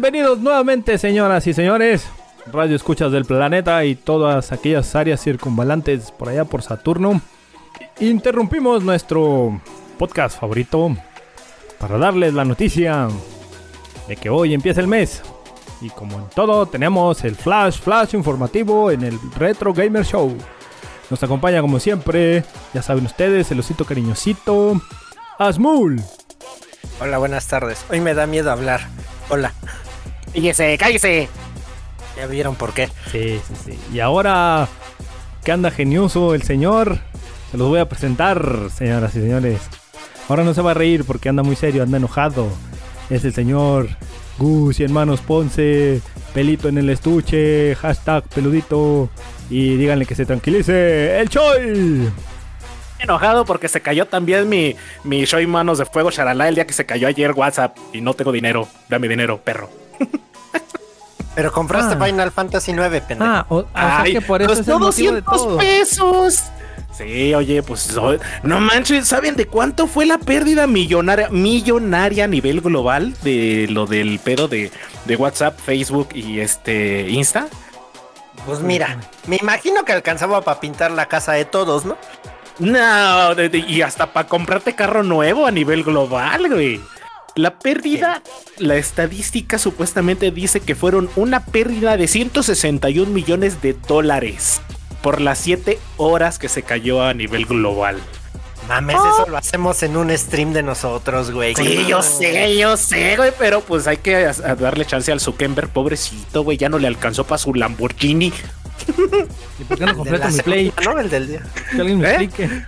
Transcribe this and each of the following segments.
Bienvenidos nuevamente, señoras y señores, radio escuchas del planeta y todas aquellas áreas circunvalantes por allá por Saturno. Interrumpimos nuestro podcast favorito para darles la noticia de que hoy empieza el mes. Y como en todo, tenemos el flash, flash informativo en el Retro Gamer Show. Nos acompaña como siempre, ya saben ustedes, el osito cariñosito, Asmul. Hola, buenas tardes. Hoy me da miedo hablar. Hola. Cállese, cállese. Ya vieron por qué. Sí, sí, sí. Y ahora que anda genioso el señor, se los voy a presentar, señoras y señores. Ahora no se va a reír porque anda muy serio, anda enojado. Es el señor Gus y hermanos Ponce, pelito en el estuche, hashtag peludito. Y díganle que se tranquilice. ¡El Choi! Enojado porque se cayó también mi, mi Shoy Manos de Fuego Sharala el día que se cayó ayer WhatsApp y no tengo dinero. Dame dinero, perro. Pero compraste Ah. Final Fantasy 9, pendejo. Ah, o, o sea Ay, que por eso es el costó motivo de 200 todo. pesos. Sí, oye, pues no manches, ¿saben de cuánto fue la pérdida millonaria, millonaria a nivel global de lo del pedo de, de WhatsApp, Facebook y este Insta? Pues mira, me imagino que alcanzaba para pintar la casa de todos, ¿no? No, de- de- y hasta para comprarte carro nuevo a nivel global, güey. La pérdida, la estadística supuestamente dice que fueron una pérdida de 161 millones de dólares por las 7 horas que se cayó a nivel global. Mames, eso lo hacemos en un stream de nosotros, güey. Sí, yo sé, yo sé, güey, pero pues hay que a- a darle chance al Zuckerberg, pobrecito, güey, ya no le alcanzó para su Lamborghini. ¿Y por qué no la mi play? ¿no? El del día. Que alguien me ¿Eh? explique.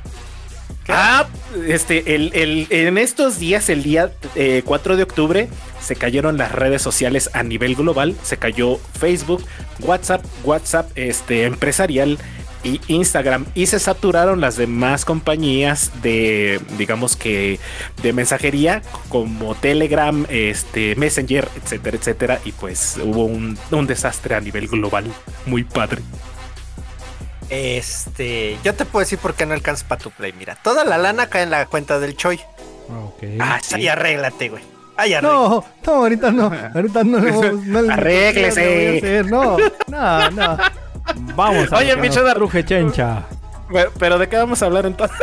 Ah, este, el, el- en estos días, el día eh, 4 de octubre, se cayeron las redes sociales a nivel global. Se cayó Facebook, WhatsApp, WhatsApp este, empresarial y Instagram. Y se saturaron las demás compañías de, digamos que, de mensajería como Telegram, este, Messenger, etcétera, etcétera. Y pues hubo un, un desastre a nivel global. Muy padre. Este, yo te puedo decir por qué no alcanzas para tu play. Mira, toda la lana cae en la cuenta del Choi. Ok. Ah, Ay, arréglate, güey. Ay. No, no, ahorita no. Ahorita no. no, Arréglese. no No, no, no. Vamos a Oye, mi truje chencha. Pero, pero ¿de qué vamos a hablar entonces?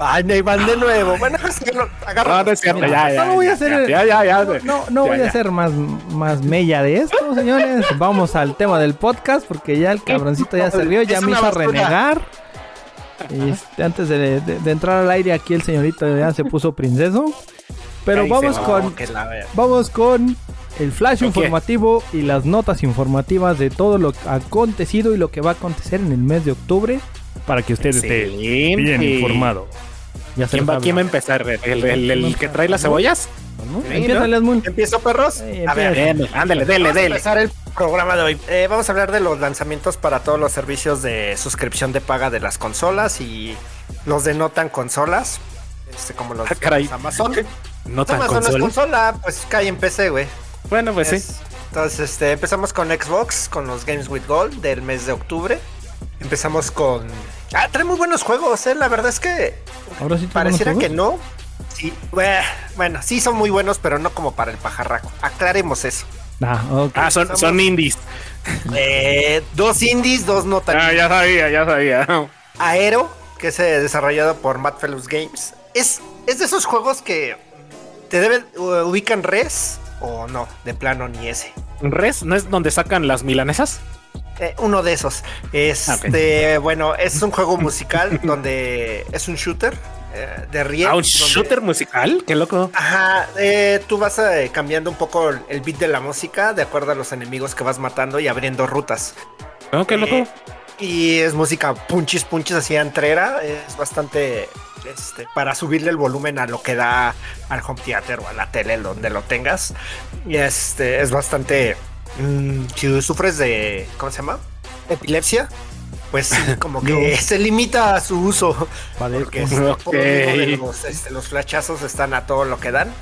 Ay, Neyman de nuevo. Bueno, es que lo agarro. No, no es cierto, Mira, ya, ya, no voy a hacer- Ya, ya, ya. No, no Ya, voy ya. a hacer más, más mella de esto, señores. Vamos al tema del podcast porque ya el cabroncito ya se rió, ya me hizo basura. renegar. Este, antes de, de- de entrar al aire aquí el señorito ya se puso princeso. Pero Ahí vamos con vamos con el flash informativo y las notas informativas de todo lo acontecido y lo que va a acontecer en el mes de octubre para que usted esté Excelente. bien informado. ¿Quién va, ¿Quién va a empezar? ¿El, el- el que trae las cebollas? ¿no? Sí, Empieza, ¿no? Asmul. ¿Empiezo, perros? Sí, a ver, empieza. Ándale, dele, Vamos a dele. empezar el programa de hoy. Eh, vamos a hablar de los lanzamientos para todos los servicios de suscripción de paga de las consolas y los de no tan consolas, este, como los Ah, caray. los Amazon. No tan Amazon no es consola. consola, pues cae en PC, güey. Bueno, pues sí. Es- Entonces, este, empezamos con Xbox, con los Games with Gold del mes de octubre. Empezamos con... Ah, trae muy buenos juegos, eh. La verdad es que Ahora sí tengo pareciera que no. Sí, bue- bueno, sí son muy buenos, pero no como para el pajarraco. Aclaremos eso. Ah. Ah, son, indies. Eh, dos indies, dos no tan Ah, ya sabía, ya sabía. Aero, que es eh, desarrollado por Mad Fellows Games. Es, es de esos juegos que te deben uh, ubican res o no, de plano ni ese. ¿Res? ¿No es donde sacan las milanesas? Eh, uno de esos. Este, bueno, es un juego musical donde es un shooter eh, de riel. Ah, un donde- shooter musical. Qué loco. Ajá, eh, tú vas cambiando un poco el, beat de la música de acuerdo a los enemigos que vas matando y abriendo rutas. Oh, qué loco. Y es música punchis, punchis así entrera. Es bastante este, para subirle el volumen a lo que da al home theater o a la tele, donde lo tengas. Y este es bastante. Mm, si sufres de. ¿Cómo se llama? Epilepsia. Pues sí, como que se limita a su uso. Porque es- por de los, este, los flashazos están a todo lo que dan.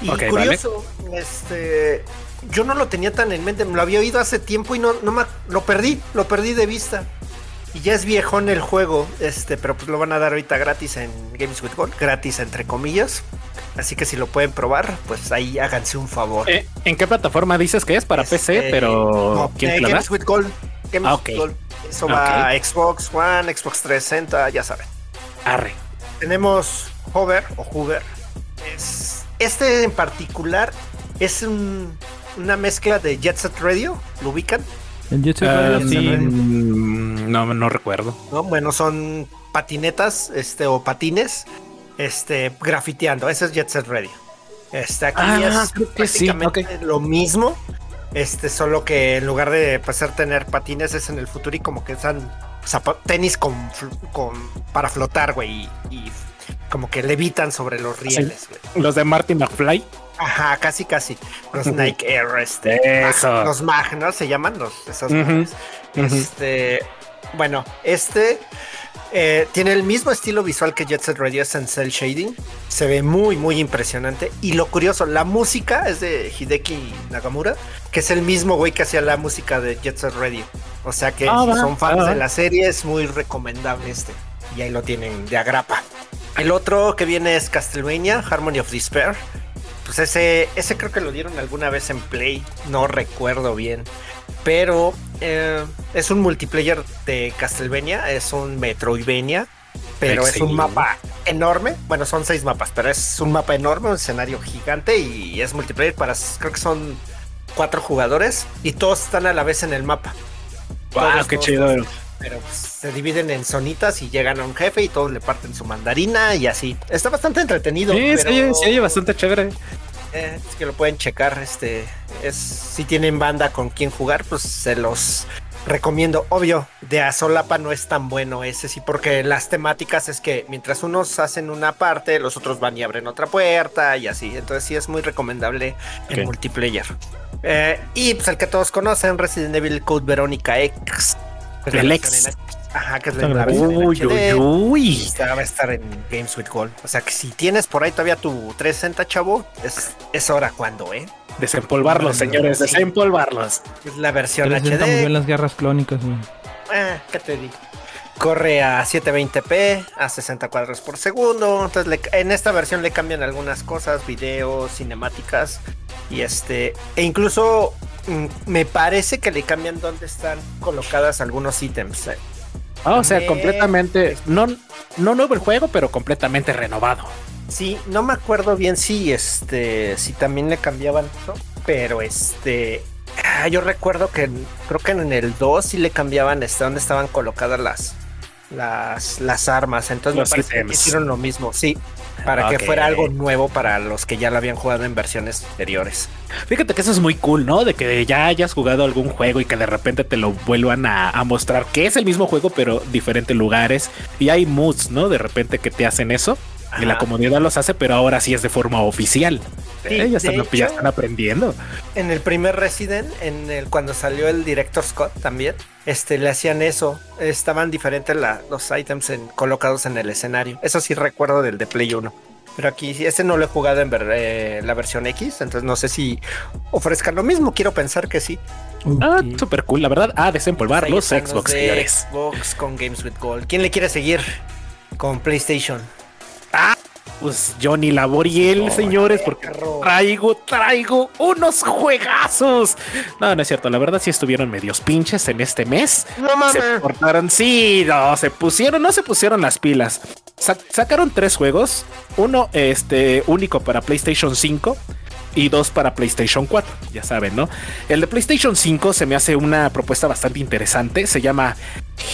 Y curioso, este, yo no lo tenía tan en mente, me lo había oído hace tiempo y no, no me, lo perdí, lo perdí de vista. Y ya es viejón el juego, este, pero pues lo van a dar ahorita gratis en Games with Gold, gratis entre comillas. Así que si lo pueden probar, pues ahí háganse un favor. Eh, ¿En qué plataforma dices que es? Para PC, Este, pero no, ¿quién eh, te la da? Games with Gold. Games Ah, with. Gold. Eso va a Xbox One, Xbox 360, ya saben. Arre. Tenemos Hover o Hoover. Es, este en particular es un- una mezcla de Jet Set Radio. ¿Lo ubican? Sí, sí. mm, no, no recuerdo. ¿no? Bueno, son patinetas, este, o patines, este, grafiteando. Ese es Jet Set Radio. Este, aquí Ah, es sí, prácticamente lo mismo. Este, solo que en lugar de pasar tener patines es en el futuro y como que zapa- tenis con, con para flotar, güey, y, y como que levitan sobre los rieles, güey. Los de Marty McFly. Ajá, casi, casi. Los Nike Air, este, Eso. Mag- los Mag, ¿no? Se llaman los, ujú. Este, bueno, este eh, tiene el mismo estilo visual que Jet Set Radio, es en cel shading. Se ve muy, muy impresionante. Y lo curioso, la música es de Hideki Nagamura, que es el mismo güey que hacía la música de Jet Set Radio. O sea que Ah, si son fans ah, de la serie, es muy recomendable este. Y ahí lo tienen de agrapa. El otro que viene es Castlevania, Harmony of Despair. Pues ese, ese creo que lo dieron alguna vez en Play, no recuerdo bien. Pero eh, es un multiplayer de Castlevania, es un Metroidvania, pero es un mapa enorme. Bueno, son seis mapas, pero es un mapa enorme, un escenario gigante y es multiplayer para, creo que son cuatro jugadores y todos están a la vez en el mapa. Wow, Todos, qué todos, chido. todos. Pero pues, se dividen en zonitas y llegan a un jefe y todos le parten su mandarina y así. Está bastante entretenido. Sí, pero- se oye bastante chévere. eh, es que lo pueden checar. Este es si tienen banda con quien jugar, pues se los recomiendo. Obvio, de a solapa no es tan bueno ese sí, porque las temáticas es que mientras unos hacen una parte, los otros van y abren otra puerta y así. Entonces sí es muy recomendable en Ok. multiplayer. Eh, y pues el que todos conocen, Resident Evil Code Verónica X. que es la El versión X. en H- Ajá, que es la, Uy, uy, HD. uy. Esta va a estar en Games with Gold. O sea que si tienes por ahí todavía tu 360, chavo, es, es hora cuando, ¿eh? Desempolvarlos, señores, Sí. desempolvarlos. Es la versión 360 murió en HD. las guerras clónicas, güey. Ah, ¿Qué te digo? Corre a 720p, a 60 cuadros por segundo. Entonces, le- en esta versión le cambian algunas cosas, videos, cinemáticas. Y este, e incluso mm, me parece que le cambian dónde están colocadas algunos ítems. eh. Ah, o sea, completamente, no, no nuevo el juego, pero completamente renovado. Sí, no me acuerdo bien si este, si también le cambiaban eso, pero este, ah, yo recuerdo que creo que en el 2 sí le cambiaban este, dónde estaban colocadas las, las, las armas. Entonces Los me parece que hicieron lo mismo, sí, para que fuera algo nuevo para los que ya lo habían jugado en versiones anteriores. Fíjate que eso es muy cool, ¿no? De que ya hayas jugado algún juego y que de repente te lo vuelvan a, a mostrar que es el mismo juego, pero diferentes lugares. Y hay moods, ¿no? De repente que te hacen eso. Y la comunidad los hace, pero ahora sí es de forma oficial. Sí, Eh, ya, están, ya están aprendiendo. En el primer Resident, en el cuando salió el director Scott también, este le hacían eso. Estaban diferentes la- los items en- colocados en el escenario. Eso sí recuerdo del de Play 1. Pero aquí este no lo he jugado en ver- eh, la versión X, entonces no sé si ofrezcan lo mismo. Quiero pensar que sí. Ah, súper cool, la verdad. Ah, desempolvar los Xbox, señores. Xbox con Games with Gold. ¿Quién le quiere seguir? Con PlayStation. Pues Johnny Laboriel, señores, porque traigo, traigo unos juegazos. No, no es cierto. La verdad sí estuvieron medios pinches en este mes. No Se portaron, sí, no, se pusieron, no se pusieron las pilas. Sa- sacaron tres juegos, uno este único para PlayStation 5 y dos para PlayStation 4, ya saben, ¿no? El de PlayStation 5 se me hace una propuesta bastante interesante, se llama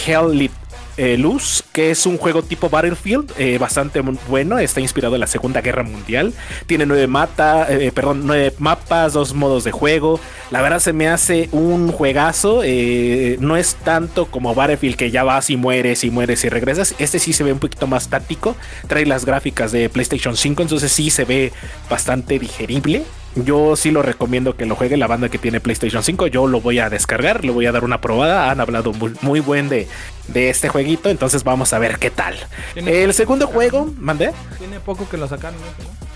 Hell Lit eh, Luz, que es un juego tipo Battlefield, eh, bastante bueno, está inspirado en la Segunda Guerra Mundial, tiene nueve, mata, eh, perdón, nueve mapas, dos modos de juego, la verdad se me hace un juegazo, no es tanto como Battlefield que ya vas y mueres y mueres y regresas, este sí se ve un poquito más táctico, trae las gráficas de PlayStation 5, entonces sí se ve bastante digerible. Yo sí lo recomiendo que lo juegue la banda que tiene PlayStation 5. Yo lo voy a descargar, le voy a dar una probada. Han hablado muy, muy buen de, de este jueguito, entonces vamos a ver qué tal. El segundo juego, mandé. Tiene poco que lo sacaron, ¿no?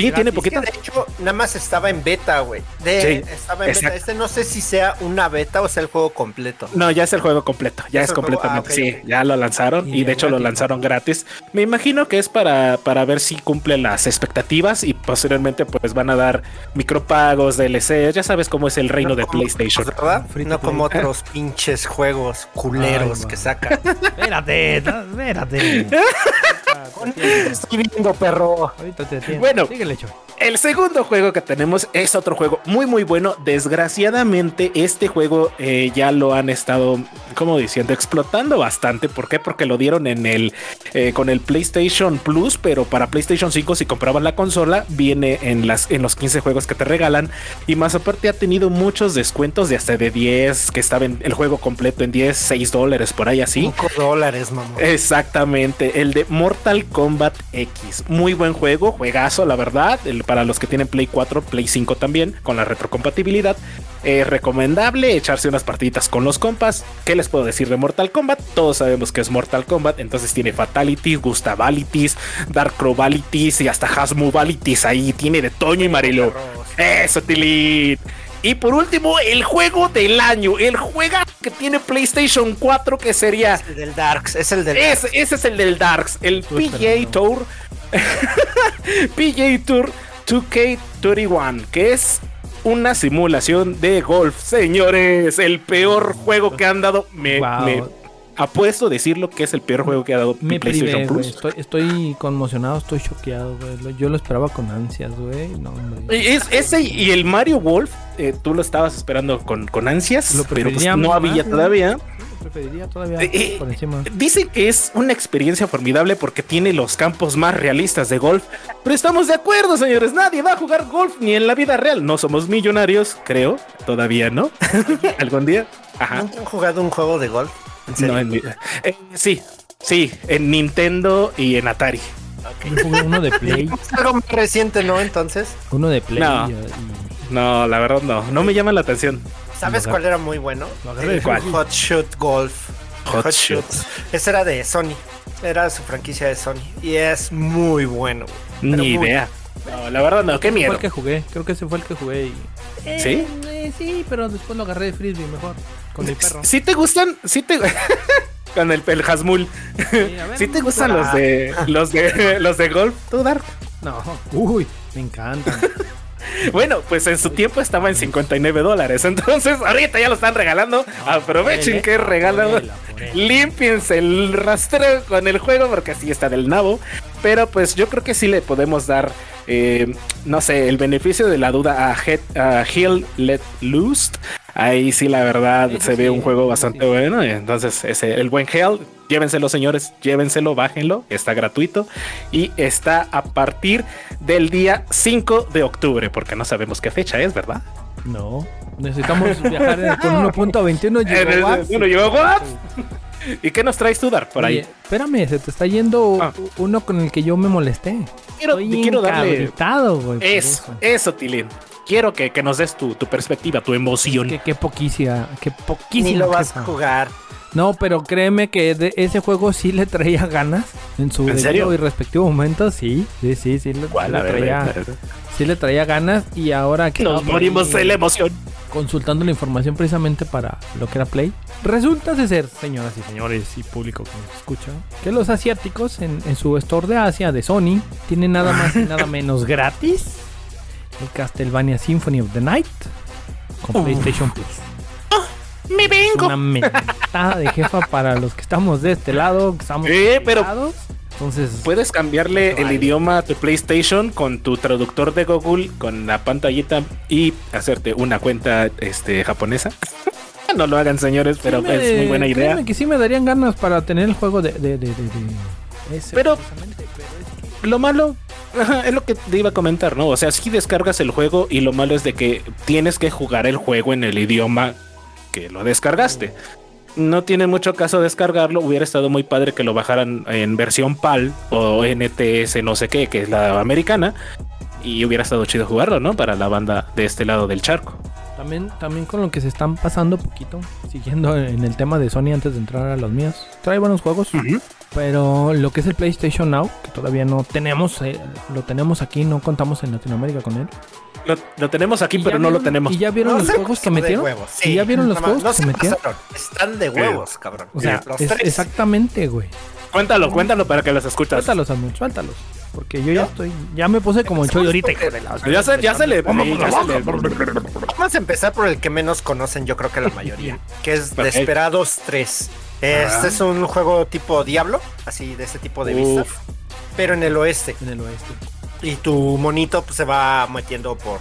Sí, tiene poquito. De hecho, nada más estaba en beta, güey. De- Sí, estaba en beta. Este no sé si sea una beta o sea el juego completo. No, ya es el juego completo, ya Es completamente, ah, sí, ya lo lanzaron Y de hecho lo lanzaron gratis. Me imagino que es para, para ver si cumple las expectativas y posteriormente pues van a dar micropagos, DLC, ya sabes cómo es el reino No de como PlayStation. ¿verdad? No como otros pinches juegos culeros Ay, que sacan. Espérate, ta- Estoy viendo, perro. Ahorita te atiendo. Bueno. Síguele. El segundo juego que tenemos es otro juego muy muy bueno. Desgraciadamente este juego eh, ya lo han estado, como diciendo, explotando bastante. ¿Por qué? Porque lo dieron en el eh, con el PlayStation Plus, pero para PlayStation 5 si comprabas la consola viene en las en los 15 juegos que te regalan y más aparte ha tenido muchos descuentos de hasta de 10 que estaba en el juego completo en 10, 6 dólares por ahí así. 5 dólares, mamón. Exactamente, el de Mortal Kombat X. Muy buen juego, juegazo, la verdad. el- para los que tienen Play 4, Play 5 también, con la retrocompatibilidad. Es recomendable echarse unas partiditas con los compas. ¿Qué les puedo decir de Mortal Kombat? Todos sabemos que es Mortal Kombat, entonces tiene Fatalities, Gustavalities, Darkrovalities y hasta Hasmovalities ahí. Tiene de Toño y Marilo. Eso, Tilín. Y por último, el juego del año, el juego que tiene PlayStation 4, que sería Es el del Darks, es el del ese, ese es el del Darks, el esperando. Tour. PGA Tour 2K21, que es una simulación de golf. Señores, el peor juego que han dado. Me, Wow. me apuesto a decirlo que es el peor juego que ha dado Me PlayStation privé. Plus. Estoy, estoy conmocionado, estoy choqueado, güey. Yo lo esperaba con ansias, güey. No. Es, ese y el Mario Wolf, eh, tú lo estabas esperando con, con ansias, pero pues no había todavía. Preferiría todavía Eh, eh, por encima. Dicen que es una experiencia formidable porque tiene los campos más realistas de golf. Pero estamos de acuerdo, señores. Nadie va a jugar golf ni en la vida real. No somos millonarios, creo. Todavía no. Algún día. Ajá. ¿Nunca han jugado un juego de golf? ¿En serio? No, en mi- eh, sí, sí, en Nintendo y en Atari. Yo jugué uno de Play. Algo más reciente, ¿no? Entonces, Uno de Play. No. y- No, la verdad no. No me llama la atención. ¿Sabes cuál era muy bueno? Lo agarré. El ¿Cuál? Hot Shoot Golf. Hot Shoot. Ese era de Sony. Era su franquicia de Sony. Y es muy bueno. Ni muy- idea. No, la verdad no. Qué Fue miedo. el que jugué. Creo que ese fue el que jugué. Y... ¿Sí? Eh, sí, pero después lo agarré de frisbee mejor. Con mi perro. Si te gustan, si te con el, el Hasmul. Sí, a ver, Si te gustan ah. los de los de los de golf, tú Dark. No. Uy, me encantan. Bueno, pues en su tiempo estaba en 59 dólares. Entonces, ahorita ya lo están regalando. Aprovechen que por él. Límpiense el rastreo con el juego porque así está del nabo. Pero pues yo creo que sí le podemos dar, eh, no sé, el beneficio de la duda a, Head- a Hill Let Loose. Ahí sí, la verdad, se ve un juego bastante sí. bueno. Entonces, ese, el buen Hell, llévenselo, señores, llévenselo, bájenlo. Está gratuito y está a partir del día 5 de octubre, porque no sabemos qué fecha es, ¿verdad? No. Necesitamos viajar con 1.21 Eh, eh, gigawatts. uno llegó, ¿what? ¿Y qué nos traes tú, Dar, por ahí? Espérame, se te está yendo Ah. uno con el que yo me molesté. Quiero, Estoy quiero darle por eso, eso. Tilín. Quiero que, que nos des tu, tu perspectiva, tu emoción. Qué, qué poquísima, qué poquísima. Ni lo vas a jugar. No, pero créeme que de ese juego sí le traía ganas en su ¿En serio? y respectivo momento, sí, sí, sí, sí, le, sí ¿Cuál? le traía, a ver, a ver. sí le traía ganas y ahora que Nos por morimos de la emoción. Consultando la información precisamente para lo que era Play, resulta de ser, señoras y señores y público que nos escucha, que los asiáticos en, en su store de Asia de Sony tienen nada más y nada menos gratis el Castlevania Symphony of the Night con PlayStation Plus. Me Es vengo. una mentada de jefa para los que estamos de este lado, que estamos Eh, pero-. Entonces, Puedes cambiarle el vale. idioma a tu PlayStation con tu traductor de Google, con la pantallita y hacerte una cuenta este, japonesa. no lo hagan, señores, pero sí me- es muy buena idea. que sí me darían ganas para tener el juego de, de, de, de- ese Pero- Lo malo ajá, es lo que te iba a comentar, ¿no? O sea, si descargas el juego y lo malo es de que tienes que jugar el juego en el idioma que lo descargaste. No tiene mucho caso descargarlo. Hubiera estado muy padre que lo bajaran en versión PAL o NTS, no sé qué, que es la americana. Y hubiera estado chido jugarlo, ¿no? Para la banda de este lado del charco. También, también con lo que se están pasando poquito, siguiendo en el tema de Sony antes de entrar a los míos. Trae buenos juegos. Pero lo que es el PlayStation Now, que todavía no tenemos, eh, lo tenemos aquí, no contamos en Latinoamérica con él. Lo, lo tenemos aquí, pero no lo tenemos. ¿Y ya vieron No, los juegos que metieron? ¿Y sí. ya vieron los No, juegos no que se metieron? pasaron, Están de huevos, cabrón. O sea, los es- tres. exactamente, güey. Cuéntalo, cuéntalo para que los escuchas. Suéltalos, Samuel, suéltalos. Porque yo ya estoy, ya me puse como el chollo ahorita, hijo de la... Ya se, ya se le. Vamos a empezar por el que menos conocen, yo creo que la mayoría, que es. Desperados 3. Este Ah. es un juego tipo Diablo, así de ese tipo de vista, Uf. pero en el oeste. En el oeste. Y tu monito pues, se va metiendo por.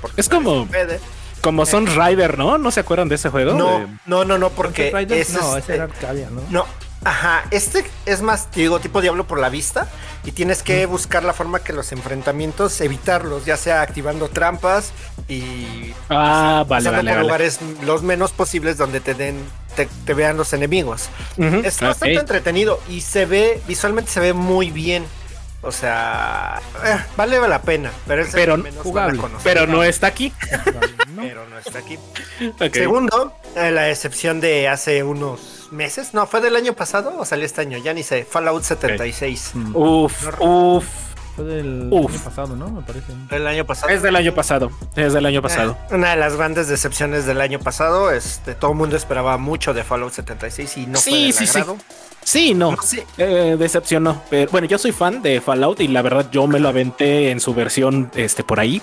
por Es como- puede. Como Son Rider, ¿no? ¿No se acuerdan de ese juego? No, De- no, no, no, porque Riders, ese no, es- ese era Arcadia, ¿no? No, ajá, este es más, digo, tipo Diablo por la vista y tienes que buscar la forma que los enfrentamientos, evitarlos, ya sea activando trampas y Ah, vale, vale, por vale. lugares los menos posibles donde te den, te, te vean los enemigos. Es bastante entretenido y se ve, visualmente se ve muy bien. O sea, eh, vale la pena, pero es Pero menos jugable. Pero no está aquí. Pero no está aquí. Segundo, eh, la excepción de hace unos meses, no, fue del año pasado o salió este año, ya ni sé, Fallout 76. Mm. Uf, uf. Fue del Uf. año pasado, ¿no? Me parece. El año pasado. Es del año pasado. Es del año pasado. Eh, Una de las grandes decepciones del año pasado, este, todo el mundo esperaba mucho de Fallout 76 y no fue Sí, del sí, sí. agrado. Sí, no. Sí. Eh, decepcionó. Pero bueno, yo soy fan de Fallout y la verdad yo me lo aventé en su versión este por ahí.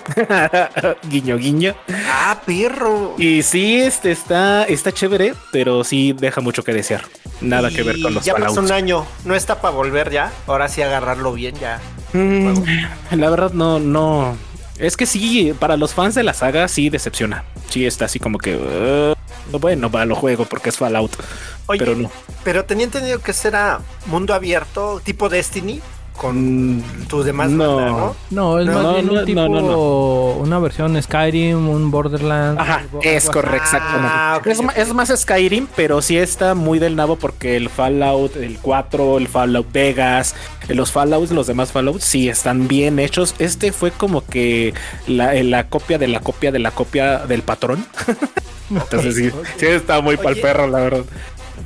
guiño, guiño. Ah, perro. Y sí, este está, está chévere, pero sí deja mucho que desear. Nada que ver con los Ya pasó Fallout. un año, no está para volver ya. Ahora sí agarrarlo bien ya. Mm, la verdad no, no. Es que sí, para los fans de la saga sí decepciona. Sí está así como que uh, bueno, va, lo juego porque es Fallout, Oye, pero no. pero tenía entendido que será mundo abierto, tipo Destiny, con Mm, tus demás no. banda, ¿no? No, es No, más no, bien no, un tipo, no, no, una versión Skyrim, un Borderlands. Ajá, algo- es correcto, exactamente. Ah, ok, es, ma- ok. es más Skyrim, pero sí está muy del nabo porque el Fallout, el 4, el Fallout Vegas, los Fallouts, los demás Fallouts, sí están bien hechos. Este fue como que la, la copia de la copia de la copia del patrón. Entonces sí, sí está muy pa'l perro, la verdad.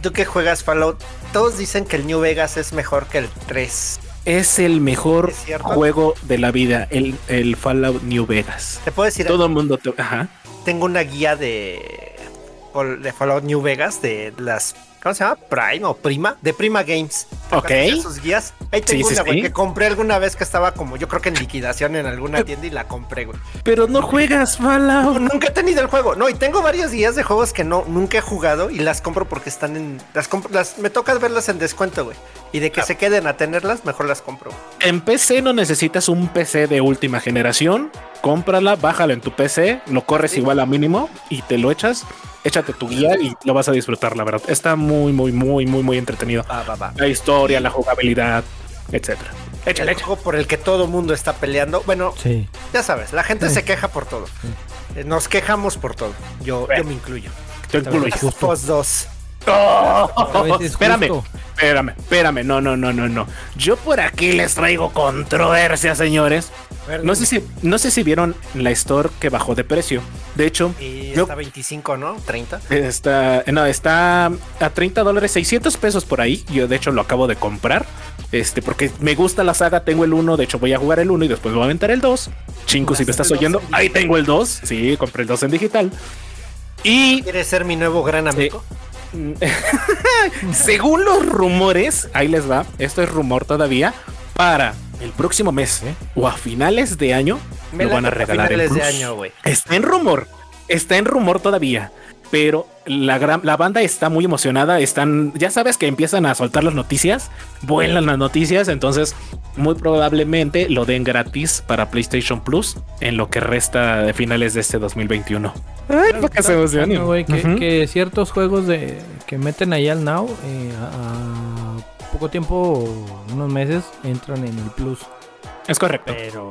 Tú que juegas Fallout, todos dicen que el New Vegas es mejor que el 3. Es el mejor juego de la vida, el, el Fallout New Vegas. Te puedo decir, Todo el mundo, te- ajá. tengo una guía de, de Fallout New Vegas de las ¿Cómo se llama? Prime o Prima, de Prima Games. ¿Te Ok. Sus guías. Ahí tengo Sí, una, güey, sí. que compré alguna vez que estaba como, yo creo que en liquidación en alguna tienda y la compré, güey. Pero no juegas Fallout. Nunca he tenido el juego. No, y tengo varias guías de juegos que no, nunca he jugado y las compro porque están en. Las compro, las, me toca verlas en descuento, güey. Y de que se queden a tenerlas, mejor las compro. En PC no necesitas un PC de última generación. Cómprala, bájalo en tu PC, lo corres igual a mínimo y te lo echas. Échate tu guía y lo vas a disfrutar, la verdad. Está muy, muy, muy, muy, muy entretenido. Va, va, va. La historia, la jugabilidad, etcétera. Échale, El juego por el que todo mundo está peleando. Bueno, Sí. ya sabes, la gente Sí. se queja por todo. Eh, Nos quejamos por todo. Yo, yo me incluyo. Te incluyo. Us 2. ¡Oh! Espérame, espérame, espérame. No, no, no, no, no. Yo por aquí les traigo controversia, señores. No sé si, no sé si vieron la store que bajó de precio. De hecho, Y yo- está 25, ¿no? 30. Está, no, está a 30 dólares, 600 pesos por ahí. Yo de hecho lo acabo de comprar. Este, porque me gusta la saga, tengo el 1, de hecho voy a jugar el 1 y después voy a aventar el 2. Chinco, si me estás oyendo, en ahí tengo el 2. Sí, compré el 2 en digital. Y ¿Quieres ser mi nuevo gran amigo? según los rumores, ahí les va, esto es rumor todavía, para el próximo mes ¿eh? o a finales de año Me lo van a regalar en de año. Está en rumor, está en rumor todavía, pero la, gran, la banda está muy emocionada, están, ya sabes que empiezan a soltar las noticias, vuelan las noticias, entonces muy probablemente lo den gratis para PlayStation Plus en lo que resta de finales de este 2021. Ay, para que se ciertos juegos de que meten ahí al Now eh, a, a poco tiempo, unos meses, entran en el Plus. Es correcto. Pero.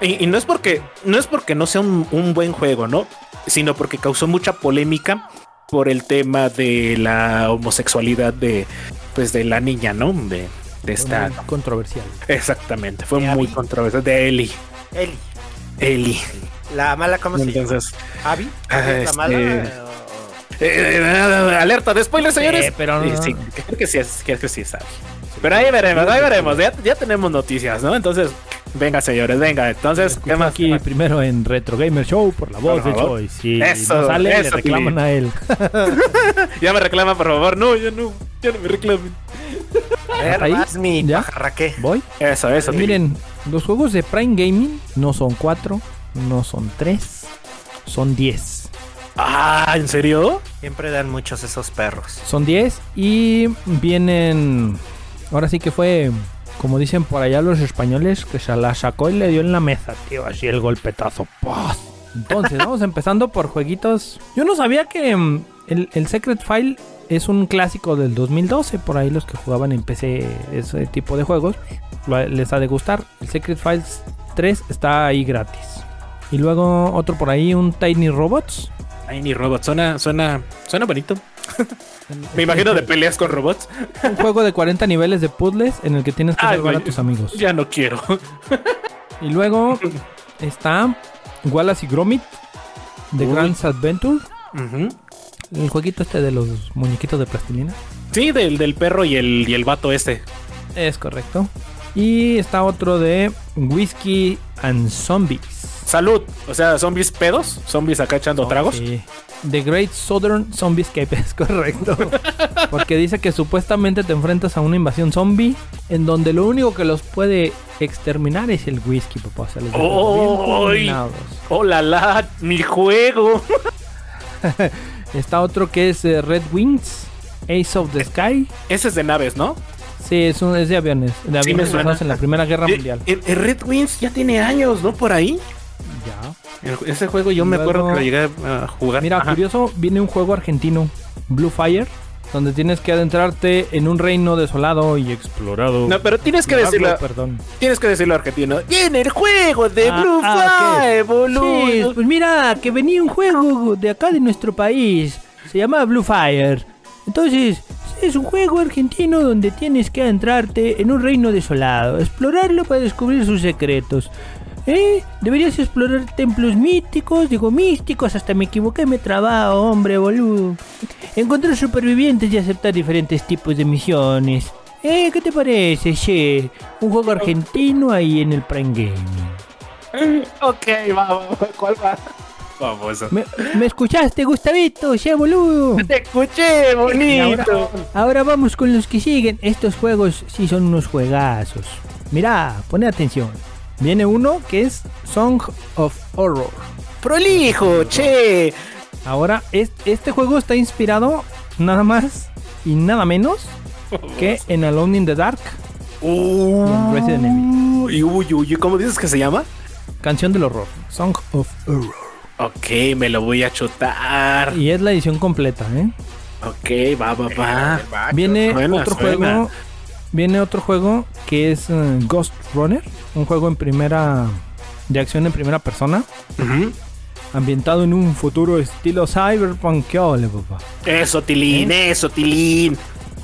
Y, y no es porque no es porque no sea un, un buen juego, ¿no? Sino porque causó mucha polémica por el tema de la homosexualidad de pues de la niña, ¿no? De, de Fue esta. muy controversial. Exactamente. Fue De muy Abby. controversial. De Eli. Eli. Eli. La mala, ¿cómo se llama? Entonces. ¿Abby? Ah, ¿Es la este- mala? Eh, eh, alerta de spoiler, señores. pero no- Sí, sí, creo que sí es, creo que sí es Abby. Pero ahí veremos, ahí veremos. Ya, ya tenemos noticias, ¿no? Entonces, venga, señores, venga. Entonces, ¿qué más? Aquí primero en Retro Gamer Show por la voz Por de. Si Eso, no sale, le eso, reclaman Tilly. a él. Ya me reclama, por favor. No, ya no. Ya no me reclamen. Ahí? mi ¿Ya? pajarraque. Voy. Eso, eso. Tilly. Miren, los juegos de Prime Gaming no son cuatro, no son tres, son 10. Ah, ¿en serio? Siempre dan muchos esos perros. Son 10 y vienen. Ahora sí que fue, como dicen por allá los españoles, que se la sacó y le dio en la mesa, tío, así el golpetazo. Entonces, vamos empezando por jueguitos. Yo no sabía que mm, el, el Secret File es un clásico del 2012. Por ahí los que jugaban en PC ese tipo de juegos lo- les ha de gustar. El Secret Files 3 está ahí gratis. Y luego otro por ahí, un Tiny Robots. Ay, ni robot. Suena, suena, suena bonito. Me imagino de peleas con robots. Un juego de 40 niveles de puzzles en el que tienes que Ay, salvar a tus amigos. Ya no quiero. Y luego está Wallace y Gromit Uy. Grand's Adventure. El jueguito este de los muñequitos de plastilina. Sí, del, del perro y el, y el vato este. Es correcto. Y está otro de Whiskey and Zombies. Salud. O sea, zombies pedos. Zombies acá echando tragos. Sí. The Great Southern Zombie Escape, es correcto. Porque dice que supuestamente te enfrentas a una invasión zombie en donde lo único que los puede exterminar es el whisky, papá. O sea, combinados. ¡Oh, la, la! ¡Mi juego! Está otro que es eh, Red Wings, Ace of the Sky. Ese es de naves, ¿no? Sí, es, un- es de aviones. De Sí, aviones usados en la Primera Guerra Eh, Mundial. El, el Red Wings ya tiene años, ¿no? Por ahí. Ya. El- ese juego yo me Luego- acuerdo que lo llegué a jugar. Mira, Ajá. curioso, viene un juego argentino, Blue Fire, donde tienes que adentrarte en un reino desolado y explorado. No, pero tienes que Diablo, decirlo. Perdón. Tienes que decirlo argentino. Viene el juego de Ah, Blue ah. Fire, boludo. Sí, pues mira, que venía un juego de acá de nuestro país. Se llama Blue Fire. Entonces, es un juego argentino donde tienes que adentrarte en un reino desolado, explorarlo para descubrir sus secretos. ¿Eh? Deberías explorar templos místicos, digo místicos, hasta me equivoqué, me trabado, hombre, boludo. Encontrar supervivientes y aceptar diferentes tipos de misiones. ¿Eh? ¿Qué te parece, che? Un juego argentino ahí en el Prime Gaming. Ok, va, va, va. ¿Cuál va? Vamos. ¿Me, me escuchaste, Gustavito? ¡Ya, boludo! Te escuché, bonito. ahora, ahora vamos con los que siguen. Estos juegos sí son unos juegazos. Mirá, pone atención. Viene uno que es Song of Horror. Prolijo, che. Ahora, es- este juego está inspirado nada más y nada menos que en Alone in the Dark, Uh, Resident Evil. Uy, uy, ¿cómo dices que se llama? canción del horror. Song of Horror. Ok, me lo voy a chutar. Y es la edición completa, ¿eh? Ok, va, va, va. Viene Suena, otro suena. juego. Viene otro juego que es eh, Ghost Runner. Un juego en primera. de acción en primera persona. Ambientado en un futuro estilo cyberpunk. ¿Qué ole, papá? Eso, Tilín, eso, Tilín.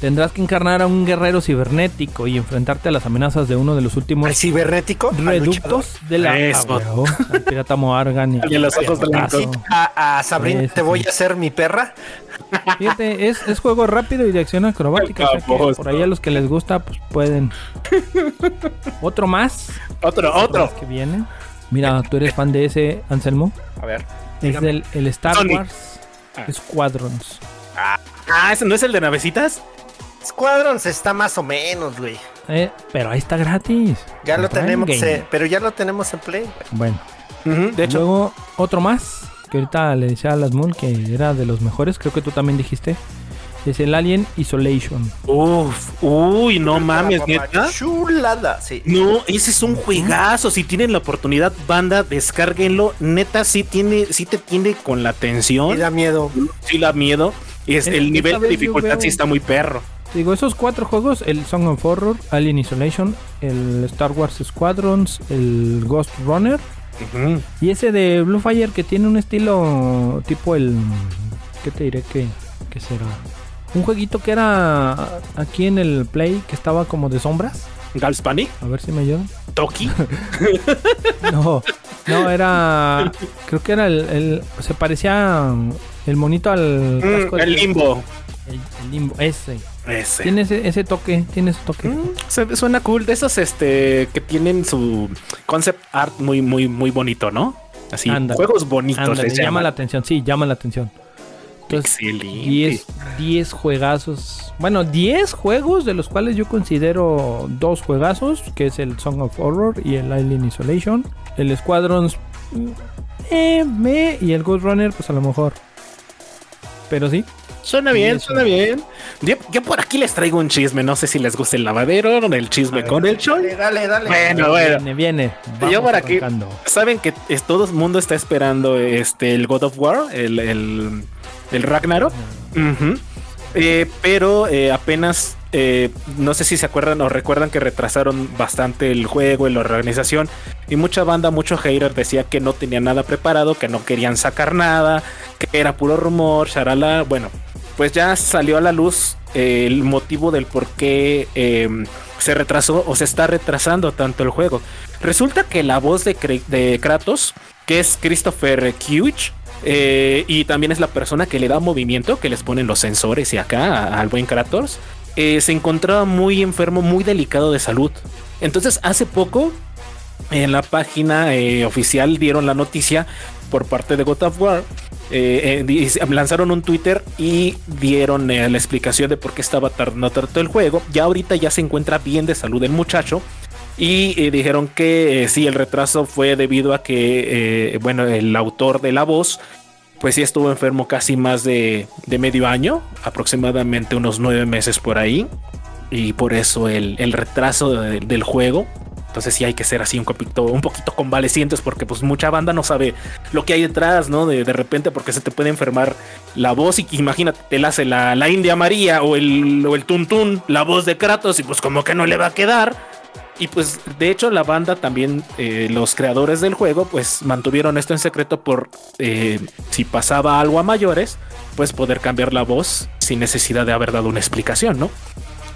Tendrás que encarnar a un guerrero cibernético y enfrentarte a las amenazas de uno de los ¿Al últimos cibernético? ¿Al luchador? reductos de la. Eso. Ah, al pirata Morgan. y- El de los ojos blancos. Eso. A, a Sabrina, te voy sí. a hacer mi perra. Fíjate, es, es juego rápido y de acción acrobática. o sea que por ahí a los que les gusta, pues pueden. Otro más. Otro, Otro que viene. Mira, tú eres fan de ese, Anselmo. A ver. Es del el Star Sonic. Wars Ah. Squadrons. Ah, ¿ese no es el de navecitas? Squadrons está más o menos, güey. Eh, pero ahí está gratis. Ya lo tenemos, eh, pero ya lo tenemos en Play. güey. Bueno, de hecho. luego otro más. Que ahorita le decía a las Moon que era de los mejores. Creo que tú también dijiste. Es el Alien Isolation. Uf, uy, no mames, neta. Chulada, sí. No, ese es un juegazo. Si tienen la oportunidad, banda, descárguenlo. Neta, sí tiene, sí te tiene con la tensión. da miedo. Sí da miedo. Y es, el nivel de dificultad veo- sí está muy perro. Digo, esos cuatro juegos, el Song of Horror, Alien Isolation, el Star Wars Squadrons, el Ghost Runner y ese de Blue Fire que tiene un estilo tipo el... ¿Qué te diré que, que será? Un jueguito que era aquí en el Play que estaba como de sombras. Gals Panic, A ver si me ayudan. Toki. No, no, era... Creo que era el... el- se parecía el monito al... Mm, casco el limbo. El, el limbo, ese. Ese. Tiene ese, ese toque, tiene ese toque. Mm, se- suena cool. De esos este que tienen su concept art muy, muy, muy bonito, ¿no? Así, juegos bonitos. Llama llaman. la atención, sí, llama la atención. Entonces, Excelente. 10, 10 juegazos. Bueno, 10 juegos de los cuales yo considero dos juegazos, que es el Song of Horror y el Alien Isolation. El Squadrons mm, eh, y el Ghost Runner pues a lo mejor. Pero sí, Suena bien, suena bien. Yo, yo por aquí les traigo un chisme. No sé si les gusta el lavadero o el chisme con el show. Dale, dale, dale. Bueno, bueno. viene, viene. Yo por aquí-. Saben que es- todo el mundo está esperando este el God of War, el, el, el Ragnarok. Eh, pero eh, apenas, eh, no sé si se acuerdan o recuerdan que retrasaron bastante el juego y la organización. Y mucha banda, mucho hater decía que no tenía nada preparado, que no querían sacar nada, que era puro rumor, charala. Bueno, pues ya salió a la luz eh, el motivo del por qué eh, se retrasó o se está retrasando tanto el juego. Resulta que la voz de, Kratos, que es Christopher Kiewicz, eh, y también es la persona que le da movimiento, que les ponen los sensores y acá al buen Kratos, eh, se encontraba muy enfermo, muy delicado de salud. Entonces, hace poco, en la página oficial dieron la noticia por parte de God of War. eh, eh, lanzaron un Twitter y dieron eh, la explicación de por qué estaba tardando tanto el juego. Ya ahorita ya se encuentra bien de salud el muchacho. Y dijeron que sí, el retraso fue debido a que, bueno, el autor de la voz, pues sí estuvo enfermo casi más de, de medio año, aproximadamente unos nueve meses por ahí. Y por eso el, el retraso de- del juego. Entonces sí hay que ser así un poquito, un poquito convalecientes porque pues mucha banda no sabe lo que hay detrás, ¿no? De, de repente porque se te puede enfermar la voz y imagínate, te la hace la, la India María o el, o el Tuntún, la voz de Kratos y pues como que no le va a quedar. Y pues de hecho la banda también, eh, los creadores del juego, pues mantuvieron esto en secreto por eh, si pasaba algo a mayores, pues poder cambiar la voz sin necesidad de haber dado una explicación, ¿no?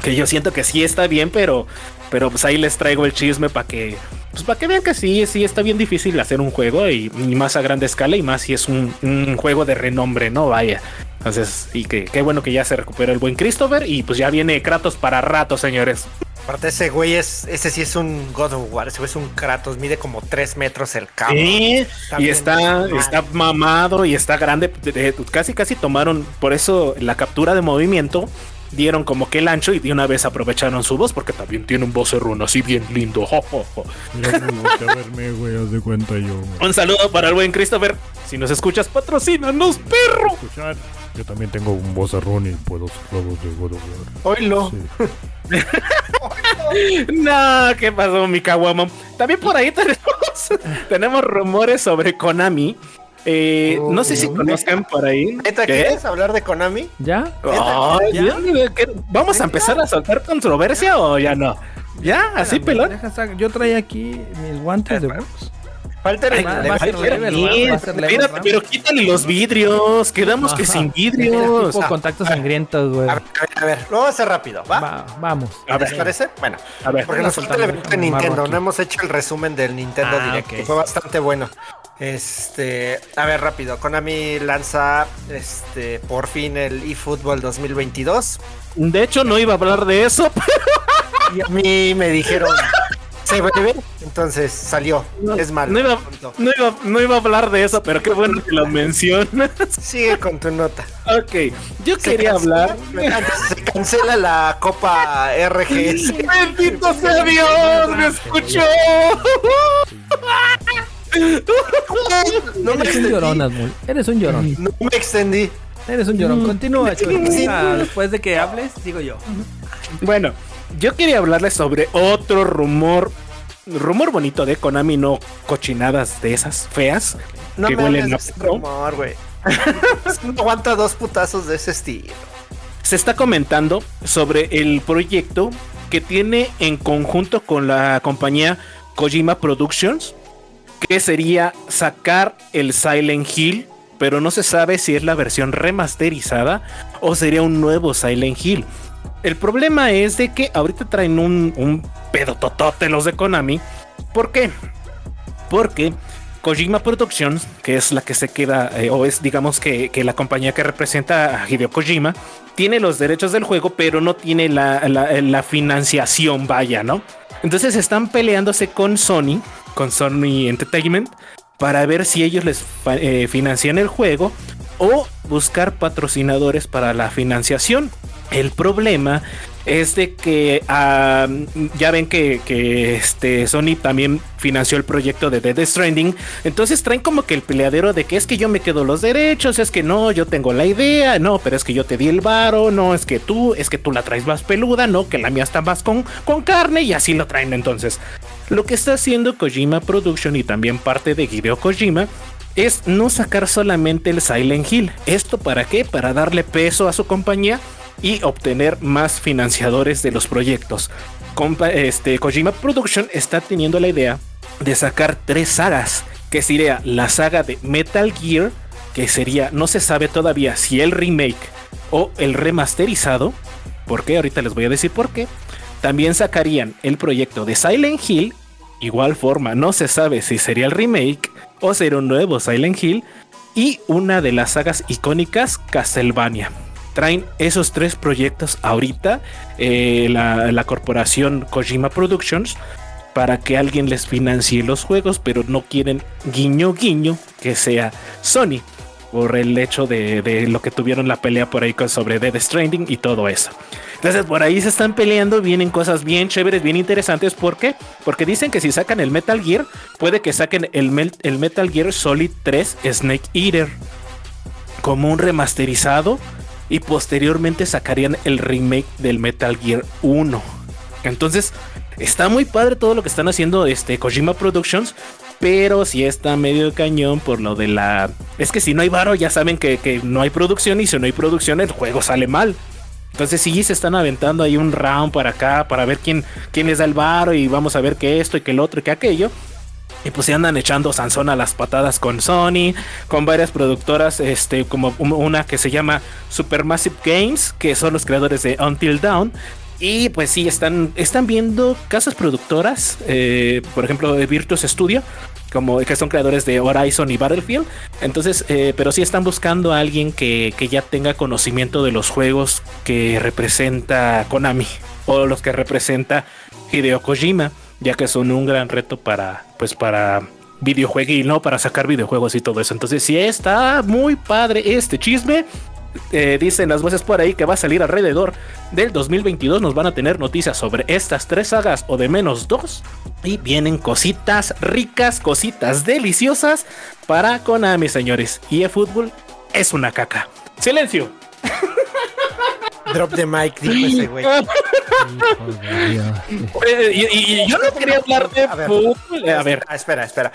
Que yo siento que sí está bien, pero, pero pues ahí les traigo el chisme para que, pues para que vean que sí, sí está bien difícil hacer un juego y, y más a grande escala y más si es un, un juego de renombre, ¿no? Vaya. Entonces, y que qué bueno que ya se recupera el buen Christopher y pues ya viene Kratos para rato, señores. Aparte, ese güey es, ese sí es un God of War, ese güey es un Kratos, mide como 3 metros el cabo. Sí, y está, está mamado y está grande. Casi, casi tomaron, por eso la captura de movimiento, dieron como que el ancho y de una vez aprovecharon su voz porque también tiene un vocerrón así bien lindo. Jo, jo, jo. Mira, a verme, güey, haz de cuenta yo. Un saludo para el buen Christopher. Si nos escuchas, patrocínanos, perro. Escuchar. Yo también tengo un vozarrón y puedo hacer la voz de God of War. Oilo. Sí. No, ¿qué pasó, mi caguamo? También por ahí tenemos, tenemos rumores sobre Konami. Eh, no sé si Oh. conozcan por ahí. ¿Neta ¿Qué? quieres hablar de Konami? ¿Ya? ¿Vamos a empezar a soltar controversia o ya no? ¿Ya? ¿Así pelón? Yo traía aquí mis guantes de box. Falta el Ay, va- va a ser el- leve, el- ¿no? Sí, va a ser leve, espérate, ¿no? pero quítale los vidrios. Quedamos que sin Era vidrios. tipo contactos sangrientos, güey. A ver, a ver, a ver, lo vamos a hacer rápido, ¿va? Va, vamos. A ¿Les parece? Bueno, a ver. porque nos falta el evento de Nintendo. No hemos hecho el resumen del Nintendo Ah, Direct, que fue bastante bueno. Este, a ver, rápido. Konami lanza este por fin el eFootball 2022. De hecho, no iba a hablar de eso. Y a mí me dijeron, se breve, entonces salió. No, es malo. no iba-. No iba, no iba a hablar de eso, pero qué bueno que lo mencionas. Sigue con tu nota. ok, yo Se quería cancela- hablar. Se cancela la Copa RGS. Bendito sea Dios, me escuchó. No me Eres un extendí. llorón, Asmul. Eres un llorón. No me extendí. Eres un llorón. Continúa, Chuy. Después de que hables, digo yo. Bueno, yo quería hablarles sobre otro rumor. Rumor bonito de Konami, no cochinadas de esas feas. No que me huelen a rumor, güey. no aguanta dos putazos de ese estilo. Se está comentando sobre el proyecto que tiene en conjunto con la compañía Kojima Productions, que sería sacar el Silent Hill, pero no se sabe si es la versión remasterizada o sería un nuevo Silent Hill. El problema es de que ahorita traen un, un pedo totote los de Konami. ¿Por qué? Porque Kojima Productions, que es la que se queda, eh, o es digamos que, la compañía que representa a Hideo Kojima, tiene los derechos del juego, pero no tiene la, financiación, vaya, ¿no? Entonces están peleándose con Sony, con Sony Entertainment, para ver si ellos les eh, financian el juego o buscar patrocinadores para la financiación. El problema es de que ya ven que, este Sony también financió el proyecto de Dead Stranding. Entonces traen como que el peleadero de que es que yo me quedo los derechos, es que no, yo tengo la idea, no, pero es que yo te di el varo, no, es que tú, es que tú la traes más peluda, no, que la mía está más con, con carne y así lo traen entonces. Lo que está haciendo Kojima Production y también parte de Hideo Kojima es no sacar solamente el Silent Hill. ¿Esto para qué? Para darle peso a su compañía y obtener más financiadores de los proyectos. este, Kojima Production está teniendo la idea de sacar tres sagas, que sería la saga de Metal Gear, que sería, no se sabe todavía si el remake o el remasterizado, porque ahorita les voy a decir por qué. También sacarían el proyecto de Silent Hill, igual forma, no se sabe si sería el remake o será un nuevo Silent Hill, y una de las sagas icónicas, Castlevania. Traen esos tres proyectos ahorita, eh, la, corporación Kojima Productions, para que alguien les financie los juegos, pero no quieren guiño guiño que sea Sony por el hecho de, lo que tuvieron la pelea por ahí sobre Dead Stranding y todo eso. Entonces por ahí se están peleando, vienen cosas bien chéveres, bien interesantes. ¿Por qué? Porque dicen que si sacan el Metal Gear, puede que saquen el, el Metal Gear Solid 3 Snake Eater como un remasterizado y posteriormente sacarían el remake del Metal Gear 1. Entonces, está muy padre todo lo que están haciendo este Kojima Productions, pero si está medio cañón por lo de la... Es que si no hay varo, ya saben que, no hay producción y si no hay producción el juego sale mal. Entonces sí se están aventando ahí un round para acá para ver quién, quién les da el varo y vamos a ver que esto y que el otro y que aquello. Y pues se andan echando Sansón a las patadas con Sony, con varias productoras, este, como una que se llama Supermassive Games, que son los creadores de Until Dawn. Y pues sí, están, están viendo casas productoras, eh, por ejemplo, Virtus Studio, como que son creadores de Horizon y Battlefield. Entonces, eh, pero sí están buscando a alguien que, que ya tenga conocimiento de los juegos que representa Konami o los que representa Hideo Kojima ya que son un gran reto para, pues para videojuegos no para sacar videojuegos y todo eso. Entonces, si está muy padre este chisme. Eh, dicen las voces por ahí que va a salir alrededor del 2022. Nos van a tener noticias sobre estas tres sagas o de menos dos. Y vienen cositas ricas, cositas deliciosas para Konami, señores. Y el fútbol es una caca. Silencio. Drop the mic, dijo ese güey. y, yo no quería hablar de fútbol. A ver. Ah, espera, espera.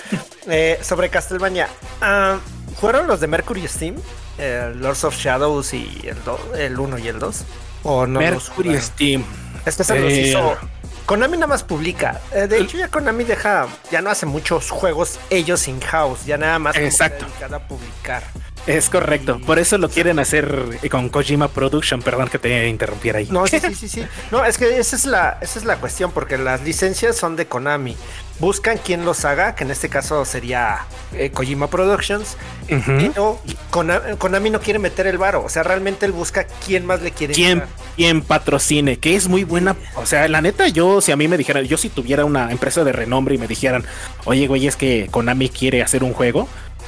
Eh, sobre Castlevania. Uh, ¿Fueron los de Mercury Steam? Lords of Shadows y el, el 1 y el 2. ¿O no Mercury Steam. Este se los eh, hizo. Konami nada más publica. Eh, de hecho, ya Konami deja, ya no hace muchos juegos ellos in-house, ya nada más Exacto. a publicar. Es correcto, por eso lo quieren hacer con Kojima Production, perdón que te interrumpiera ahí. No, sí, sí, sí, sí. No, es que esa es la, esa es la cuestión, porque las licencias son de Konami. Buscan quien los haga, que en este caso sería eh, Kojima Productions. Pero Konami, no quiere meter el varo. O sea, realmente él busca quién más le quiere. ¿Quién, quién patrocine, que es muy buena. O sea, la neta, yo, si a mí me dijeran, yo si tuviera una empresa de renombre y me dijeran, oye, güey, es que Konami quiere hacer un juego,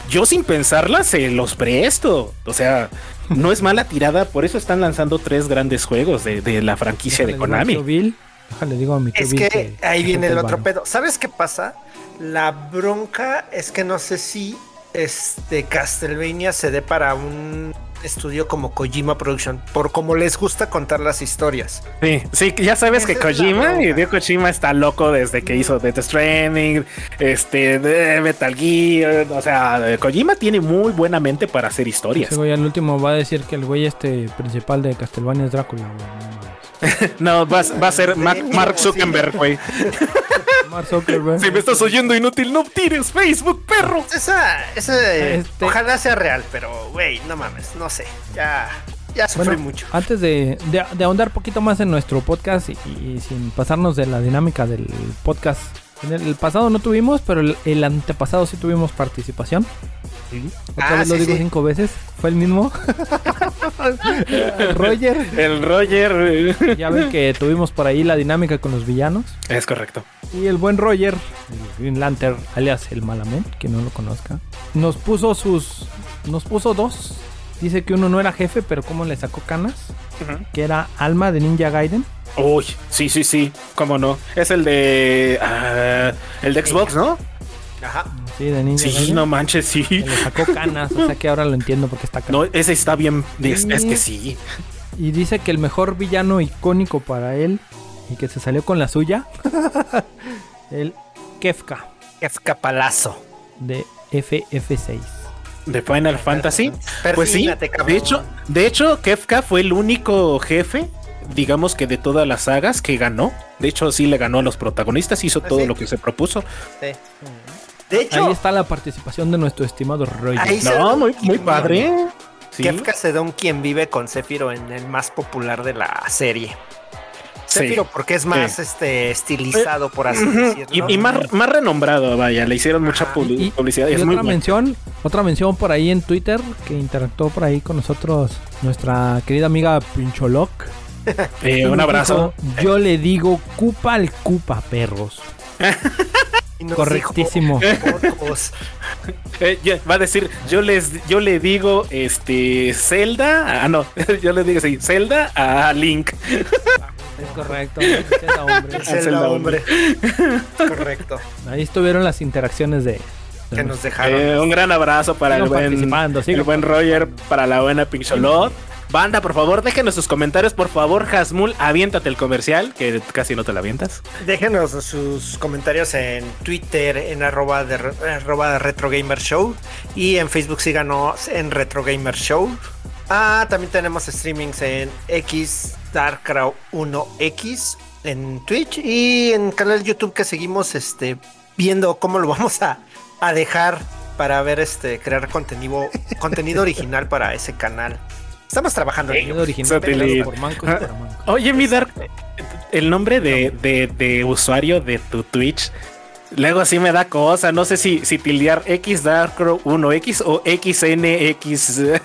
yo sin pensarla se los presto. O sea, no es mala tirada, por eso están lanzando tres grandes juegos de, la franquicia de Konami. Déjale, digo a mi es que, ahí viene el otro pedo. ¿Sabes qué pasa? La bronca es que no sé si este Castlevania se dé para un estudio como Kojima Production, por como les gusta contar las historias. Sí, sí, ya sabes que Kojima, y Dio Kojima está loco desde que hizo Death Stranding, este, de Metal Gear, o sea, Kojima tiene muy buena mente para hacer historias. Güey al último va a decir que el güey este principal de Castlevania es Drácula, no, va, va, a ser Mark Zuckerberg, güey. Si me estás oyendo inútil, no tires Facebook, perro. Esa, ese, este- ojalá sea real, pero, güey, no mames, no sé. Ya, ya sufrí mucho. Antes de, de, ahondar poquito más en nuestro podcast y, sin pasarnos de la dinámica del podcast En el, el pasado no tuvimos, pero el, el antepasado sí tuvimos participación. Otra Ah, vez lo digo sí. cinco veces. Fue el mismo. Roger. El Roger. Ya ven que tuvimos por ahí la dinámica con los villanos. Es correcto. Y el buen Roger, el Green Lantern, alias el Malamén, que no lo conozca, nos puso sus. Nos puso dos. Dice que uno no era jefe, pero como le sacó canas. Que era Alma de Ninja Gaiden. Uy, sí, sí, sí. ¿Cómo no? Es el de. ah, el de Xbox, ¿no? Ajá. Sí, de Ninja Sí, Gaiden. no manches, sí. Le sacó canas. o sea que ahora lo entiendo porque está No, canas. ese está bien. Es, Sí. es que sí. Y dice que el mejor villano icónico para él y que se salió con la suya. el Kefka Escapalazo. de FF6. De Final Fantasy. Pues sí. Cabrón. De hecho, de hecho, Kefka fue el único jefe, digamos que de todas las sagas que ganó. De hecho, sí le ganó a los protagonistas, hizo Pues todo sí. lo que se propuso. Sí. De hecho, Ahí está la participación de nuestro estimado Roger. Ahí se- No, muy, muy padre. Sí. Kefka Sedón quien vive con Sephiroth en el más popular de la serie. Sí. Sephiroth porque es más Sí. este estilizado, por así decirlo. Y, y más, más renombrado, vaya, le hicieron mucha Y, publicidad. y es muy otra bueno. mención, otra mención por ahí en Twitter que interactuó por ahí con nosotros nuestra querida amiga Pincholok. Eh, un abrazo. dijo, Yo le digo cupa al cupa, perros. Y nos Correctísimo. dijo. Eh, va a decir, yo les yo le digo este Zelda, ah no, yo le digo sí, Zelda a Link. Es correcto. es el hombre. Es hombre. Correcto. Ahí estuvieron las interacciones de, Que nos dejaron. Eh, un gran abrazo para el buen, el buen Roger, para la buena Pincholot. Banda, por favor, déjenos sus comentarios. Por favor, Hasmul, aviéntate el comercial, que casi no te la avientas. Déjenos sus comentarios en Twitter en arroba de, arroba de Retro Gamer Show y en Facebook síganos en Retro Gamer Show. Ah, también tenemos streamings en X Darkcrow 1X en Twitch y en canal YouTube que seguimos este viendo cómo lo vamos a, a dejar para ver este crear contenido original para ese canal. Estamos trabajando en ello. Original por mancos para mancos. Oye, mi Dark, el nombre de, de- de usuario de tu Twitch. Luego sí me da cosa, no sé si, si tildear X Darkrow 1X o XNX.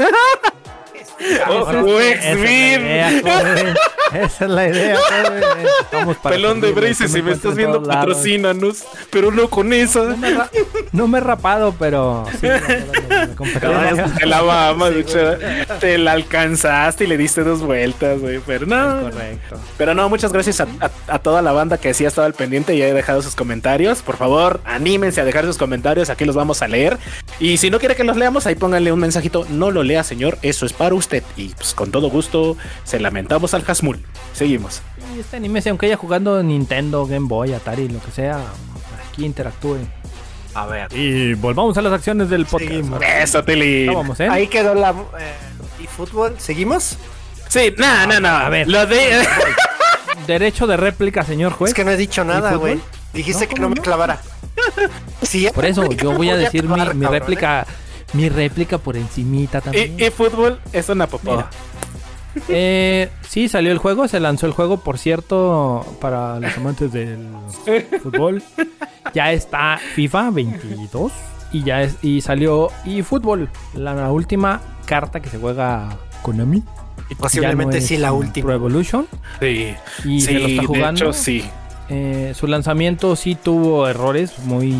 Es- o esa Esa es la idea, para Pelón de Braces, si me estás viendo, patrocínanos. Pero no con esa. No me, no he rapado, pero sí, competencia. Te la mamas, te la alcanzaste y le diste dos vueltas, güey. Pero no. Correcto. Pero no, muchas gracias a, a- a toda la banda que sí ha estado al pendiente y ha dejado sus comentarios. Por favor, anímense a dejar sus comentarios, aquí los vamos a leer. Y si no quiere que los leamos, ahí pónganle un mensajito. No lo lea, señor, eso es para usted. Y pues con todo gusto, se lamentamos al Hasmul. Seguimos. Y este anime, si aunque haya jugando Nintendo, Game Boy, Atari, lo que sea, aquí interactúe. A ver. Y volvamos a las acciones del podcast. Seguimos. Eso, Tili. Ya vamos, ¿eh? Ahí quedó la eh, y fútbol. ¿Seguimos? Sí, no, no, no. A ver. Lo de. Derecho de réplica, señor juez. Es que no he dicho nada, güey. Dijiste No, que ¿cómo no me no? clavara. Sí, Por eso yo voy a voy a decir mi, mi cabrón, réplica, mi réplica por encimita también. y, y fútbol es una popó. Eh, sí, salió el juego, se lanzó el juego, por cierto, para los amantes del fútbol. Ya está FIFA 22 y ya es y salió eFootball, la, la última carta que se juega Konami. Y posiblemente no sí la Pro última. Evolution Sí. y se lo sí, está de hecho, sí. Eh, su lanzamiento sí tuvo errores muy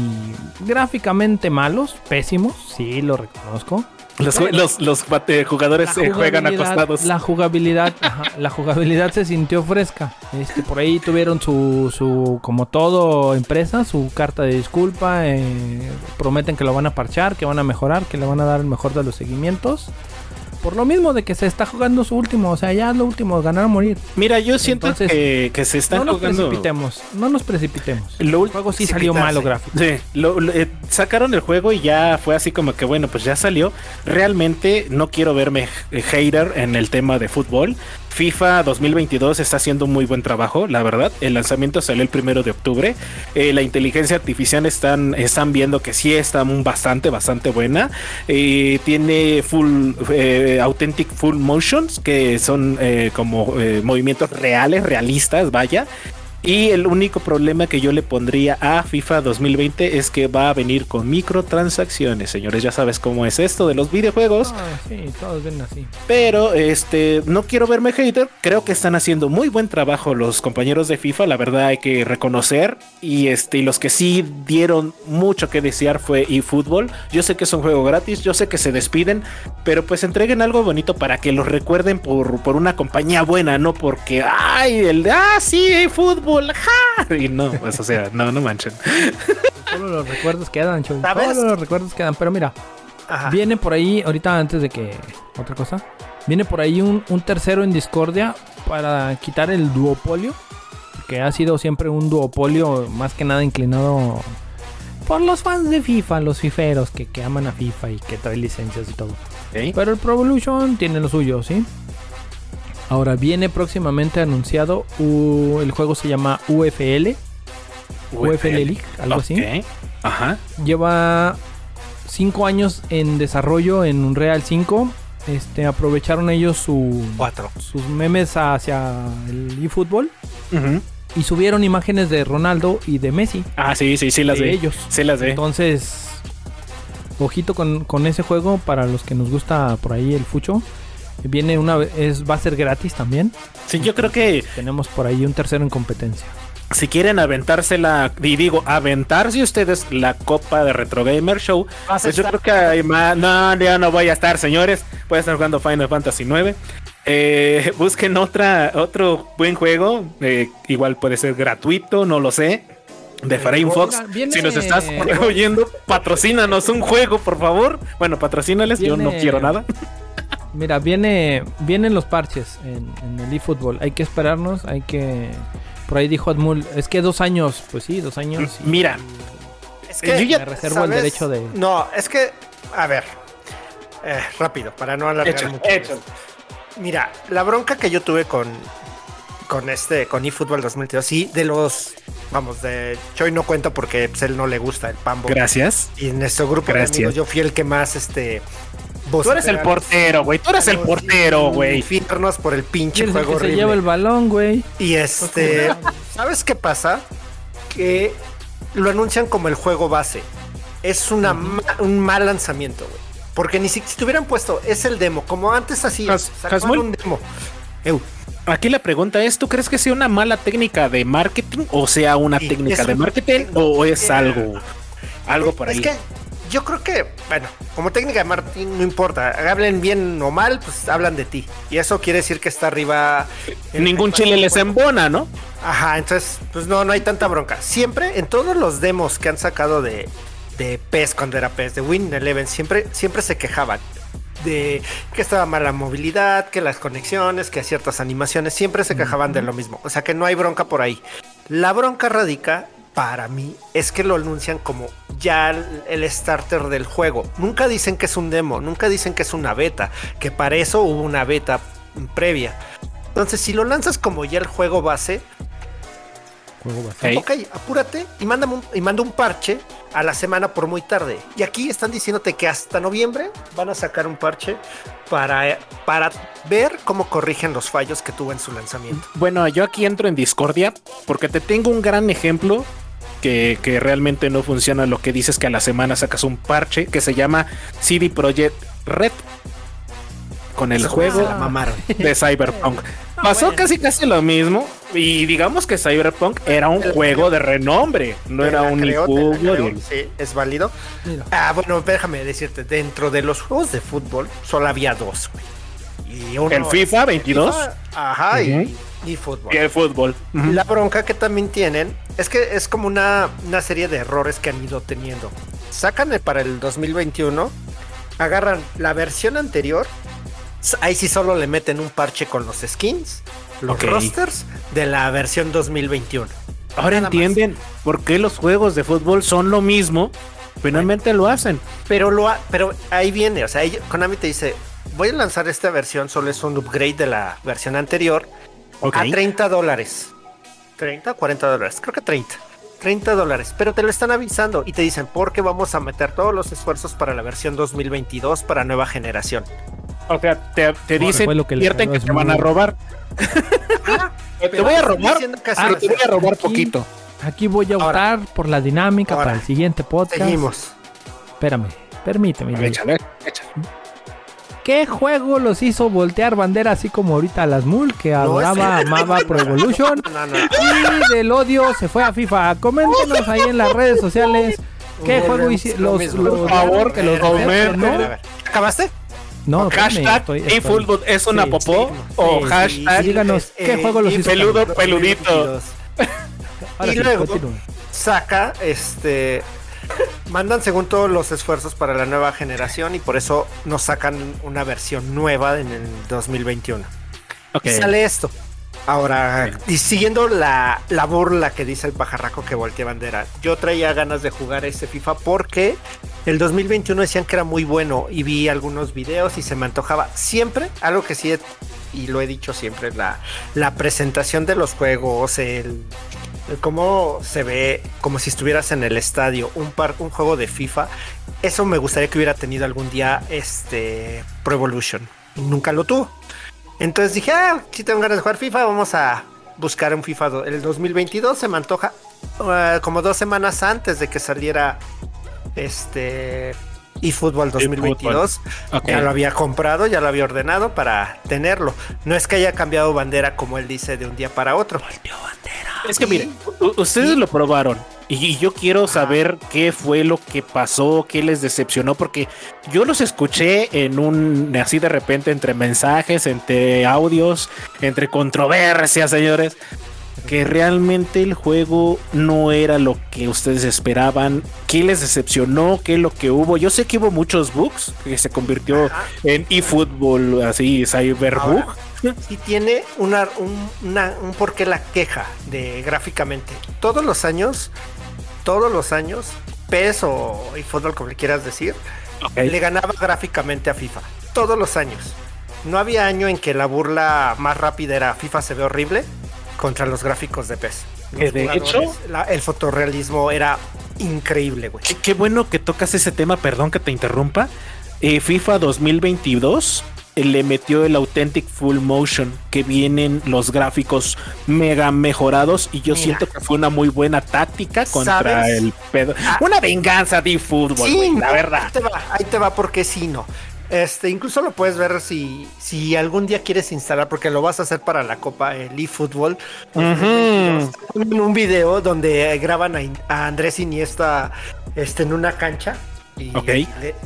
gráficamente malos, pésimos, sí lo reconozco. Los, los, los bate- jugadores eh, juegan acostados. La jugabilidad, ajá, la jugabilidad se sintió fresca. Este, por ahí tuvieron su, su, como todo empresa, su carta de disculpa. eh, prometen que lo van a parchar, que van a mejorar, que le van a dar el mejor de los seguimientos. Por lo mismo de que se está jugando su último, o sea, ya es lo último, ganar o morir. Mira, yo siento Entonces, que, que se están no nos jugando. precipitemos, no nos precipitemos. Lo El juego sí salió malo gráfico. Sí, lo- lo- eh, sacaron el juego y ya fue así como que bueno, pues ya salió. Realmente no quiero verme hater en el tema de fútbol. FIFA 2022 está haciendo muy buen trabajo, la verdad. El lanzamiento salió el primero de octubre. Eh, la inteligencia artificial están, están viendo que sí está bastante, bastante buena. Eh, tiene full, eh, authentic full motions, que son como movimientos reales, realistas, vaya. Y el único problema que yo le pondría a FIFA 2020 es que va a venir con microtransacciones, señores. Ya sabes cómo es esto de los videojuegos. Ah, sí, todos ven así. Pero este, no quiero verme hater. Creo que están haciendo muy buen trabajo los compañeros de FIFA. La verdad hay que reconocer. Y este, y los que sí dieron mucho que desear fue eFootball. Yo sé que es un juego gratis, yo sé que se despiden, pero pues entreguen algo bonito para que los recuerden por, por una compañía buena, no porque ay, el de ah, sí, eFootball y no, pues o sea, no, no manchen. Solo los recuerdos quedan, Choy. Solo los recuerdos quedan. Pero mira, viene por ahí, ahorita antes de que. Otra cosa. Viene por ahí un, tercero en discordia para quitar el duopolio. Que ha sido siempre un duopolio más que nada inclinado por los fans de FIFA, los fiferos que, que aman a FIFA y que trae licencias y todo. Pero el Pro Evolution tiene lo suyo, ¿sí? Ahora viene próximamente anunciado el juego se llama UFL. UFL, League, algo así. Ajá. Lleva 5 años en desarrollo en Unreal 5. Este, aprovecharon ellos su, sus memes hacia el eFootball. Y subieron imágenes de Ronaldo y de Messi. Ah, sí, sí, sí las de ellos. Sí las de. Entonces, ojito con, con ese juego para los que nos gusta por ahí el fucho. Viene una es va a ser gratis también. Sí, yo creo que tenemos por ahí un tercero en competencia. Si quieren aventársela, y digo, aventarse ustedes la copa de Retro Gamer Show, pues yo creo que hay más. No, ya no voy a estar, señores. Voy a estar jugando Final Fantasy 9. Eh, busquen otra, otro buen juego. Eh, igual puede ser gratuito, no lo sé. De Frame Fox. Si nos estás oyendo, patrocínanos un juego, por favor. Bueno, patrocínales, yo no quiero nada. Mira, viene, vienen los parches en, el eFootball. Hay que esperarnos, hay que. Por ahí dijo Admul, es que dos años, pues sí, dos años. Mira, es que yo ya me reservo el derecho de. No, es que, a ver, eh, rápido, para no alargar mucho. Mira, la bronca que yo tuve con, con este, con eFootball 2022, sí, de los, vamos, de Choi no cuento porque pues, él no le gusta el pambo. Gracias. Y en nuestro grupo de amigos yo fui el que más, este, Tú eres el portero, güey. Tú eres el portero, güey. Infiernos por el pinche juego que se lleva el balón, güey. Y este, ¿sabes qué pasa? Que lo anuncian como el juego base. Es una un mal lanzamiento, güey. Porque ni si, si te hubieran puesto, es el demo, como antes así, un demo. Aquí la pregunta es, ¿tú crees que sea una mala técnica de marketing o sea una técnica de marketing o es algo algo por ahí? Es que yo creo que, bueno, como técnica de marketing no importa, hablen bien o mal, pues hablan de ti. Y eso quiere decir que está arriba. Ningún chile les embona, ¿no? Ajá, entonces, pues no, no hay tanta bronca. Siempre, en todos los demos que han sacado de, de PES cuando era PES, de Win Eleven, siempre, siempre se quejaban de que estaba mala movilidad, que las conexiones, que ciertas animaciones, siempre se quejaban de lo mismo. O sea que no hay bronca por ahí. La bronca radica para mí es que lo anuncian como ya el starter del juego. Nunca dicen que es un demo, nunca dicen que es una beta, que para eso hubo una beta previa. Entonces, si lo lanzas como ya el juego base, ok, apúrate y, mándame un, y manda un parche a la semana por muy tarde. Y aquí están diciéndote que hasta noviembre van a sacar un parche para, para ver cómo corrigen los fallos que tuvo en su lanzamiento. Bueno, yo aquí entro en discordia porque te tengo un gran ejemplo que, realmente no funciona lo que dices que a la semana sacas un parche que se llama CD Projekt Red con el juego de Cyberpunk. Ah, Pasó casi casi lo mismo y digamos que Cyberpunk era un juego de renombre, no era un juego. Sí, es válido. Ah, bueno, déjame decirte, dentro de los juegos de fútbol solo había dos, Y ¿El FIFA 22? ajá, y y fútbol. Y el fútbol. La bronca que también tienen es que es como una, una serie de errores que han ido teniendo. Sacan para el 2021, agarran la versión anterior, ahí sí solo le meten un parche con los skins, los rosters de la versión 2021. Ahora entienden por qué los juegos de fútbol son lo mismo, finalmente lo hacen. Pero, lo pero ahí viene, o sea, Konami te dice, voy a lanzar esta versión, solo es un upgrade de la versión anterior a 30 dólares. 30, 40 dólares, creo que 30. 30 dólares, pero te lo están avisando y te dicen porque vamos a meter todos los esfuerzos para la versión 2022 para nueva generación. O sea, te, te dicen que, que te van a robar. te voy a robar, diciendo que así pero va a te voy a robar Aquí- poquito. Aquí voy a Ahora. optar por la dinámica Ahora. para el siguiente podcast. Seguimos. Espérame, permíteme. Yayo. Échale, échale. ¿Qué juego los hizo voltear bandera así como ahorita las Mul que adoraba, amaba Pro Evolution? No, no. Y del odio se fue a FIFA. Coméntenos ahí en las redes sociales qué juego hicieron lo los, Por favor, que los. ¿Acabaste? No, Hashtag fútbol es una Sí, popó sí, o sí, hashtag sí. Díganos, ¿qué juego los hizo Peludo, peludito. Y sí, luego- saca, este, mandan según todos los esfuerzos para la nueva generación y por eso nos sacan una versión nueva en el 2021. Ok. Y sale esto. Ahora, y siguiendo la, la burla que dice el pajarraco que voltea bandera, yo traía ganas de jugar ese FIFA porque el 2021 decían que era muy bueno y vi algunos videos y se me antojaba siempre, algo que sí, y lo he dicho siempre, la, la presentación de los juegos, el cómo se ve como si estuvieras en el estadio, un, par, un juego de FIFA, eso me gustaría que hubiera tenido algún día este Pro Evolution. Nunca lo tuvo. Entonces dije, ah, si tengo ganas de jugar FIFA, vamos a buscar un FIFA. El 2022 se me antoja eh, como dos semanas antes de que saliera este eFootball 2022. Ok. Ya lo había comprado, ya lo había ordenado para tenerlo. No es que haya cambiado bandera como él dice de un día para otro. Es que miren, ustedes lo probaron y y yo quiero saber qué fue lo que pasó, qué les decepcionó, porque yo los escuché en un así de repente entre mensajes, entre audios, entre controversias, señores, que realmente el juego no era lo que ustedes esperaban, qué les decepcionó, qué es lo que hubo. Yo sé que hubo muchos bugs, que se convirtió Ajá. en eFootball, así, cyberbug. Sí tiene una, un, una- un porqué la queja de gráficamente. Todos los años, todos los años, PES o eFootball, como le quieras decir, le ganaba gráficamente a FIFA. Todos los años. No había año en que la burla más rápida era FIFA se ve horrible contra los gráficos de PES. Que de hecho- la- el fotorrealismo era increíble, güey. Qué, qué bueno que tocas ese tema, perdón que te interrumpa. Eh, FIFA 2022 eh, le metió el Authentic Full Motion, que vienen los gráficos mega mejorados y yo Mira. siento que fue una muy buena táctica contra ¿Sabes? el pedo. Ah. Una venganza de fútbol, Sí, güey, la verdad. Ahí te va, ahí te va porque sí, no. Este, incluso lo puedes ver si, si algún día quieres instalar, porque lo vas a hacer para la Copa, el eFootball. Ujú. En un video donde graban a, Andrés Iniesta este, en una cancha. Y,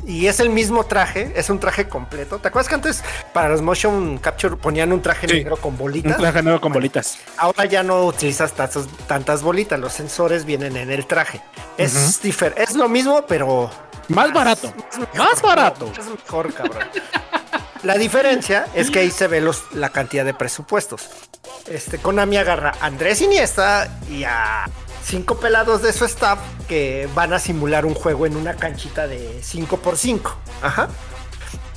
y es el mismo traje, es un traje completo. ¿Te acuerdas que antes para los motion capture ponían un traje Sí. negro con Un bolitas? traje nuevo con bolitas. Ahora ya no utilizas tantas, tantas bolitas, los sensores vienen en el traje. Es difer- es lo mismo, pero Más barato. Más barato. es mejor, cabrón. La diferencia es que ahí se ve los, la cantidad de presupuestos. Este Konami agarra a Andrés Iniesta y a cinco pelados de su staff que van a simular un juego en una canchita de 5x5. Ajá.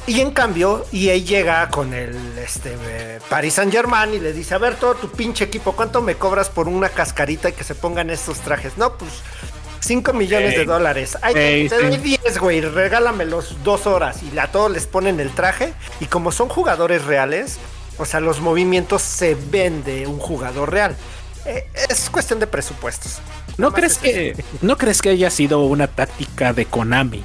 Y en cambio, EA llega con el este, eh, Paris Saint Germain y le dice: A ver, todo tu pinche equipo, ¿cuánto me cobras por una cascarita y que se pongan estos trajes? No, pues 5 millones de dólares. Ay, Ey, te, te doy 10, güey. Regálamelos dos horas. Y a todos les ponen el traje. Y como son jugadores reales, o sea, los movimientos se ven de un jugador real. Eh, es cuestión de presupuestos. ¿No crees es que no crees que haya sido una táctica de Konami?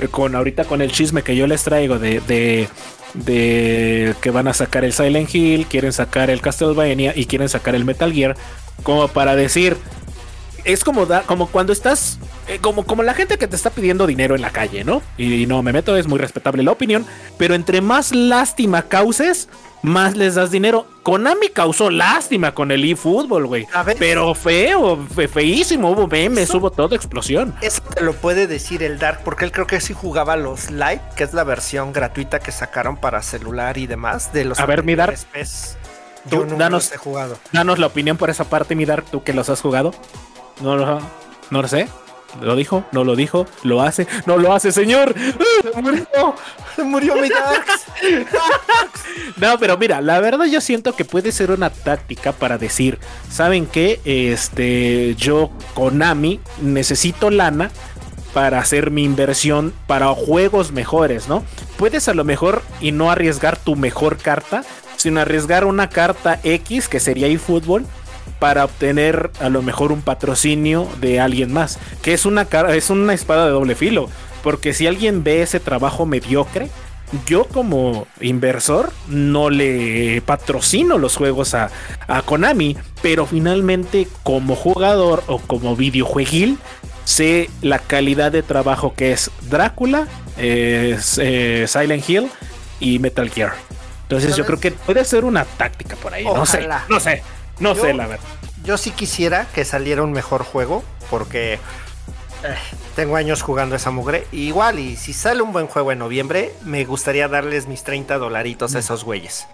Eh, Con ahorita con el chisme que yo les traigo de, de, de que van a sacar el Silent Hill, quieren sacar el Castlevania y quieren sacar el Metal Gear, como para decir es como da, como cuando estás eh, como como la gente que te está pidiendo dinero en la calle, ¿no? Y, no me meto, es muy respetable la opinión, pero entre más lástima causes, más les das dinero. Konami causó lástima con el eFootball, güey. Pero feo, fe- feísimo, hubo memes, Eso- hubo todo, explosión. Eso te lo puede decir el Dark, porque él creo que sí jugaba los Live, que es la versión gratuita que sacaron para celular y demás de los A ver, mi Dark, PES. tú, danos- jugado. Danos la opinión por esa parte, mi Dark, tú que los has jugado. No lo, no lo sé. ¿Lo dijo? ¿No lo dijo? ¿Lo hace? ¡No lo hace, señor! Se murió, se murió mi Darks. No, pero mira, la verdad yo siento que puede ser una táctica para decir, ¿saben qué? Este, yo, Konami, necesito lana para hacer mi inversión para juegos mejores, ¿no? Puedes a lo mejor y no arriesgar tu mejor carta, sino arriesgar una carta X, que sería eFootball, para obtener a lo mejor un patrocinio de alguien más, que es una, es una espada de doble filo, porque si alguien ve ese trabajo mediocre, yo como inversor no le patrocino los juegos a, Konami, pero finalmente como jugador o como videojueguil sé la calidad de trabajo que es Drácula, eh, Silent Hill y Metal Gear. Entonces yo creo que puede ser una táctica por ahí. No sé, no sé, no sé la verdad. Yo sí quisiera que saliera un mejor juego porque eh, tengo años jugando esa mugre. Igual, y si sale un buen juego en noviembre, me gustaría darles mis 30 dolaritos a esos güeyes.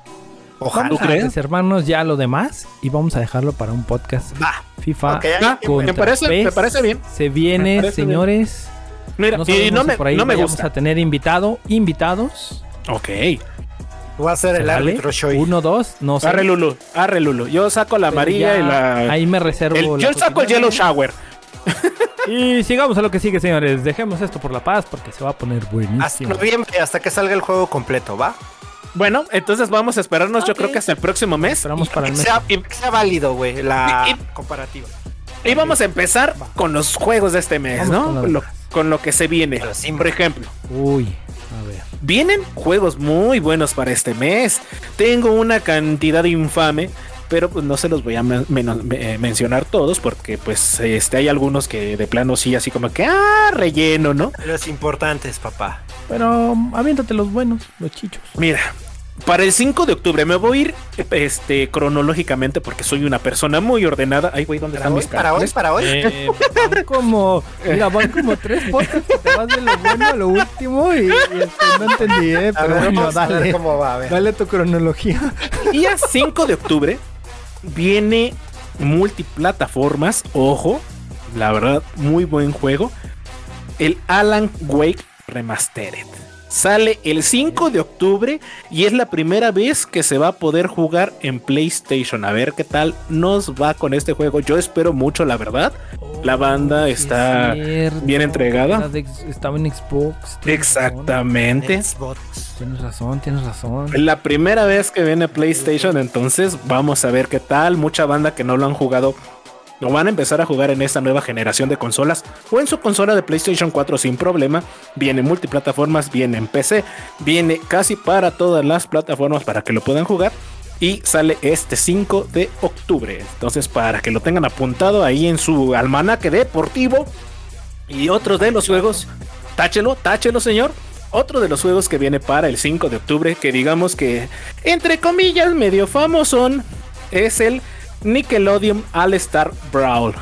Ojalá. ¿Tú crees? hermanos ya lo demás y vamos a dejarlo para un podcast. Va. FIFA. me, parece, me parece bien. Se viene, señores. Mira, y no me, no me gusta. a tener invitado, invitados. Ok. Voy a hacer el árbitro show. Uno, dos, no sé. Arre Lulu, arre Lulu. Yo saco la amarilla y la. Ahí me reservo. yo saco el Yellow Shower. Y sigamos a lo que sigue, señores. Dejemos esto por la paz porque se va a poner buenísimo. Hasta noviembre, hasta que salga el juego completo, ¿va? Bueno, entonces vamos a esperarnos, yo creo que hasta el próximo mes. Esperamos para el mes. Sea, que sea válido, güey, la comparativa. Y vamos a empezar con los juegos de este mes, ¿no? Con lo, que se viene. Por ejemplo. Uy, a ver. Vienen juegos muy buenos para este mes. Tengo una cantidad infame pero pues no se los voy a eh, mencionar todos porque pues este hay algunos que de plano sí así como que ah relleno, ¿no? Los importantes, papá. Pero aviéntate los buenos, los chichos. Mira, para el 5 de octubre me voy a ir este, cronológicamente porque soy una persona muy ordenada. Ay, güey, ¿dónde están mis Para hoy, para hoy. Eh, van como, mira, van como tres podcasts que te vas de lo bueno a lo último y, no entendí, ¿eh? Pero bueno, dale. Cómo va, a ver. Dale tu cronología. Día 5 de octubre Viene multiplataformas, ojo, la verdad, muy buen juego. El Alan Wake Remastered. Sale el 5 de octubre y es la primera vez que se va a poder jugar en PlayStation. A ver qué tal nos va con este juego. Yo espero mucho, la verdad. la banda está bien entregada. Estaba en Xbox. Exactamente. Tienes razón, tienes razón. La primera vez que viene PlayStation, entonces vamos a ver qué tal. Mucha banda que no lo han jugado lo van a empezar a jugar en esta nueva generación de consolas o en su consola de PlayStation 4 sin problema. Viene multiplataformas, viene en PC, viene casi para todas las plataformas para que lo puedan jugar. Y sale este 5 de octubre. Entonces, para que lo tengan apuntado ahí en su almanaque deportivo. Y otro de los juegos, táchelo, táchelo, señor. Otro de los juegos que viene para el 5 de octubre, que digamos que, entre comillas, medio famoso, es el Nickelodeon All Star Brawl,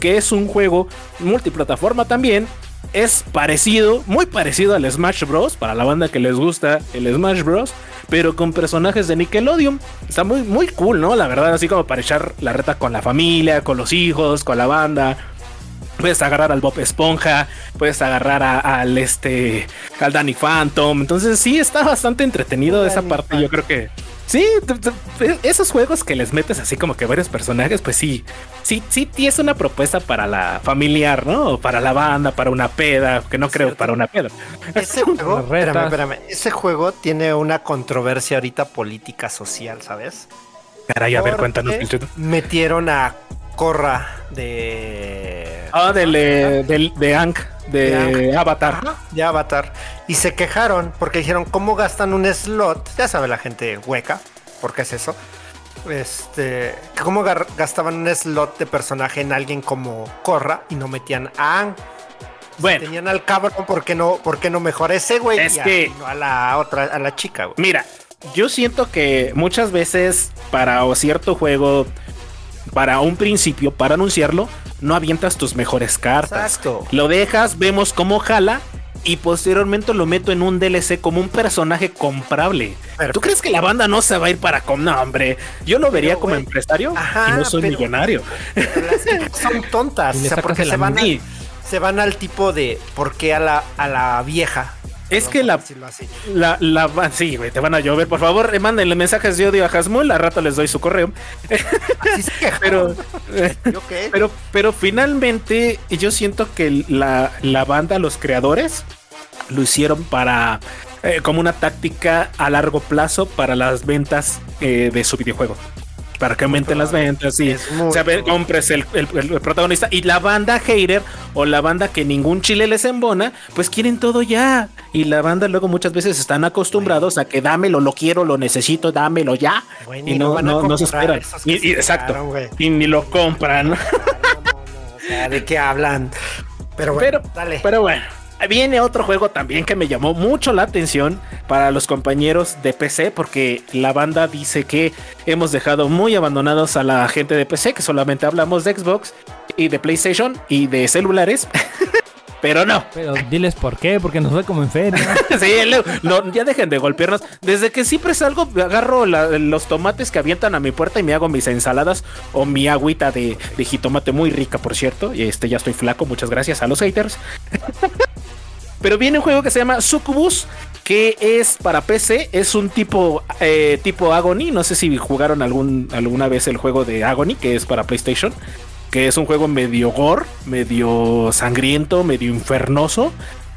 que es un juego multiplataforma también. Es parecido, muy parecido al Smash Bros. para la banda que les gusta el Smash Bros. Pero con personajes de Nickelodeon. Está muy, muy cool, ¿no? La verdad, así como para echar la reta con la familia, con los hijos, con la banda. Puedes agarrar al Bob Esponja, puedes agarrar al este, al Danny Phantom. Entonces sí, está bastante entretenido esa parte. Yo creo que Sí, esos juegos que les metes así como que varios personajes, pues sí, sí, sí, es una propuesta para la familiar, ¿no? O para la banda, para una peda, que no creo para una peda. Ese juego, espérame, espérame, ese juego tiene una controversia ahorita política social, ¿sabes? Caray, a ver, cuéntanos. Metieron a Corra de. Ah, del, eh, del, de Ank, de, Avatar. de Avatar. Y se quejaron porque dijeron, ¿cómo gastan un slot? Ya sabe la gente hueca, porque es eso. Este, ¿cómo gastaban un slot de personaje en alguien como Corra y no metían a Ank? Bueno. tenían al cabrón, ¿por qué no, por qué no mejor ese güey? Es que. a la otra, a la chica, güey. Mira, yo siento que muchas veces para cierto juego para un principio, para anunciarlo, no avientas tus mejores cartas. Exacto. Lo dejas, vemos cómo jala y posteriormente lo meto en un DLC como un personaje comprable. ¿Tú crees que la banda no se va a ir para con no, hombre? Yo lo vería como empresario y no soy millonario. son tontas, o sea, porque se van, se van al tipo de por qué a la, a la vieja es que la, la, la, sí, güey, te van a llover. Por favor, eh, mándenle mensajes de odio a Hasmul. A rato les doy su correo. pero, pero, pero finalmente, yo siento que la, la banda, los creadores, lo hicieron para eh, como una táctica a largo plazo para las ventas eh, de su videojuego. Para que aumenten las ventas y o sea, compres el, el- el protagonista. Y la banda hater o la banda que ningún chile les embona, pues quieren todo ya. Y la banda luego muchas veces están acostumbrados a que dámelo, lo quiero, lo necesito, dámelo ya. Güey, y no, no, no se esperan. Y- exacto. quedaron. Y ni lo compran. O sea, ¿de qué hablan? Pero bueno, Pero, dale. pero bueno, viene otro juego también que me llamó mucho la atención para los compañeros de PC, porque la banda dice que hemos dejado muy abandonados a la gente de PC, que solamente hablamos de Xbox y de PlayStation y de celulares. Pero no, Pero diles por qué, porque nos fue como en feria. sí, no, ya dejen de golpearnos. Desde que siempre salgo, agarro la- los tomates que avientan a mi puerta y me hago mis ensaladas o mi agüita de, de jitomate muy rica, por cierto. Y este ya estoy flaco, muchas gracias a los haters. Pero viene un juego que se llama Succubus, que es para PC, es un tipo eh, tipo Agony. No sé si jugaron alguna vez el juego de Agony, que es para PlayStation. Que es un juego medio gore, medio sangriento, medio infernoso.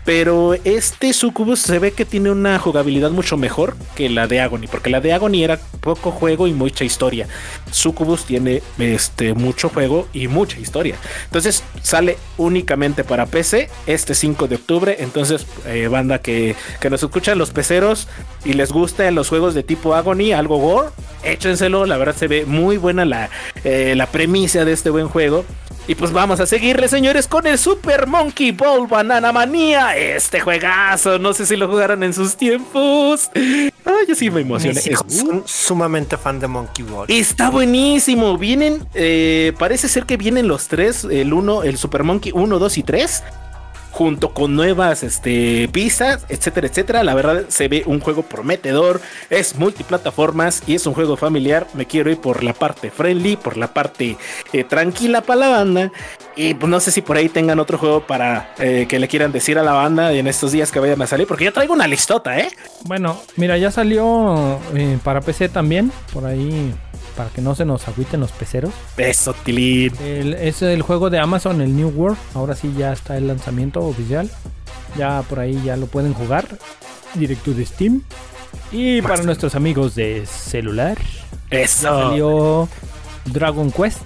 Pero este Succubus se ve que tiene una jugabilidad mucho mejor que la de Agony, porque la de Agony era poco juego y mucha historia. Succubus tiene este mucho juego y mucha historia. Entonces sale únicamente para PC este 5 de octubre. Entonces, eh, banda que, que nos escuchan los peceros y les gustan los juegos de tipo Agony, algo gore, échenselo. La verdad se ve muy buena la, eh, la premisa de este buen juego. Y pues vamos a seguirle, señores, con el Super Monkey Ball Banana Manía. Este juegazo, no sé si lo jugaron en sus tiempos. Ay, yo sí me emocioné. Mis hijos Es- son sumamente fan de Monkey Ball. Está buenísimo. Vienen, eh, parece ser que vienen los tres, el uno, el Super Monkey 1, 2 y 3. Junto con nuevas este, pistas, etcétera, etcétera. La verdad se ve un juego prometedor. Es multiplataformas y es un juego familiar. Me quiero ir por la parte friendly, por la parte eh, tranquila para la banda. Y pues no sé si por ahí tengan otro juego para eh, que le quieran decir a la banda en estos días que vayan a salir. Porque yo traigo una listota, ¿eh? Bueno, mira, ya salió eh, para PC también, por ahí, para que no se nos agüiten los peceros. Eso, Tilín. El- es el juego de Amazon, el New World. Ahora sí ya está el lanzamiento oficial. Ya por ahí ya lo pueden jugar. Directo de Steam. Y para nuestros amigos de celular, Eso. salió Dragon Quest,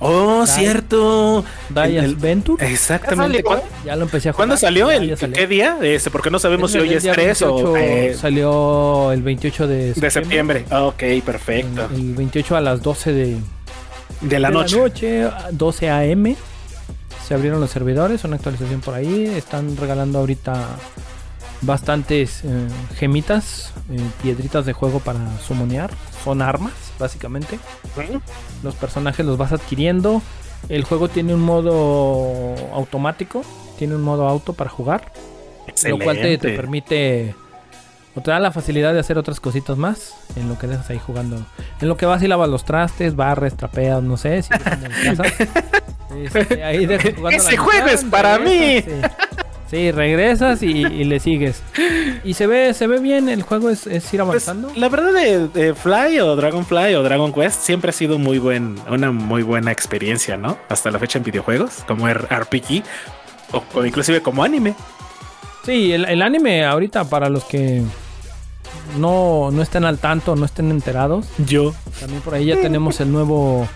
Oh, Dai- cierto. Dice El- Adventure. Exactamente. ¿Ya ¿Cuándo, salió? Ya lo empecé a jugar. cuándo salió? ¿El, salió. ¿Qué día? Este, porque no sabemos si hoy es día 3 o 28 eh, Salió el 28 de de septiembre. Ok, perfecto. El, el 28 a las 12 de, De la de noche. 12 a.m. Se abrieron los servidores, una actualización por ahí. Están regalando ahorita bastantes eh, gemitas, eh, piedritas de juego para sumonear. Son armas, básicamente. Los personajes los vas adquiriendo. El juego tiene un modo automático, tiene un modo auto para jugar. Lo cual te, te permite o te da la facilidad de hacer otras cositas más en lo que dejas ahí jugando. En lo que vas y lavas los trastes, barres, trapeas, no sé, si en casa. Este, ahí dejas jugando Ese la juego mitad, es para mí. Sí, Sí, regresas y, y le sigues. Y se ve, se ve bien, el juego es, es ir Pues, avanzando. la verdad de, de Fly o Dragonfly o Dragon Quest siempre ha sido muy buen, una muy buena experiencia, ¿no? Hasta la fecha en videojuegos, como RPG o, o inclusive como anime. Sí, el, el anime ahorita para los que no, no estén al tanto, no estén enterados, Yo. También por ahí ya tenemos el nuevo.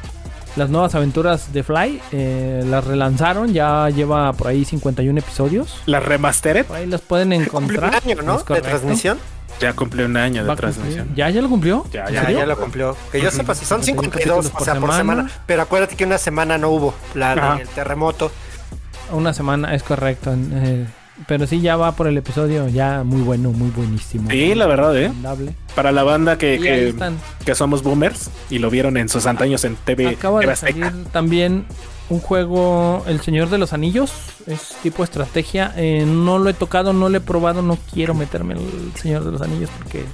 Las nuevas aventuras de Fly. eh, las relanzaron. Ya lleva por ahí 51 episodios. La remastered Por ahí las pueden Cumplió un encontrar. año, ¿no? De transmisión. ya cumplió un año de transmisión. ¿Ya, ya lo cumplió? Ya, ¿En Ya, ya lo cumplió. Que yo sepa, si son 51 52, capítulos o sea, por por semana. semana. Pero acuérdate que una semana no hubo la del terremoto. Una semana, es correcto. eh, pero sí, ya va por el episodio. Ya muy bueno, muy buenísimo. Sí, la verdad, ¿eh? Para la banda que, que, que somos boomers y lo vieron en sus antaños en TV. Acaba TV de salir también un juego, El Señor de los Anillos. Es tipo estrategia. eh, no lo he tocado, no lo he probado. No quiero meterme en El Señor de los Anillos porque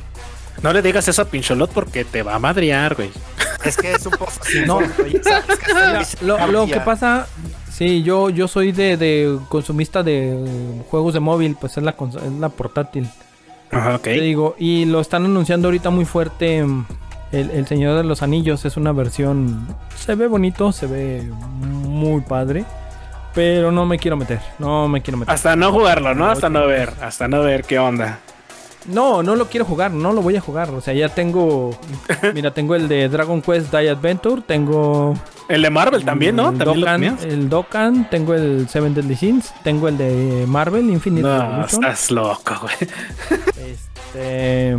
No le digas eso a Pincholot porque te va a madrear, güey. Es que es un pozo sin No. lo, lo que pasa, sí, yo, yo soy de, de consumista de juegos de móvil, pues es la, es la portátil. Ajá, ok. Te digo, y lo están anunciando ahorita muy fuerte. El, el Señor de los Anillos es una versión. Se ve bonito, se ve muy padre. Pero no me quiero meter. No me quiero meter. Hasta no jugarlo, ¿no? Hasta no ver. Hasta no ver qué onda. No, no lo quiero jugar, no lo voy a jugar. O sea, ya tengo. mira, tengo el de Dragon Quest Die Adventure, tengo. El de Marvel también, ¿no? El ¿También Dokkan, el Dokkan, tengo el Seven Deadly Sins, tengo el de Marvel Infinite No, estás loco, güey. Este.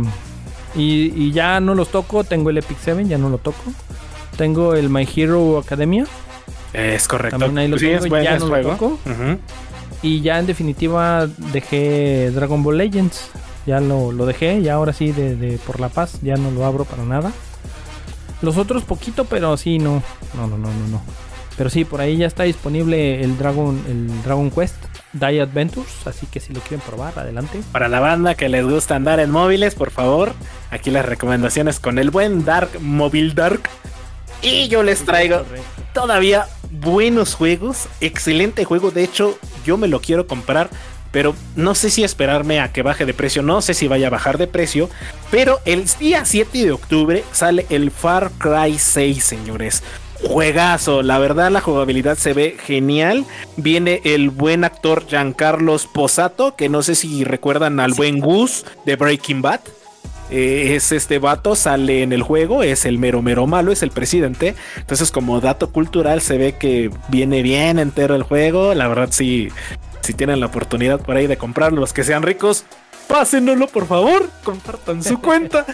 Y, y ya no los toco. Tengo el Epic 7, ya no lo toco. Tengo el My Hero Academia. Es correcto. También ahí lo Sí, tengo, es buen ya es no lo toco. Y ya en definitiva dejé Dragon Ball Legends. Ya lo, lo dejé. Ya ahora sí, de, por la paz. Ya no lo abro para nada. Los otros poquito, pero sí, no. No, no, no, no, no. Pero sí, por ahí ya está disponible el Dragon, el Dragon Quest Die Adventures. Así que si lo quieren probar, adelante. Para la banda que les gusta andar en móviles, por favor, aquí las recomendaciones con el buen Dark Mobile Dark. Y yo les traigo todavía buenos juegos, excelente juego, de hecho yo me lo quiero comprar, pero no sé si esperarme a que baje de precio, no sé si vaya a bajar de precio, pero el día 7 de octubre sale el Far Cry 6, señores. Juegazo, la verdad la jugabilidad se ve genial. Viene el buen actor Giancarlo Posato, que no sé si recuerdan al buen Gus de Breaking Bad. Eh, es este vato, sale en el juego, es el mero mero malo, es el presidente. Entonces, como dato cultural, se ve que viene bien entero el juego. La verdad, sí, si tienen la oportunidad por ahí de comprarlo, los que sean ricos, pásenlo por favor, compartan su cuenta.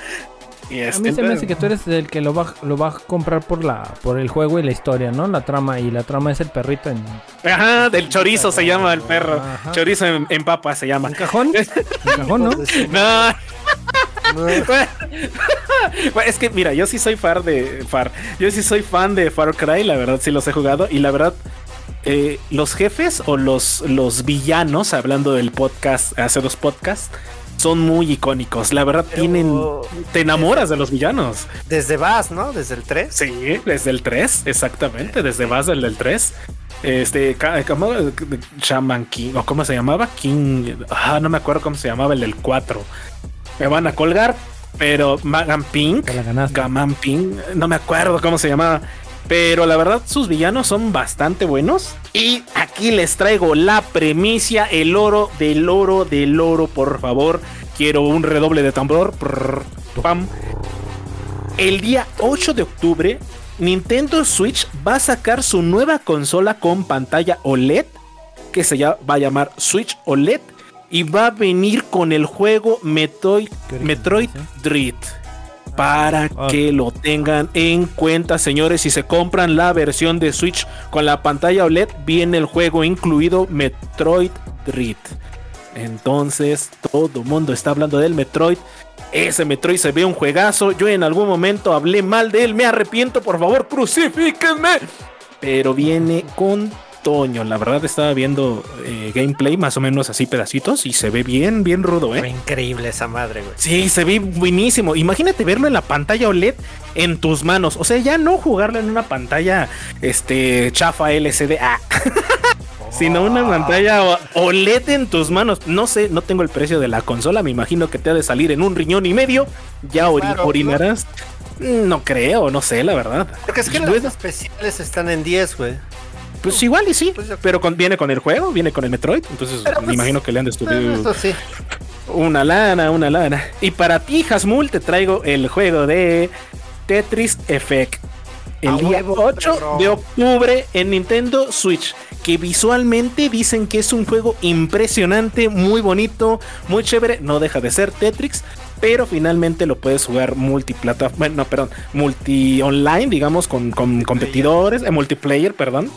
Y A este, mí se me hace que tú eres el que lo va, lo va a comprar por la por el juego y la historia, ¿no? La trama. Y la trama es el perrito en Ajá, del chorizo se llama el perro. Ajá. Chorizo en, en papa se llama. un cajón. Un cajón, ¿no? No. Bueno, es que mira, yo sí soy fan de Far. Yo sí soy fan de Far Cry, la verdad sí los he jugado y la verdad eh, los jefes o los, los villanos, hablando del podcast, hace dos podcasts, son muy icónicos. La verdad Pero- tienen te enamoras de los villanos. Desde Bass, ¿no? Desde el 3. Sí, desde el 3, exactamente, desde más del del 3. Este, ¿cómo? Shaman King, o cómo se llamaba? King, ah, no me acuerdo cómo se llamaba el del 4. Me van a colgar, pero Magan Pink, Te la ganaste. Gaman Pink, no me acuerdo cómo se llamaba. Pero la verdad, sus villanos son bastante buenos. Y aquí les traigo la premicia, el oro del oro del oro, por favor. Quiero un redoble de tambor. Pam. El día 8 de octubre, Nintendo Switch va a sacar su nueva consola con pantalla OLED, que se va a llamar Switch OLED, y va a venir con el juego Metroid, Metroid. Dread. Para Ah. que lo tengan en cuenta, señores, si se compran la versión de Switch con la pantalla OLED, viene el juego incluido Metroid Dread. Entonces, todo el mundo está hablando del Metroid. Ese Metroid se ve un juegazo. Yo en algún momento hablé mal de él. Me arrepiento, por favor, crucifíquenme. Pero viene con Toño. La verdad estaba viendo eh, gameplay, más o menos así pedacitos. Y se ve bien, bien rudo, ¿eh? increíble esa madre, güey. Sí, se ve buenísimo. Imagínate verlo en la pantalla OLED en tus manos. O sea, ya no jugarlo en una pantalla este chafa LCD. Ah. Sino una pantalla o- OLED en tus manos. No sé, no tengo el precio de la consola. Me imagino que te ha de salir en un riñón y medio. Ya ori- Claro, ¿no? orinarás. No creo, no sé, la verdad. Porque es que las especiales están en 10, güey. Pues igual y sí. Pues Pero con- viene con el juego, viene con el Metroid. Entonces me pues, imagino que le han de subir Eso sí. Una lana, una lana. Y para ti, Hasmul, te traigo el juego de Tetris Effect. El día huevo, 8 perro. de octubre en Nintendo Switch. Que visualmente dicen que es un juego impresionante, muy bonito, muy chévere. No deja de ser Tetris. Pero finalmente lo puedes jugar multiplataforma, bueno, no, perdón, multi online, digamos, con, con competidores, eh, multiplayer, perdón.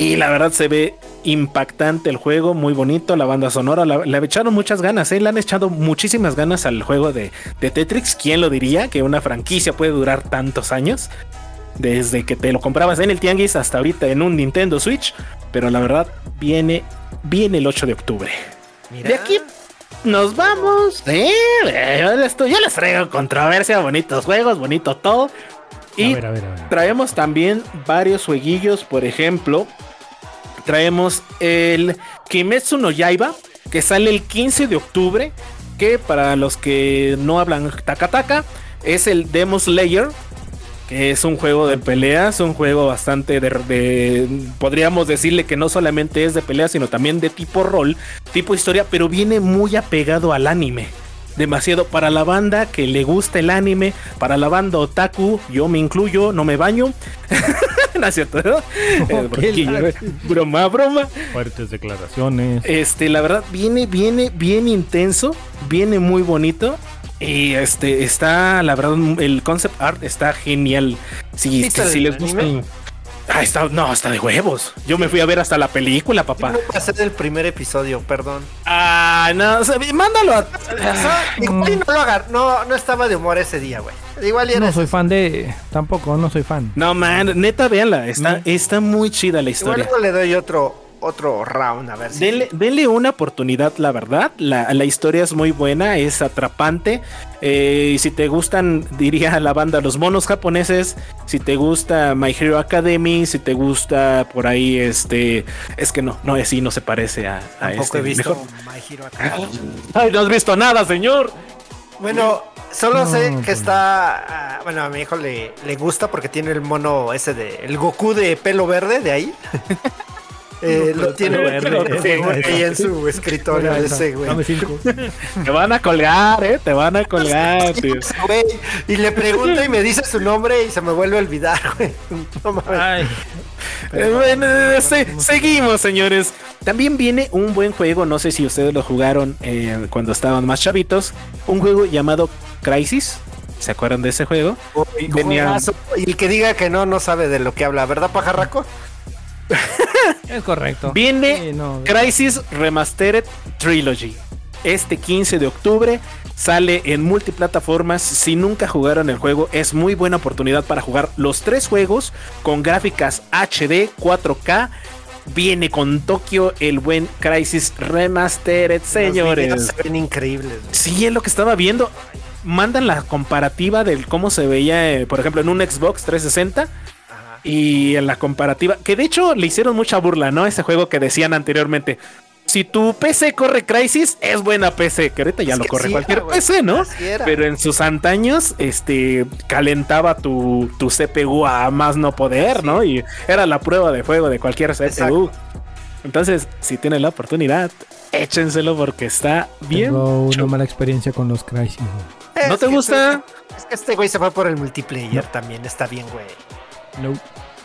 Y la verdad se ve impactante el juego, muy bonito, la banda sonora, la- le echaron muchas ganas, ¿eh? le han echado muchísimas ganas al juego de, de Tetris. ¿Quién lo diría que una franquicia puede durar tantos años? Desde que te lo comprabas en el Tianguis hasta ahorita en un Nintendo Switch. Pero la verdad, viene, viene el 8 de octubre. Mira. De aquí nos vamos. ¿eh? Yo les, yo les traigo controversia, bonitos juegos, bonito todo. Y a ver, a ver, a ver. traemos también varios jueguillos, por ejemplo, traemos el Kimetsu no Yaiba, que sale el 15 de octubre, que para los que no hablan Takataka, es el Demo Slayer, que es un juego de peleas, un juego bastante de, podríamos decirle que no solamente es de peleas, sino también de tipo rol, tipo historia, pero viene muy apegado al anime. demasiado para la banda que le gusta el anime, para la banda otaku, yo me incluyo, no me baño. no es cierto, ¿no? Eh, eh, broma, broma. Fuertes declaraciones. Este, la verdad, viene, viene bien intenso, viene muy bonito. Y este, está, la verdad, el concept art está genial. Si, ¿Viste si el les gusta. anime? Ah, está, no, está de huevos. Yo me fui a ver hasta la película, papá. No pasé del primer episodio, perdón. Ah, no, o sea, mándalo a. Igual y no lo agar- no, no estaba de humor ese día, güey. Igual y era No soy fan de. Tampoco, no soy fan. No, man, neta, véanla. Está, está muy chida la Igual historia. luego le doy otro, otro round, a ver si. Denle, denle una oportunidad, la verdad. La, la historia es muy buena, es atrapante. Eh, y si te gustan, diría la banda, los monos japoneses. Si te gusta My Hero Academy, si te gusta por ahí, este. Es que no, no, sí, no se parece a, a Tampoco este. he visto Mejor- My Hero Academia. Ay, no has visto nada, señor. Bueno, solo No, sé que está. ah, bueno, a mi hijo le, le gusta porque tiene el mono ese de. El Goku de pelo verde de ahí. Eh, lo tiene pelo verde. sí, güey, ahí en su escritorio ese, güey. Dame cinco. Te van a colgar, eh. Te van a colgar, tío. Güey, Y le pregunto y me dice su nombre y se me vuelve a olvidar, güey. No mames. Eh, bueno, eh, se- seguimos, señores. También viene un buen juego, no sé si ustedes lo jugaron eh, cuando estaban más chavitos, un juego llamado Crisis. ¿Se acuerdan de ese juego? Venía- juegazo. Y el que diga que no, no sabe de lo que habla, ¿verdad, pajarraco? es correcto. Viene Sí, no, Crisis Remastered Trilogy. Este 15 de octubre sale en multiplataformas. Si nunca jugaron el juego, es muy buena oportunidad para jugar los tres juegos con gráficas HD 4K. Viene con Tokio el buen Crisis Remastered, Los señores. se ven increíbles. Sí, es lo que estaba viendo. Mandan la comparativa del cómo se veía, eh, por ejemplo, en un Xbox 360 Ajá. Y en la comparativa, que de hecho le hicieron mucha burla, ¿no? Ese juego que decían anteriormente. Si tu PC corre Crisis, es buena PC, que ahorita ya Es lo corre sí cualquier era. PC, ¿no? Era. Pero en sus antaños, este, calentaba tu, tu CPU a más no poder, ¿no? Y era la prueba de fuego de cualquier CPU. Exacto. Entonces, si tienen la oportunidad, échenselo porque está bien. Tengo una mala experiencia con los Crysis. güey. ¿No Es te gusta? este- Es que este güey se fue por el multiplayer también, está bien, güey. No.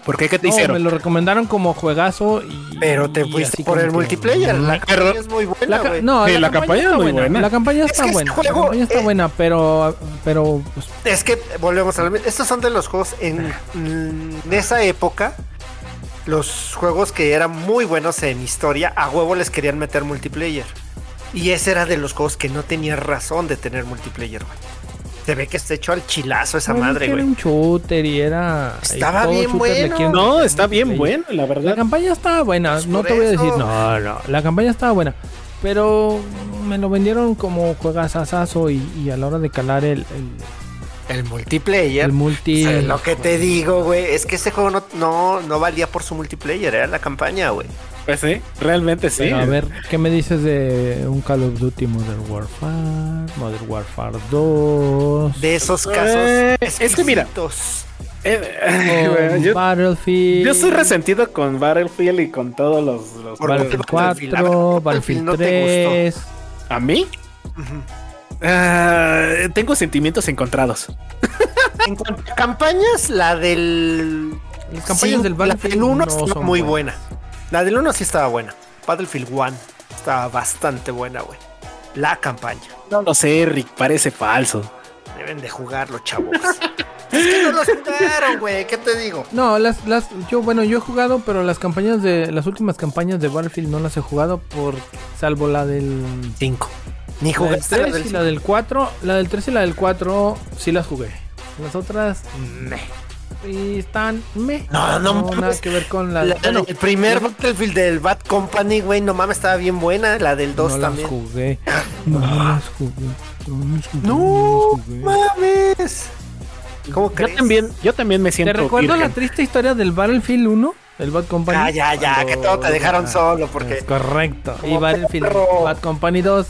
¿Por qué? ¿Qué te No, hicieron? me lo recomendaron como juegazo y. Pero te fuiste por el que- multiplayer. La campaña es muy La buena, güey. no, Sí, la, la campaña, campaña está es muy buena. buena. La campaña Es está que este buena. juego, la campaña está eh, buena, pero. Pero. pues, Es que volvemos a mismo. Estos son de los juegos en, en esa época. Los juegos que eran muy buenos en historia, a huevo les querían meter multiplayer. Y ese era de los juegos que no tenía razón de tener multiplayer, güey. Se ve que está hecho al chilazo esa bueno, madre, que Era güey. un shooter y era. Estaba y bien bueno. quieren No, está bien bueno, la La verdad. campaña estaba buena, Pues no te voy a decir, eso. no, no, la campaña estaba buena, pero me lo vendieron como juegazazazo y, y a la hora de calar el, el, El multiplayer. el multi... o sea, lo que te digo, güey, es que ese juego no, no, no valía por su multiplayer, era la campaña, güey. Pues sí, realmente sí. Pero a ver, ¿qué me dices de un Call of Duty Modern Warfare, Modern Warfare 2, De esos casos. Eh, es que mira. Eh, yo, Battlefield, yo soy resentido con Battlefield y con todos los... Battlefield Battlefield, 4, Battlefield Battlefield no te 3, ¿A mí? Ujú. Ah, tengo sentimientos encontrados. En cuanto a campañas, la del. Las campañas Sí, del La Battlefield del 1 no son muy buenas. buena. La del 1 sí estaba buena. Battlefield 1 estaba bastante buena, güey. La campaña. No lo sé, Rick, parece falso. Deben de jugarlo, chavos. es que no los jugaron, güey. ¿Qué te digo? No, las, las, yo, bueno, yo he jugado, pero las campañas de, las últimas campañas de Battlefield no las he jugado por, salvo la del 5. Ni La del jugaste la 3 del y la del 4, la del 3 y la del 4 sí las jugué. Las otras, meh. Y están meh. No, no nada mames. que ver con la, La- bueno, el primer yo Battlefield del Bad Company, güey, no mames, estaba bien buena. La del 2 no también. las jugué. No las jugué. No las jugué. No las jugué. mames. ¿Cómo Yo crees? también, yo también me ¿Te siento recuerdo la triste historia del Battlefield 1? El Bad Company. Ah, ya, ya, Cuando- que todo te dejaron solo porque. Es correcto. Y Battlefield perro. Bad Company 2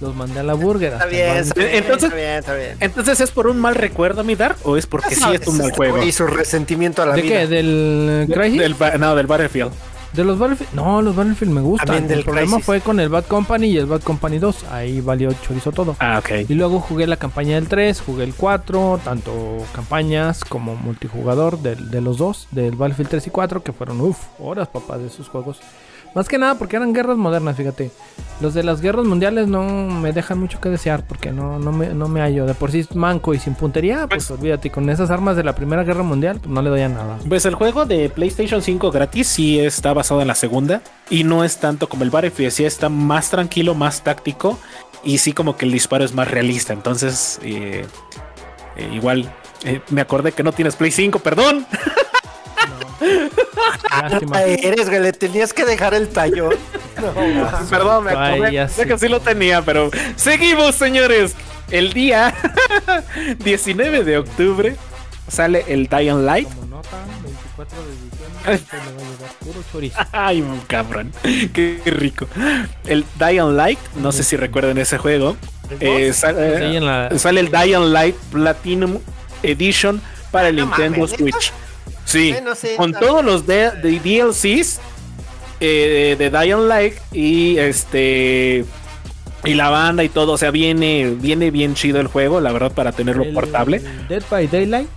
los mandé a la burger. Está hasta bien, está bien, Entonces- está bien, está bien. Entonces, ¿es por un mal recuerdo, mi Dark? ¿O es porque sí es un mal juego? Y su resentimiento a la ¿De vida. qué? ¿Del Crisis? Del, ba- no, del Battlefield. De los Battlefield, no, los Battlefield me gustan. También del el problema Crysis. fue con el Bad Company y el Bad Company 2. Ahí valió chorizo todo. Ah, ok. Y luego jugué la campaña del 3, jugué el 4, tanto campañas como multijugador del- de, los dos, del Battlefield 3 y 4, que fueron, uff, horas, papá, de esos juegos. Más que nada porque eran guerras modernas, fíjate. Los de las guerras mundiales no me dejan mucho que desear porque no, no, me, no me hallo. De por sí manco y sin puntería, pues, olvídate, con esas armas de la Primera Guerra Mundial, pues no le doy a nada. Pues el juego de PlayStation 5 gratis sí está basado en la segunda y no es tanto como el Battlefield, sí está más tranquilo, más táctico y sí como que el disparo es más realista. Entonces, eh, eh, igual eh, me acordé que no tienes Play 5, perdón. Lástima. Eres, güey, le tenías que dejar el tallón. No. Perdón, me acordé ya sé. que sí lo tenía, pero seguimos, señores. El día 19 de octubre sale el Dying Light. Como nota, 24 de diciembre, le va a llegar puro chorizo. Ay, cabrón, qué rico. El Dying Light, no sé si recuerdan ese juego. Eh, sale, Sí, en la- sale el Dying Light Platinum Edition para el No Nintendo mames. Switch. Sí, Bueno, sí, con también. todos los de, de DLCs eh, de Dying Light y este y la banda y todo, o sea, viene viene bien chido el juego, la verdad para tenerlo el- portable. Dead by Daylight,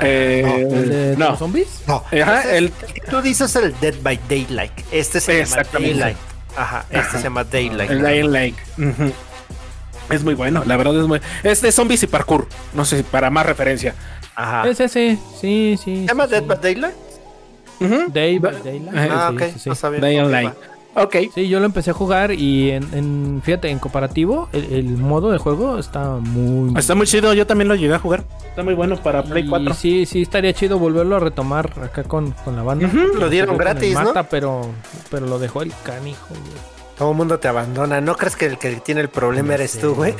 Eh, el de no. los zombies. No, Ajá, el- el tú dices el Dead by Daylight. Este se llama Exactamente. Daylight. Ajá, este Ajá. se llama Daylight. El Dying Light. Ujú. Es muy bueno, la verdad es muy. Es de zombies y parkour. No sé, para más referencia. Ajá. Es ese, sí, sí. ¿Se llama sí, Dead by Daylight? Day by Da- Daylight. Ah, sí, ok. sí, sí. No sabía. Dying Ok. Sí, yo lo empecé a jugar y en, en- fíjate, en comparativo, el, el modo de juego está muy... Está muy chido, yo también lo llegué a jugar. Está muy bueno para Play y 4. Sí, sí, estaría chido volverlo a retomar acá con, con la banda. Lo dieron gratis, ¿no? Mata, pero, pero lo dejó el canijo. güey. Todo el mundo te abandona. ¿No crees que el que tiene el problema No eres sé. tú, güey?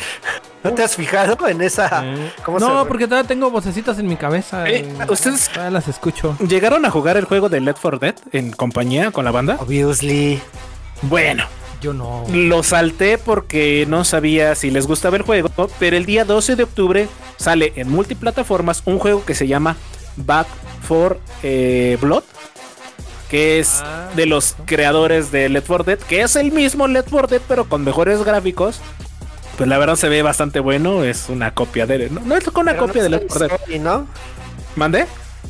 ¿No te has fijado en esa? Eh, ¿Cómo no, se- porque todavía tengo vocecitas en mi cabeza. Eh, eh, ¿ustedes- Todavía las escucho. ¿Llegaron a jugar el juego de Left 4 Dead en compañía con la banda? Obviously. Bueno, Yo no. lo salté porque no sabía si les gustaba el juego, pero el día 12 de octubre sale en multiplataformas un juego que se llama Back for eh, Blood, que es Ah, de los creadores de Left 4 Dead, que es el mismo Left 4 Dead, pero con mejores gráficos. Pues la verdad se ve bastante bueno, es una copia de... No, no es una Pero copia no de Left 4 sale Dead. Zoe, ¿no? ¿Mandé?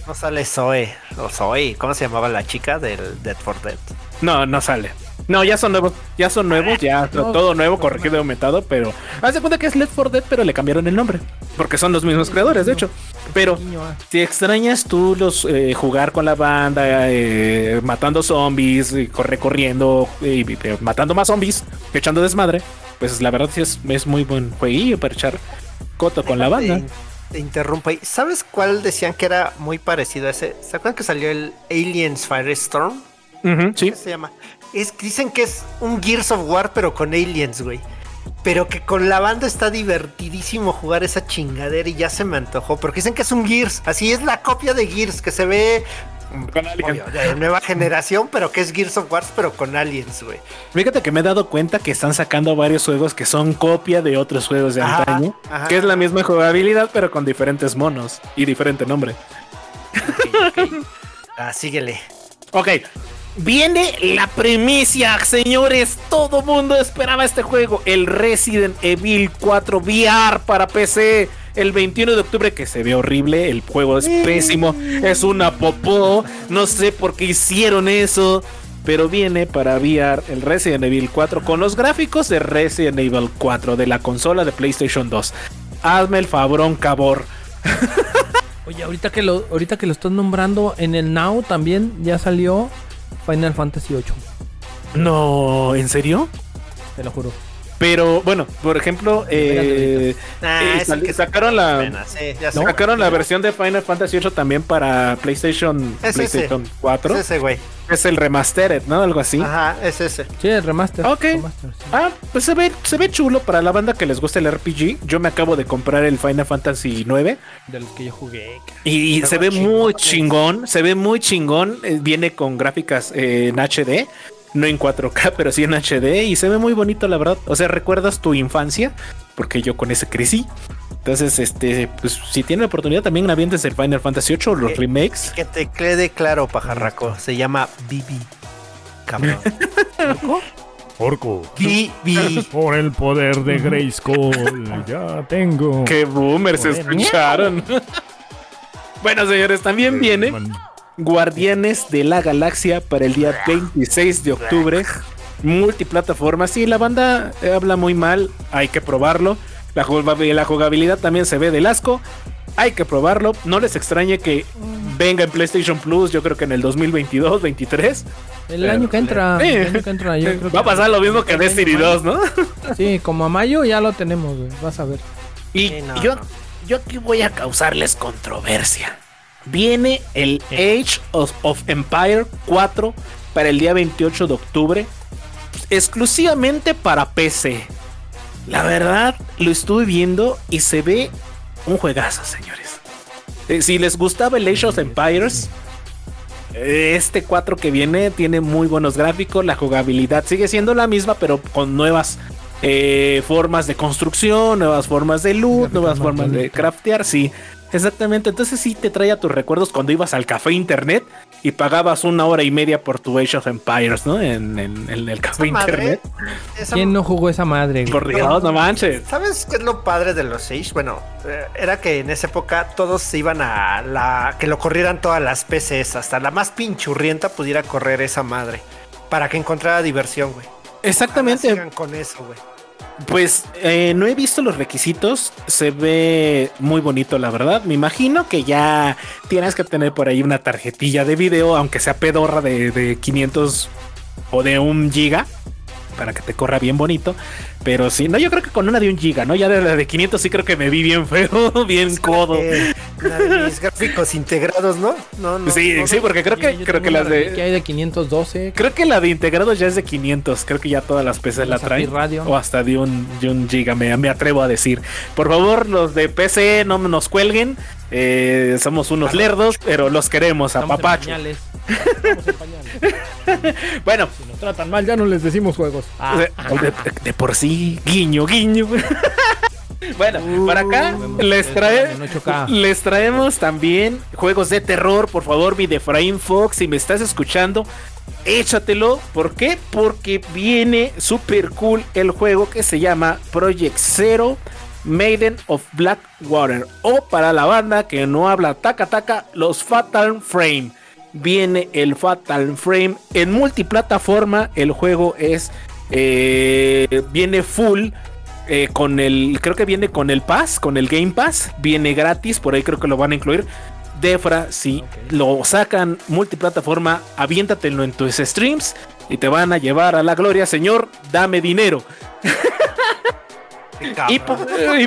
No sale Zoe. O Zoe. ¿Cómo se llamaba la chica del Dead for Dead? No, no sale. No, ya son nuevos, ya son nuevos, ya No, todo nuevo, corregido y aumentado, pero haz de cuenta que es Left 4 Dead, pero le cambiaron el nombre, porque son los mismos creadores, de hecho. Pero ah. si extrañas tú los eh, jugar con la banda, eh, matando zombies, corre corriendo, eh, matando más zombies, echando desmadre, pues la verdad sí es, es muy buen jueguillo para echar coto con la banda. Te, te interrumpo ahí. ¿Sabes cuál decían que era muy parecido a ese? ¿Se acuerdan que salió el Aliens Firestorm? Ujú, sí. ¿Qué se llama? Es, dicen que es un Gears of War, pero con aliens, güey. Pero que con la banda está divertidísimo jugar esa chingadera y ya se me antojó. Porque dicen que es un Gears. Así es la copia de Gears, que se ve Con Alien. obvio, de nueva generación, pero que es Gears of War, pero con aliens, güey. Fíjate que me he dado cuenta que están sacando varios juegos que son copia de otros juegos de Ajá, antaño, ajá. que es la misma jugabilidad pero con diferentes monos y diferente nombre. Ok, ok. Ah, síguele. Ok, viene la primicia, señores. Todo mundo esperaba este juego, el Resident Evil 4 VR para PC. El 21 de octubre, que se ve horrible, el juego es pésimo, es una popó, no sé por qué hicieron eso, pero viene para VR el Resident Evil 4 con los gráficos de Resident Evil 4 de la consola de PlayStation 2. Hazme el fabrón, cabor. Oye, ahorita que lo, ahorita que lo estás nombrando, en el Now también ya salió Final Fantasy VIII. No, ¿en serio? Te lo juro. Pero bueno, por ejemplo, eh, Ah, eh, sal- que sacaron la sí, sacaron la versión de Final Fantasy VIII también para PlayStation, Es ese. PlayStation 4. Es ese, güey. Es el remastered, ¿no? Algo así. Ajá, es ese. Sí, el remaster. Ok. remaster, sí. Ah, pues se ve, se ve chulo para la banda que les gusta el RPG. Yo me acabo de comprar el Final Fantasy 9 De los que yo jugué. y, se ve muy chingón. Se ve muy chingón. eh, viene con gráficas eh, en HD. No en 4K, pero sí en HD. Y se ve muy bonito, la verdad. O sea, recuerdas tu infancia. Porque yo con ese crecí. Entonces, este, pues si tienen la oportunidad, también avientes el Final Fantasy 8 los Eh, remakes. Que te quede claro, pajarraco. Se llama BB. cabrón. Orco. Vi. Por el poder de Grayskull, ya tengo. Qué boomers se escucharon. bueno, señores, también viene Guardianes de la Galaxia para el día 26 de octubre. Multiplataforma. Sí, la banda eh, habla muy mal. Hay que probarlo. La, jugab- la jugabilidad también se ve del asco. Hay que probarlo. No les extrañe que venga en PlayStation Plus. Yo creo que en el 2022, 23. El año que entra. Sí. El año que entra, yo creo Va a pasar lo mismo que Destiny año 2, ¿no? Sí, como a mayo ya lo tenemos, güey. Vas a ver. Y Sí, no, yo, yo aquí voy a causarles controversia. Viene el Age of, of Empire 4 para el día 28 de octubre, exclusivamente para PC. La verdad, lo estuve viendo y se ve un juegazo, señores. Eh, si les gustaba el Age of Empires, eh, este 4 que viene tiene muy buenos gráficos, la jugabilidad sigue siendo la misma, pero con nuevas eh, formas de construcción, nuevas formas de loot, nuevas formas de craftear, sí. Exactamente, entonces sí te trae a tus recuerdos cuando ibas al café internet y pagabas una hora y media por tu Age of Empires, ¿no? En, en- en el café Esa madre, internet. esa- ¿Quién no jugó esa madre? Por Dios, no manches. ¿Sabes qué es lo padre de los Age? Bueno, eh, era que en esa época todos se iban a la. que lo corrieran todas las PCs, hasta la más pinchurrienta pudiera correr esa madre. Para que encontrara diversión, güey. Exactamente. Sigan con eso, güey. Pues eh, no he visto los requisitos. Se ve muy bonito, la verdad. Me imagino que ya tienes que tener por ahí una tarjetilla de video, aunque sea pedorra de, de 500 o de un giga, para que te corra bien bonito. Pero sí, no, yo creo que con una de un giga, ¿no? Ya de la de 500 sí creo que me vi bien feo, bien codo. La de mis gráficos integrados, ¿no? No, no. Sí, no, sí, porque creo Sí, que creo que las que de hay de 512. Creo que la de integrados ya es de 500. Creo que ya todas las PCs la traen. Radio. O hasta de un, de un giga, me, me atrevo a decir. Por favor, los de PC no nos cuelguen. Eh, somos unos lerdos, pero los queremos a Estamos papacho. Pañales. Estamos en pañales. Bueno, Si nos tratan mal, ya no les decimos juegos. Ah, de, de- de por sí, guiño, guiño. Bueno, para acá Vemos les, que trae, en 8K. les traemos también juegos de terror. Por favor, Videfraim Fox, si me estás escuchando, échatelo. ¿Por qué? Porque viene super cool el juego que se llama Project Zero Maiden of Blackwater. O para la banda que no habla taca taca, los Fatal Frame. Viene el Fatal Frame en multiplataforma. El juego es. eh, viene full. eh, con el. Creo que viene con el Pass. Con el Game Pass. Viene gratis. Por ahí creo que lo van a incluir. Defra, si lo sacan multiplataforma, aviéntatelo en tus streams y te van a llevar a la gloria, señor. Dame dinero. Y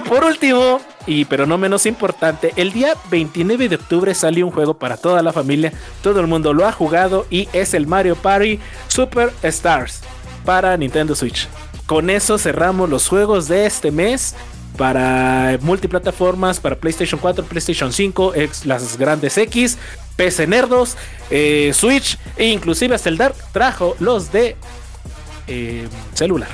por, último, y pero no menos importante, el día 29 de octubre salió un juego para toda la familia. Todo el mundo lo ha jugado y es el Mario Party Super Stars para Nintendo Switch. Con eso cerramos los juegos de este mes para multiplataformas, para PlayStation 4, PlayStation 5, ex- las grandes X, PC Nerdos, eh, Switch e inclusive hasta el Dark trajo los de eh, celular.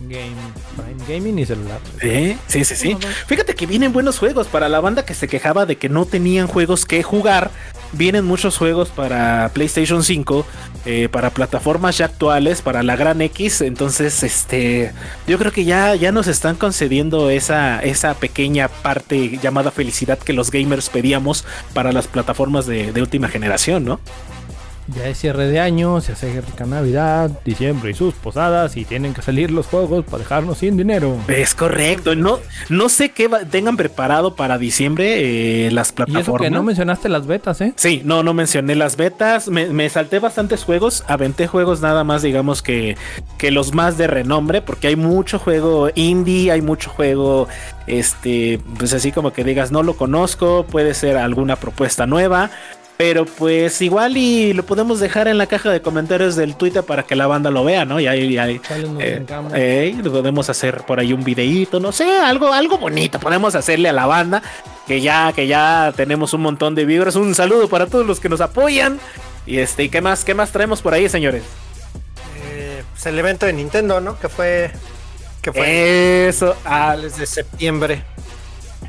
Game, Prime Gaming y celular. ¿Eh? Sí, sí, sí. Fíjate que vienen buenos juegos para la banda que se quejaba de que no tenían juegos que jugar. Vienen muchos juegos para PlayStation 5, eh, para plataformas ya actuales, para la Gran X. Entonces, este, yo creo que ya, ya nos están concediendo esa, esa pequeña parte llamada felicidad que los gamers pedíamos para las plataformas de, de última generación, ¿no? Ya es cierre de año, se acerca Navidad, diciembre y sus posadas y tienen que salir los juegos para dejarnos sin dinero. Es correcto. No, no sé qué va- tengan preparado para diciembre eh, las Y plataformas. eso que no mencionaste las betas, ¿eh? Sí, no, no mencioné las betas. Me, me salté bastantes juegos. Aventé juegos nada más, digamos que, que los más de renombre, porque hay mucho juego indie, hay mucho juego, este, pues así como que digas, no lo conozco, puede ser alguna propuesta nueva. Pero pues igual y lo podemos dejar en la caja de comentarios del Twitter para que la banda lo vea, ¿no? Y ahí, y ahí, ¿Cuáles nos eh, eh, podemos hacer por ahí un videíto, no sé, algo, algo bonito. Podemos hacerle a la banda que ya, que ya tenemos un montón de vibras. Un saludo para todos los que nos apoyan. Y este, ¿y qué más, qué más traemos por ahí, señores? Eh, pues el evento de Nintendo, ¿no? Que fue. Que fue Eso, ah, finales de septiembre.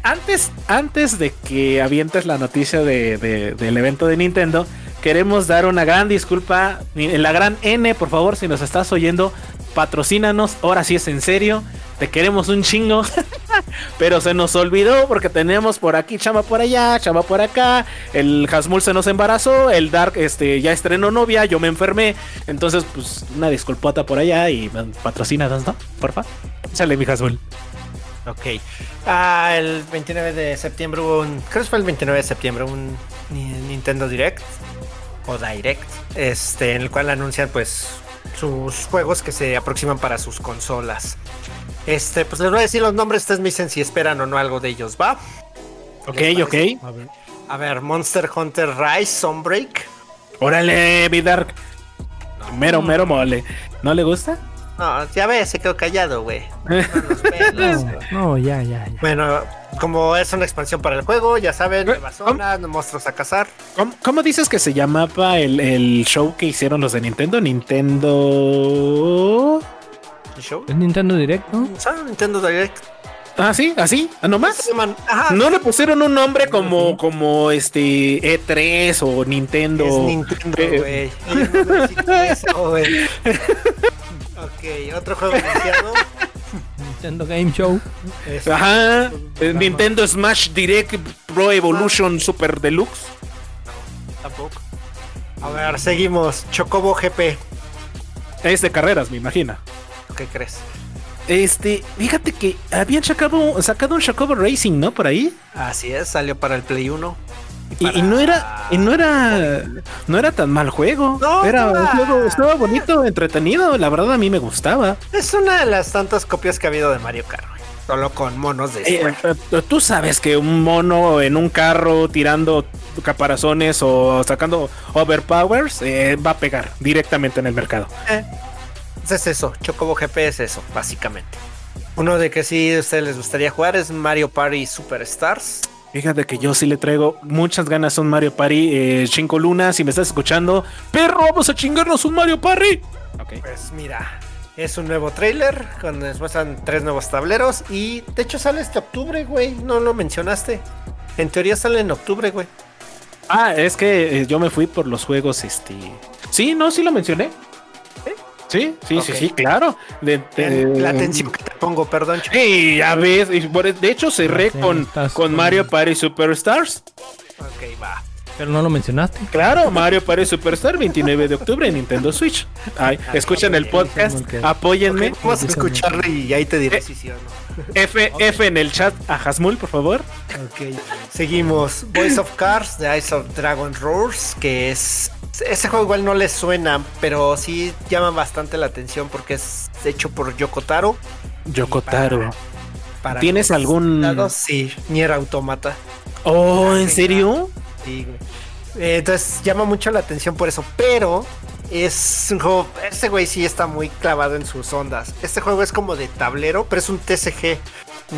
Antes, antes de que avientes la noticia de, de- del evento de Nintendo, queremos dar una gran disculpa. La gran N, por favor, si nos estás oyendo, patrocínanos. Ahora sí es en serio. Te queremos un chingo. Pero se nos olvidó porque tenemos por aquí chama por allá, chama por acá. El Hasmul se nos embarazó. El Dark este, ya estrenó novia. Yo me enfermé. Entonces, pues una disculpota por allá y patrocínanos, ¿no? Porfa. Sale mi Hasmul. Ok. Ah, el 29 de septiembre hubo un. Creo que fue el 29 de septiembre, un Nintendo Direct. O Direct. Este, en el cual anuncian, pues, sus juegos que se aproximan para sus consolas. Este, pues les voy a decir los nombres, ustedes me dicen si esperan o no algo de ellos, ¿va? Ok, ok. A ver. a ver, Monster Hunter Rise Sunbreak. Órale, mi Dark. Mero, mero mole. ¿No le gusta? No, ya ves, se quedó callado, güey. no, ya, ya, ya. Bueno, como es una expansión para el juego, ya saben, nuevas zonas, monstruos a cazar. ¿Cómo, dices que se llamaba el, show que hicieron los de Nintendo? Nintendo. ¿El show? ¿El Nintendo Direct, no? Nintendo Direct. Ah, sí, así, ¿Ah, nomás. no le pusieron un nombre como, como este E3 o Nintendo. Es Nintendo, eh, güey. Ok, otro juego anunciado. Nintendo Game Show. Ajá. Nintendo Smash Direct Pro Evolution Super Deluxe. tampoco. A ver, seguimos. Chocobo GP. Es de carreras, me imagino. ¿Qué crees? Este, fíjate que habían sacado, sacado un Chocobo Racing, ¿no? Por ahí. Así es, salió para el Play 1. Y, no era, y no era, no era tan mal juego. era un juego, estaba bonito, entretenido. La verdad a mí me gustaba. Es una de las tantas copias que ha habido de Mario Kart. Solo con monos de eh, eh, Tú sabes que un mono en un carro tirando caparazones o sacando overpowers eh, va a pegar directamente en el mercado. es eso, Chocobo GP es eso, básicamente. Uno de que sí a ustedes les gustaría jugar es Mario Party Superstars. Fíjate que yo sí le traigo muchas ganas a un Mario Party. Eh, Chinco Luna, si me estás escuchando, perro, vamos a chingarnos un Mario Party. Okay. Pues mira, es un nuevo trailer con muestran tres nuevos tableros y de hecho sale este octubre, güey. No lo mencionaste. En teoría sale en octubre, güey. Ah, es que eh, yo me fui por los juegos, este. Sí, no, sí lo mencioné. Sí, sí, sí, sí, claro. la atención que te pongo, perdón. Sí, ya ves. De hecho, cerré con, con Mario Party Superstars. Ok, va. Pero no lo mencionaste. Claro, Mario Party Superstar, 29 de octubre en Nintendo Switch. Ay, ah, escuchen el podcast, apóyenme. vamos a escucharlo y ahí te diré eh, si sí o no. F, F en el chat a Hasmul, por favor. Ok, seguimos. Voice of Cars, The Eyes of Dragon Roars, que es ese juego igual no le suena, pero sí llama bastante la atención porque es hecho por Yokotaro. Yokotaro. Para, ¿Tienes algún...? Sí, Nier Automata. Oh, ¿en serio? Sí, eh, entonces llama mucho la atención por eso, pero es un juego, este güey sí está muy clavado en sus ondas. Este juego es como de tablero, pero es un TCG.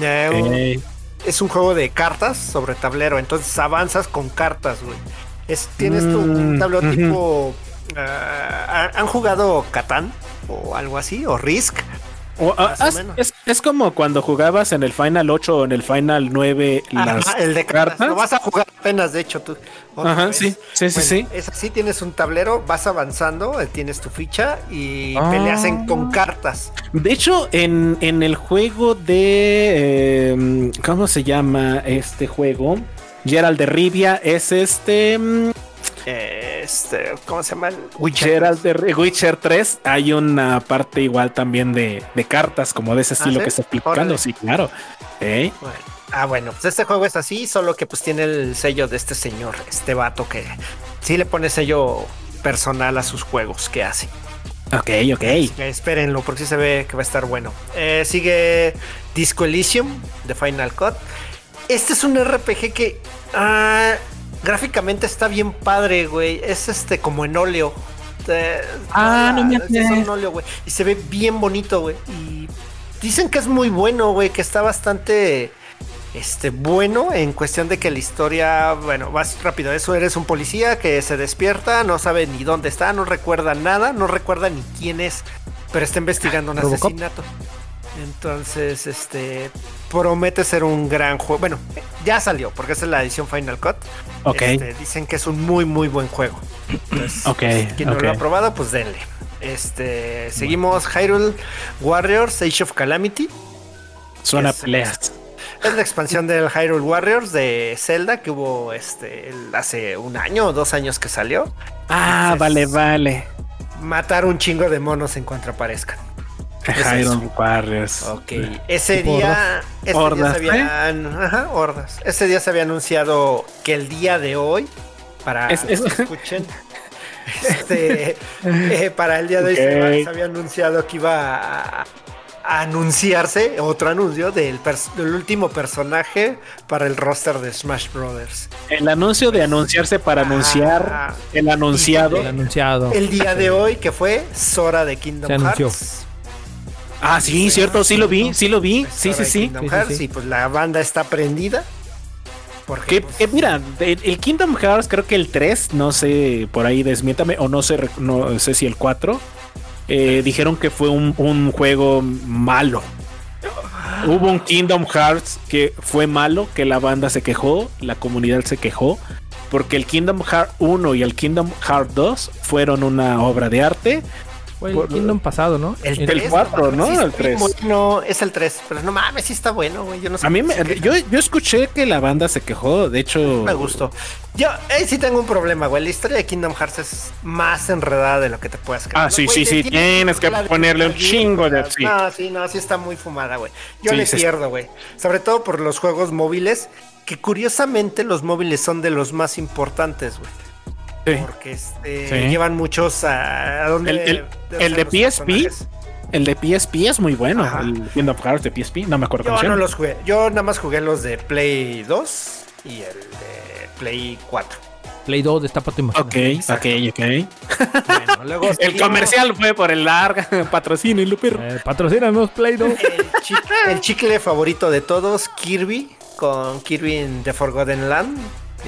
Eh, es un juego de cartas sobre tablero, entonces avanzas con cartas, güey tienes tu un mm, tablero tipo. Ah, ¿Han jugado Catán? O algo así, o Risk. Ah, es, como cuando jugabas en el Final 8 o en el Final 9 las el de cartas. Lo vas a jugar apenas, de hecho, tú. Ajá, sí, sí, sí, Es así, tienes un tablero, vas avanzando, eh, tienes tu ficha y peleas con ah. cartas. De hecho, en, en el juego de... Em, ¿Cómo se llama este juego? Gerald de Rivia es este. Este, ¿cómo se llama? Witcher de Witcher 3. Hay una parte igual también de, cartas, como de ese ¿Ah, estilo que está explicando. Sí, claro. Ah, bueno, pues este juego es así, solo que pues tiene el sello de este señor, este vato que sí le pone sello personal a sus juegos que hace. Ok, ok. espérenlo, porque sí se ve que va a estar bueno. Eh, sigue Disco Elysium de Final Cut. Este es un RPG que ah, gráficamente está bien padre, güey. Es este como en óleo. ah, no me óleo, güey. Y se ve bien bonito, güey. Y dicen que es muy bueno, güey. Que está bastante este, bueno en cuestión de que la historia, bueno, vas rápido. Eso eres un policía que se despierta, no sabe ni dónde está, no recuerda nada, no recuerda ni quién es, pero está investigando un asesinato. Entonces, este promete ser un gran juego. Bueno, ya salió, porque esa es la edición Final Cut. Ok. Este, dicen que es un muy, muy buen juego. Entonces, Ok, quien no lo ha probado, pues denle. Este, seguimos Hyrule Warriors Age of Calamity. Suena peleas. Es la expansión del Hyrule Warriors de Zelda que hubo este hace un año o dos años que salió. Ah, Entonces, vale, vale. Matar un chingo de monos en cuanto aparezcan. Es Warriors. Ok. Ese día, ese Hordas, día se habían, ajá, hordas. Ese día se había anunciado que el día de hoy, para Es- es- los que escuchen, este, eh, para el día de hoy se, había anunciado que iba a, a anunciarse otro anuncio del, último personaje para el roster de Smash Brothers. El anuncio de anunciarse para anunciar Ah, el anunciado. El anunciado. el día de hoy que fue Sora de Kingdom Se anunció. Ah, sí, cierto, sí lo vi, sí lo vi. Sí, sí, sí. Kingdom Hearts, sí. Y pues la banda está prendida. Porque Que, pues, que mira, el, el Kingdom Hearts, creo que el 3, no sé, por ahí desmiéntame, o no sé, no sé si el 4, eh, dijeron que fue un, un juego malo. Hubo un Kingdom Hearts que fue malo, que la banda se quejó, la comunidad se quejó, porque el Kingdom Hearts 1 y el Kingdom Hearts 2 fueron una obra de arte. Fue el por- Kingdom pasado, ¿no? El, el tres, cuatro, ¿no? Sí, El está tres. bien bueno, es el 3, pero no mames, sí está bueno, güey. Yo no sé. A mí me, yo, yo escuché que la banda se quejó, de hecho... me gustó. Yo ahí sí tengo un problema, güey. La historia de Kingdom Hearts es más enredada de lo que te puedas creer. Ah, sí, Güey, sí, sí, tienes que ponerle un chingo de- sí. No, sí, no, sí está muy fumada, güey. Yo Sí, le pierdo, güey. Sobre todo por los juegos móviles, que curiosamente los móviles son de los más importantes, güey. Sí. Porque este, Sí. llevan muchos a, a donde. El- el- el de PSP, personajes. El de PSP es muy bueno. Ajá. El Kingdom Hearts de PSP, no me acuerdo Yo no los jugué. Yo nada más jugué los de Play 2 y el de Play 4. Play 2, destapa tu Ok, imaginación. ok, ok. Bueno, luego El comercial fue por el larga patrocinio, perro. Eh, patrocínanos Play 2. El chicle, el chicle favorito de todos, Kirby, con Kirby en The Forgotten Land.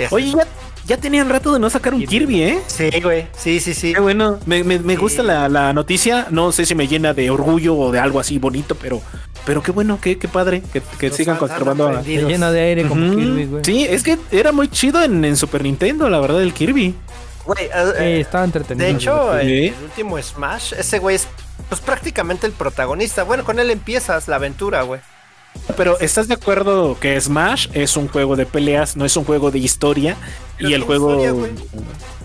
Oye, ya, ya tenían rato de no sacar un Kirby, ¿eh? Sí, güey. Sí, sí, sí. Qué bueno, me, me- me Sí. gusta la, la noticia. No sé si me llena de orgullo o de algo así bonito, pero, pero qué bueno, qué, qué padre que, sigan conservando. a- llena de aire como. Kirby, güey. Sí, es que era muy chido en, en Super Nintendo, la verdad, el Kirby. Güey, Sí, eh, estaba entretenido. de hecho, el último Smash, ese güey es pues prácticamente el protagonista. Bueno, con él empiezas la aventura, güey. Pero ¿estás de acuerdo que Smash es un juego de peleas, no es un juego de historia? Pero y el juego... historia,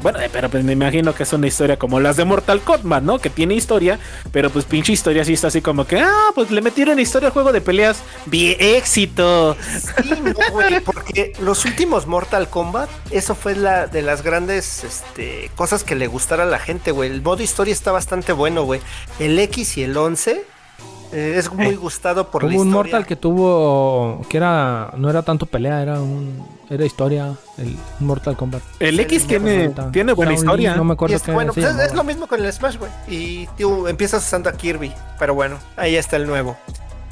bueno, eh, pero pues me imagino que es una historia como las de Mortal Kombat, ¿no? Que tiene historia, pero pues pinche historia sí está así como que, ah, pues le metieron historia al juego de peleas. ¡Bien, éxito! Sí, no, güey, porque los últimos Mortal Kombat, eso fue la de las grandes este, cosas que le gustara a la gente, güey. El modo historia está bastante bueno, güey. El X y el 11 eh, es muy gustado por la Hubo un historia. Mortal que tuvo que era no era tanto pelea, era un era historia, el Mortal Kombat. El X no, tiene, tiene buena Shaolin, historia. No me acuerdo es, qué bueno, pues es, lo mismo con el Smash, güey. Y tú empiezas usando a Kirby, pero bueno, ahí está el nuevo.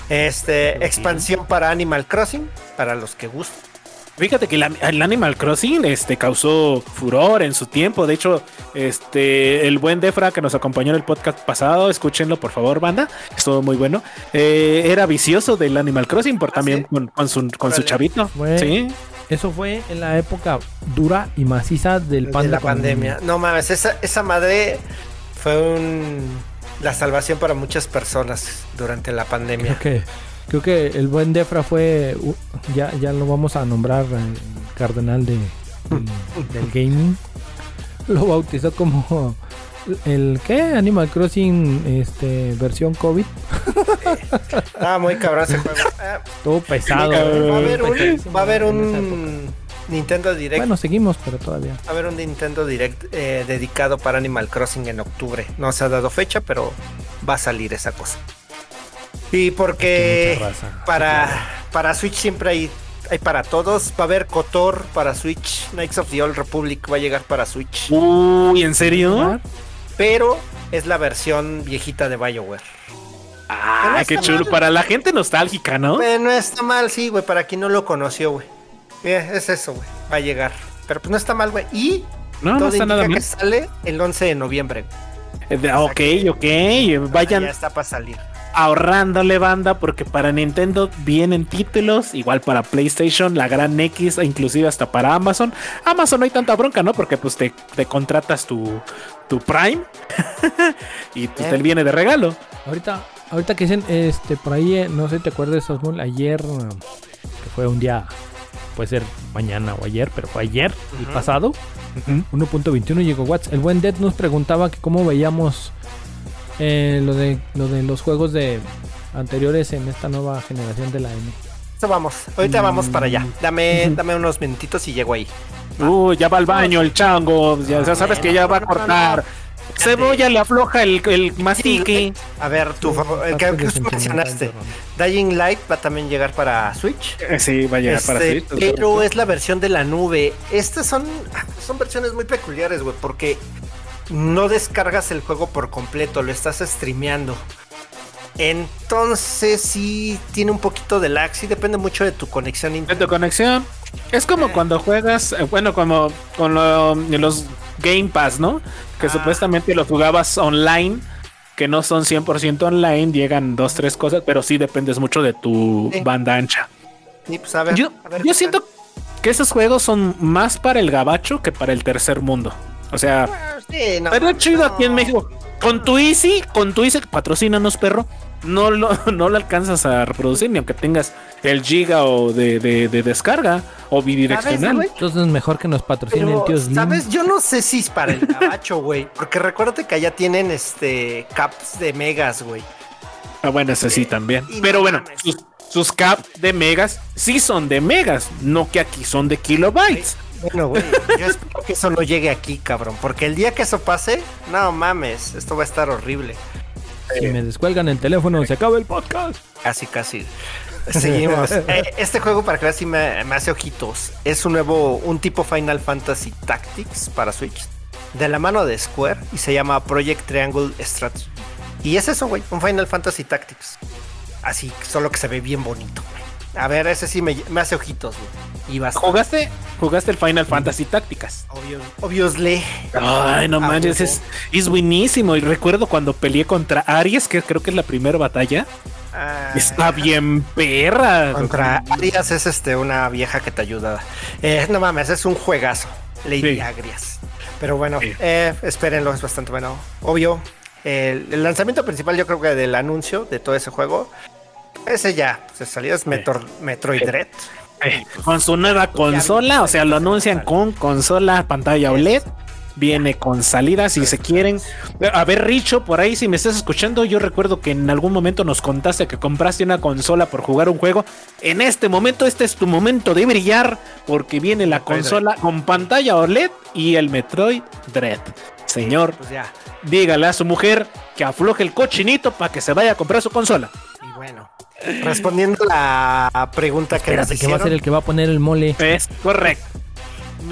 Este, expansión para Animal Crossing, para los que gustan. Fíjate que la- el Animal Crossing este, causó furor en su tiempo. De hecho, este, el buen Defra que nos acompañó en el podcast pasado, escúchenlo por favor, banda. Estuvo muy bueno. Eh, era vicioso del Animal Crossing por ¿Ah, también sí? con, con su, con su Órale. chavito. Fue- Sí. Eso fue en la época dura y maciza del de pan la pandemia. No mames, esa, esa madre fue un, la salvación para muchas personas durante la pandemia. Creo que creo que el buen Defra fue uh, ya ya lo vamos a nombrar cardenal de del, gaming. Lo bautizó como el ¿qué? Animal Crossing este versión COVID. Ah, muy cabrón ese juego. Ah, Todo pesado. va a haber un, pesadísimo va a haber en esa un Nintendo Direct. Bueno, seguimos, pero todavía. Va a haber un Nintendo Direct eh, dedicado para Animal Crossing en octubre. No se ha dado fecha, pero va a salir esa cosa. Y porque raza. para, para Switch siempre hay, hay para todos. Va a haber Kotor para Switch. Knights of the Old Republic va a llegar para Switch. Uy, ¿en serio? Pero es la versión viejita de BioWare. Ah, no qué está chulo. mal. Para la gente nostálgica, ¿no? Bueno, está mal, sí, güey, para quien no lo conoció, güey. Eh, es eso, güey. Va a llegar. Pero pues no está mal, güey. Y No, no todo está indica nada que mal. sale el 11 de noviembre. Eh, de- Ok, ok. Ya Vayan, está para salir. Ahorrándole banda porque para Nintendo vienen títulos, igual para PlayStation, la Gran X, e inclusive hasta para Amazon. Amazon no hay tanta bronca, ¿no? Porque pues te, te contratas tu, tu Prime y pues, te viene de regalo. Ahorita, ahorita que dicen, este, por ahí, eh, no sé si te acuerdas, Osmul, ayer, eh, que fue un día, puede ser mañana o ayer, pero fue ayer, el pasado, 1.21 llegó Watts. El buen Dead nos preguntaba que cómo veíamos eh, lo, de, lo de los juegos de anteriores en esta nueva generación de la M. Eso vamos, ahorita vamos para allá. Dame, dame unos minutitos y llego ahí. Uh, ya va al baño el chango, ya, ya sabes que ya va a cortar. Cebolla le afloja el, el mastique. A ver, tu favor, el que, mencionaste. Dying Light va a también llegar para Switch. Eh, Sí, va a llegar para Este, Switch. pero es la versión de la nube. Estas son, son versiones muy peculiares, güey, porque no descargas el juego por completo, lo estás streameando. Entonces sí tiene un poquito de lag, sí depende mucho de tu conexión de tu conexión. Es como cuando juegas, eh, bueno, como con lo- los Game Pass, ¿no? Que Ah. supuestamente los jugabas online, que no son 100% online, llegan dos, tres cosas, pero sí dependes mucho de tu Sí. banda ancha. Sí, pues a ver, Yo, a ver yo qué siento que esos juegos son más para el gabacho que para el tercer mundo. O sea. Sí, no, Pero chido aquí en. México. Con tu Easy, con tu Easy, patrocínanos, perro. No lo, no lo alcanzas a reproducir, ni aunque tengas el giga o de, de- de descarga o bidireccional. Entonces mejor que nos patrocinen Pero, tío Slim. ¿sabes? Yo no sé si es para el gabacho, güey. Porque recuérdate que allá tienen este caps de megas, güey. Ah, bueno, ese sí también. Y no Pero bueno, sus, sus cap de megas sí son de megas, no que aquí son de kilobytes. Bueno, güey, yo espero que eso no llegue aquí, cabrón. Porque el día que eso pase, no mames, esto va a estar horrible. Si me descuelgan el teléfono, se acaba el podcast. Casi, casi. Seguimos. Eh, este juego, para que veas, sí me, me hace ojitos. Es un nuevo, un tipo Final Fantasy Tactics para Switch. De la mano de Square y se llama Project Triangle Strategy. Y es eso, güey, un Final Fantasy Tactics. Así, solo que se ve bien bonito, güey. A ver, ese sí me, me hace ojitos, güey. Y bastante. ¿Jugaste, jugaste el Final Fantasy Tácticas. Obvio, obviously. Ay, no Ah, manches, es, es buenísimo. Y recuerdo cuando peleé contra Aries, que creo que es la primera batalla. Ah, Está bien perra. Contra Arias es este una vieja que te ayuda. Eh, no mames, es un juegazo. Lady Sí. Agrias. Pero bueno, Sí. eh, espérenlo, es bastante bueno. Obvio, el lanzamiento principal, yo creo que del anuncio de todo ese juego, ese ya, pues de salida es Metro- Metroid Dread. Eh, con su nueva consola, o sea, lo anuncian con consola, pantalla OLED. Viene con salidas si se quieren. A ver, Richo, por ahí, si me estás escuchando, yo recuerdo que en algún momento nos contaste que compraste una consola por jugar un juego. En este momento, este es tu momento de brillar, porque viene la consola con pantalla OLED y el Metroid Dread. Señor, Pues ya. dígale a su mujer que afloje el cochinito para que se vaya a comprar su consola. Y bueno, respondiendo a la pregunta que nos Espérate, que va a ser el que va a poner el mole. Es correcto.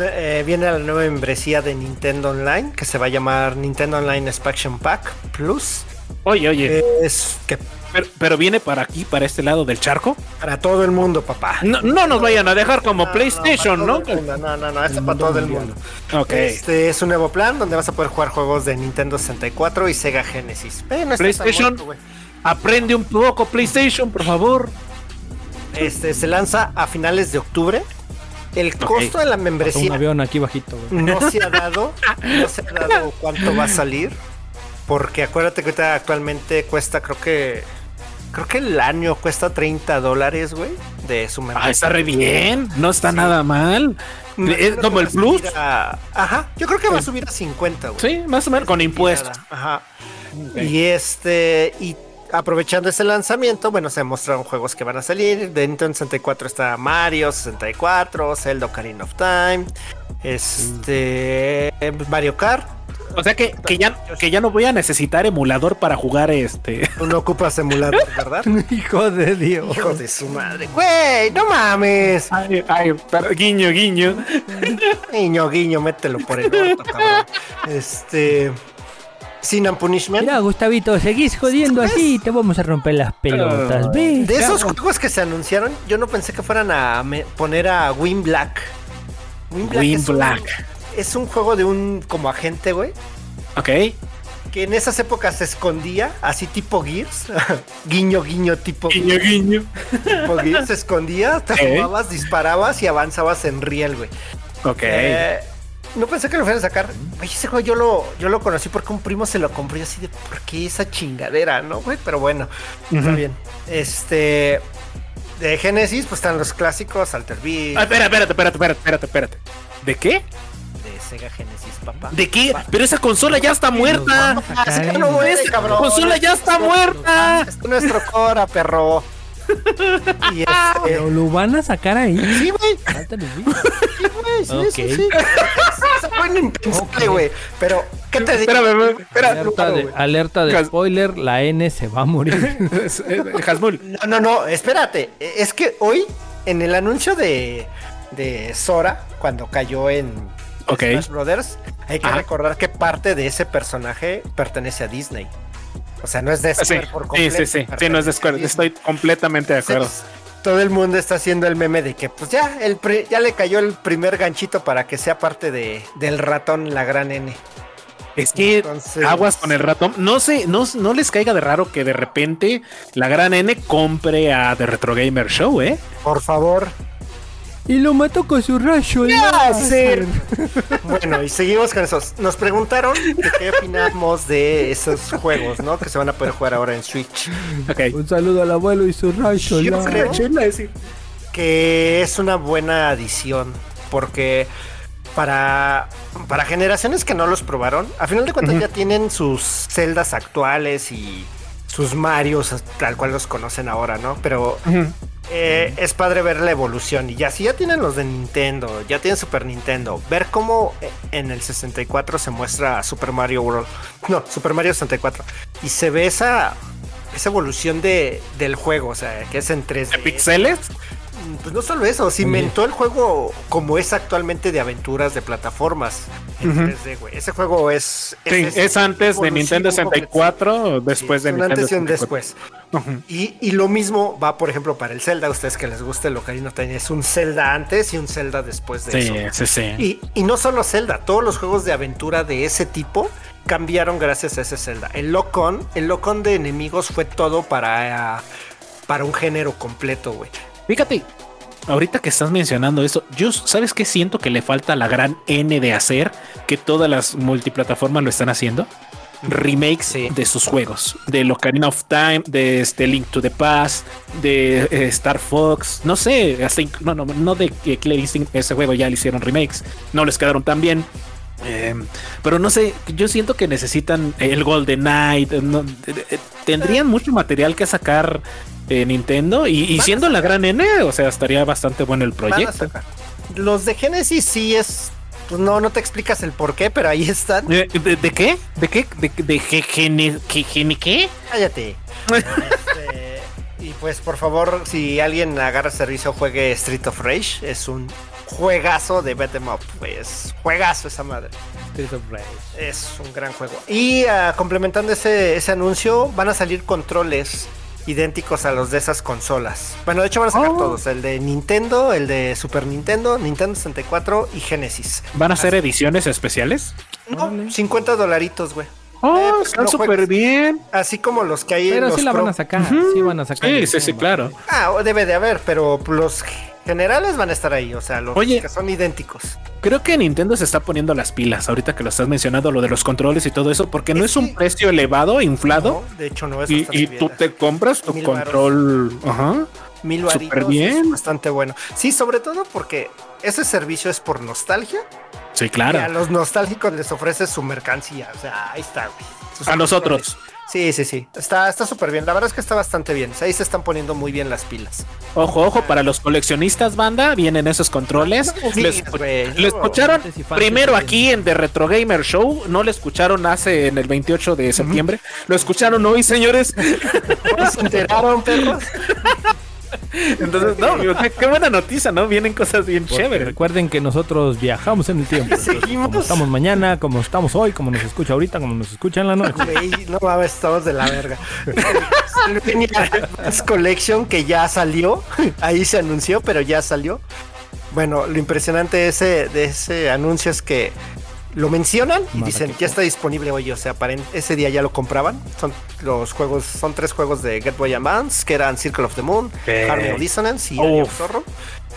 eh, viene la nueva membresía de Nintendo Online que se va a llamar Nintendo Online Expansion Pack Plus. Oye, oye, Es que pero, pero viene para aquí, para este lado del charco. para todo el mundo, papá. No, no nos vayan a dejar como No, PlayStation, ¿no? mundo, No, no, no, esto es para todo el mundo. Ok. Este es un nuevo plan donde vas a poder jugar juegos de Nintendo 64 y Sega Genesis. Eh, no tan PlayStation. muerto. Aprende un poco, PlayStation, por favor. este se lanza a finales de octubre. El costo de la Pasó un membresía avión aquí bajito, güey. no se ha dado, no se ha dado cuánto va a salir, porque acuérdate que ahorita actualmente cuesta, creo que, creo que el año cuesta 30 dólares, güey, de su membresía. Ah, está re bien. No está nada mal. Es como el Plus. a- Ajá, yo creo que va a subir a 50, güey. Sí, más o menos con impuestos. Ajá. Y este, y aprovechando ese lanzamiento, bueno, se mostraron juegos que van a salir. De Nintendo 64 está Mario 64, Zelda Ocarina of Time, este, Mario Kart. O sea que, que ya, que ya no voy a necesitar emulador para jugar este. Tú no ocupas emulador, ¿verdad? Hijo de Dios. Hijo de su madre. Güey, no mames. Ay, ay, pero guiño, guiño. Guiño, guiño, mételo por el orto, cabrón. Este. Sin and Punishment. Mira, Gustavito, seguís jodiendo así, te vamos a romper las pelotas, ¿ves? De esos juegos que se anunciaron, yo no pensé que fueran a me- poner a Win Black. Win Win es un- Black. es un juego de un como agente, güey, Ok. que en esas épocas se escondía, así tipo Gears, guiño, guiño, tipo Guiño, guiño. tipo Gears, se escondía, te jugabas, disparabas y avanzabas en riel, güey. Ok. Eh, no pensé que lo fueran a sacar. Oye, ese juego yo lo, yo lo conocí porque un primo se lo compró y así de ¿por qué esa chingadera? ¿No, güey? Pero bueno, está bien. Este. De Genesis, pues están los clásicos, Alter Beast, Ah, espera, espérate, espérate, espérate, espérate, espérate. ¿De qué? de Sega Genesis, papá. ¿De qué? Pero esa consola ya está muerta. Sega no muere, Esa cabrón. consola ya está muerta. Es nuestro Cora, perro. Y este. Pero lo van a sacar ahí. Sí, güey. Sí, güey. Sí, Ok. sí, sí. Eso fue impensable, güey. Pero, ¿qué te digo? Espérame, espera. Alerta de, alerta de Cas- spoiler, la N se va a morir. Hasmul. No, no, no, espérate. Es que hoy, en el anuncio de, de Sora, cuando cayó en Ok. Smash Brothers, hay que Ajá. recordar que parte de ese personaje pertenece a Disney. O sea, no es de Sí, Square por sí, completo. sí, sí. Sí, no es de Square. Estoy completamente de acuerdo. Todo el mundo está haciendo el meme de que pues ya el ya le cayó el primer ganchito para que sea parte de, del ratón la gran N. Es que Entonces- aguas con el ratón. No sé, no, no les caiga de raro que de repente la gran N compre a The Retro Gamer Show, ¿eh? Por favor. Y lo mató con su rayo. láser. Bueno, y seguimos con esos. Nos preguntaron de qué opinamos de esos juegos, ¿no? Que se van a poder jugar ahora en Switch. Ok. Un saludo al abuelo y su rayo. Yo láser. creo que es una buena adición porque para, para generaciones que no los probaron, a final de cuentas ya tienen sus celdas actuales y sus Marios tal cual los conocen ahora, ¿no? Pero eh, es padre ver la evolución y ya si ya tienen los de Nintendo, ya tienen Super Nintendo, ver cómo eh, en el 64 se muestra Super Mario World, no, Super Mario 64 y se ve esa esa evolución de, del juego, o sea, que es en 3D. ¿De pixeles? Pues no solo eso, se inventó el juego como es actualmente de aventuras de plataformas en Ujú. 3D, güey. Ese juego es. Sí, es antes de Nintendo completo. 64, después Sí, de un Nintendo antes y un 64. después. Y, y lo mismo va, por ejemplo, para el Zelda. A ustedes que les guste el Ocarina of Time, es un Zelda antes y un Zelda después de Sí, eso. sí, sí. Y, y no solo Zelda, todos los juegos de aventura de ese tipo cambiaron gracias a ese Zelda. El Lock-On, el Lock-On de enemigos fue todo para, para un género completo, güey. Fíjate, ahorita que estás mencionando eso, yo, ¿sabes qué siento que le falta la gran N de hacer? Que todas las multiplataformas lo están haciendo. Remakes Sí. de sus juegos, de Ocarina of Time, de este Link to the Past, de eh, Star Fox, no sé, hasta no, no, no de que Clear Instinct, ese juego ya le hicieron remakes, no les quedaron tan bien. Eh, pero no sé, yo siento que necesitan el Golden Knight. eh, no, eh, eh, tendrían mucho material que sacar eh, Nintendo y, siendo la gran N, o sea, estaría bastante bueno el proyecto. Los de Genesis sí es. Pues no, no te explicas el por qué, pero ahí están. Eh, ¿De, de qué? ¿De qué? ¿De, de ge- gene- qué? Cállate. Este, y pues por favor, si alguien agarra servicio, juegue Street of Rage. Es un juegazo de beat'em up, güey. Es juegazo esa madre. Es un gran juego. Y ah, complementando ese, ese anuncio, van a salir controles idénticos a los de esas consolas. Bueno, de hecho van a sacar Oh. todos. El de Nintendo, el de Super Nintendo, Nintendo 64 y Genesis. ¿Van a ser ediciones especiales? No, 50 dolaritos, güey. Oh, Eh, pues, están no súper bien. Así como los que hay en Pero los sí la Pro. van a sacar. Sí van a sacar. Sí, sí, sí, claro. Ah, o debe de haber, pero los generales van a estar ahí, o sea, los Oye. que son idénticos. Creo que Nintendo se está poniendo las pilas ahorita que lo estás mencionando, lo de los controles y todo eso, porque no Es un precio elevado, inflado. No, de hecho, no es Y, y tú te compras tu Mil control. Ajá. Mil varitos bien. es bastante bueno. Sí, sobre todo porque ese servicio es por nostalgia Sí, y a claro. los nostálgicos les ofrece su mercancía. O sea, ahí está, güey. Sus A nosotros. Sí, sí, sí. Está está súper bien. La verdad es que está bastante bien. Ahí se están poniendo muy bien las pilas. Ojo, ojo, para los coleccionistas, banda, vienen esos controles. Sí, Lo escucharon primero aquí en The Retro Gamer Show. No lo escucharon hace en el 28 de septiembre. Lo escucharon hoy, señores. ¿No se enteraron, perros? Entonces, no, qué, qué buena noticia, ¿no? Vienen cosas bien Porque chéveres. Recuerden que nosotros viajamos en el tiempo. Seguimos. Como estamos mañana, como estamos hoy, como nos escucha ahorita, como nos escucha en la noche. No mames, estamos de la verga. Collection que ya salió. Ahí se anunció, pero ya salió. Bueno, lo impresionante de ese, de ese anuncio es que lo mencionan y Mata dicen que ya está disponible hoy, o sea, para ese día ya lo compraban. Son los juegos, son tres juegos de Get Boy Advance que eran Circle of the Moon. Harmony of Dissonance y. Zorro.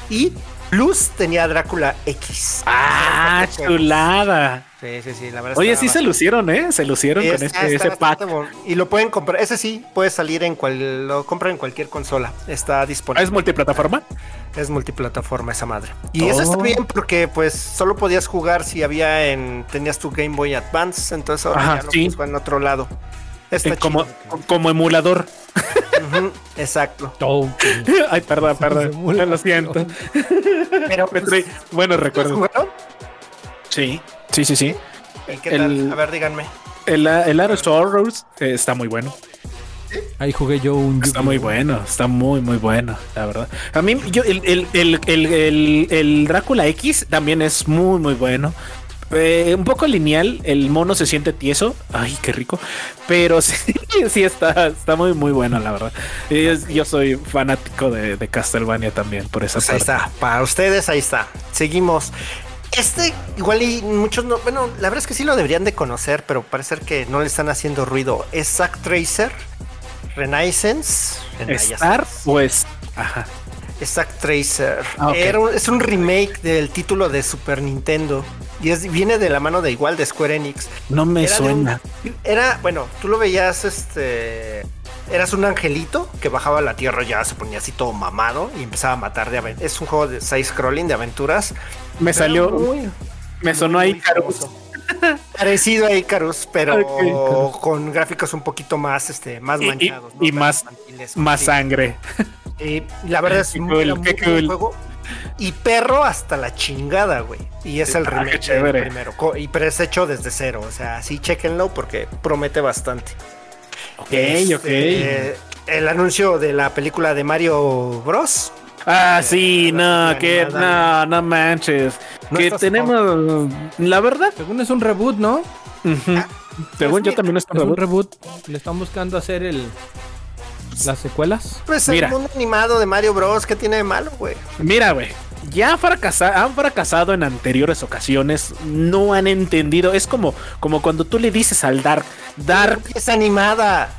Y Plus tenía Drácula X. Ah, juegos. chulada. Sí, sí, sí, la verdad. Oye, sí se lucieron, ¿eh? Se lucieron con este, ese pack. bon- Y lo pueden comprar. Ese sí puede salir en cual. Lo compran en cualquier consola. Está disponible. ¿Es multiplataforma? Es multiplataforma esa madre. Y eso está Oh. bien porque pues solo podías jugar si había en. Tenías tu Game Boy Advance. Entonces ahora Ajá, ya lo sí. en otro lado. Está Eh, como, chido. como emulador. Ujú, exacto. Oh, Ay, perdón, perdón. Emulación. Lo siento. Pero Me pues, trae buenos ¿ustedes recuerdos. jugaron? Sí, sí, sí, sí. ¿Y qué El- tal? A ver, díganme. El, el Art of Sorrows eh, está muy bueno. Ahí jugué yo un Está muy bueno, está muy, muy bueno, la verdad. A mí, yo, el, el, el, el, el- el Drácula X también es muy, muy bueno. Eh, un poco lineal, el mono se siente tieso. Ay, qué rico. Pero sí, sí está, está muy, muy bueno, la verdad. Yo soy fanático de, de Castlevania también, por esa Pues ahí parte. está. Para ustedes, ahí está. Seguimos. Este, igual y muchos no. Bueno, la verdad es que sí lo deberían de conocer, pero parece que no le están haciendo ruido. Es Zack Tracer, Renaissance. Star pues. Ajá. Es Zack Tracer. Ah, ok. Era un- es un remake del título de Super Nintendo. Y es, viene de la mano de igual de Square Enix. No me Era de un- suena. Era, bueno, tú lo veías, este. Eras un angelito que bajaba a la tierra, ya se ponía así todo mamado y empezaba a matar de aven- Es un juego de side scrolling de aventuras. Me salió. muy- me sonó ahí Icarus. famoso. Parecido a Icarus, pero con gráficos un poquito más, este, más Y- y- manchados. y más-. Más sangre. Y la verdad es muy, cool, muy cool. juego. Y perro hasta la chingada, güey. Y es el Ah, remake del primero. Y pero es hecho desde cero. O sea, sí, chequenlo porque promete bastante. Ok, Este, ok. El anuncio de la película de Mario Bros. Ah, sí, no, la que no, no manches. No que tenemos, la verdad, Según es un reboot, ¿no? ujú, según yo mira, también es un reboot. Le están buscando hacer el las secuelas. Pues Mira. el mundo animado de Mario Bros. ¿Qué tiene de malo, güey? Mira, güey, ya fracasa- han fracasado en anteriores ocasiones, no han entendido. Es como, como cuando tú le dices al Dark, Dark, Es animada.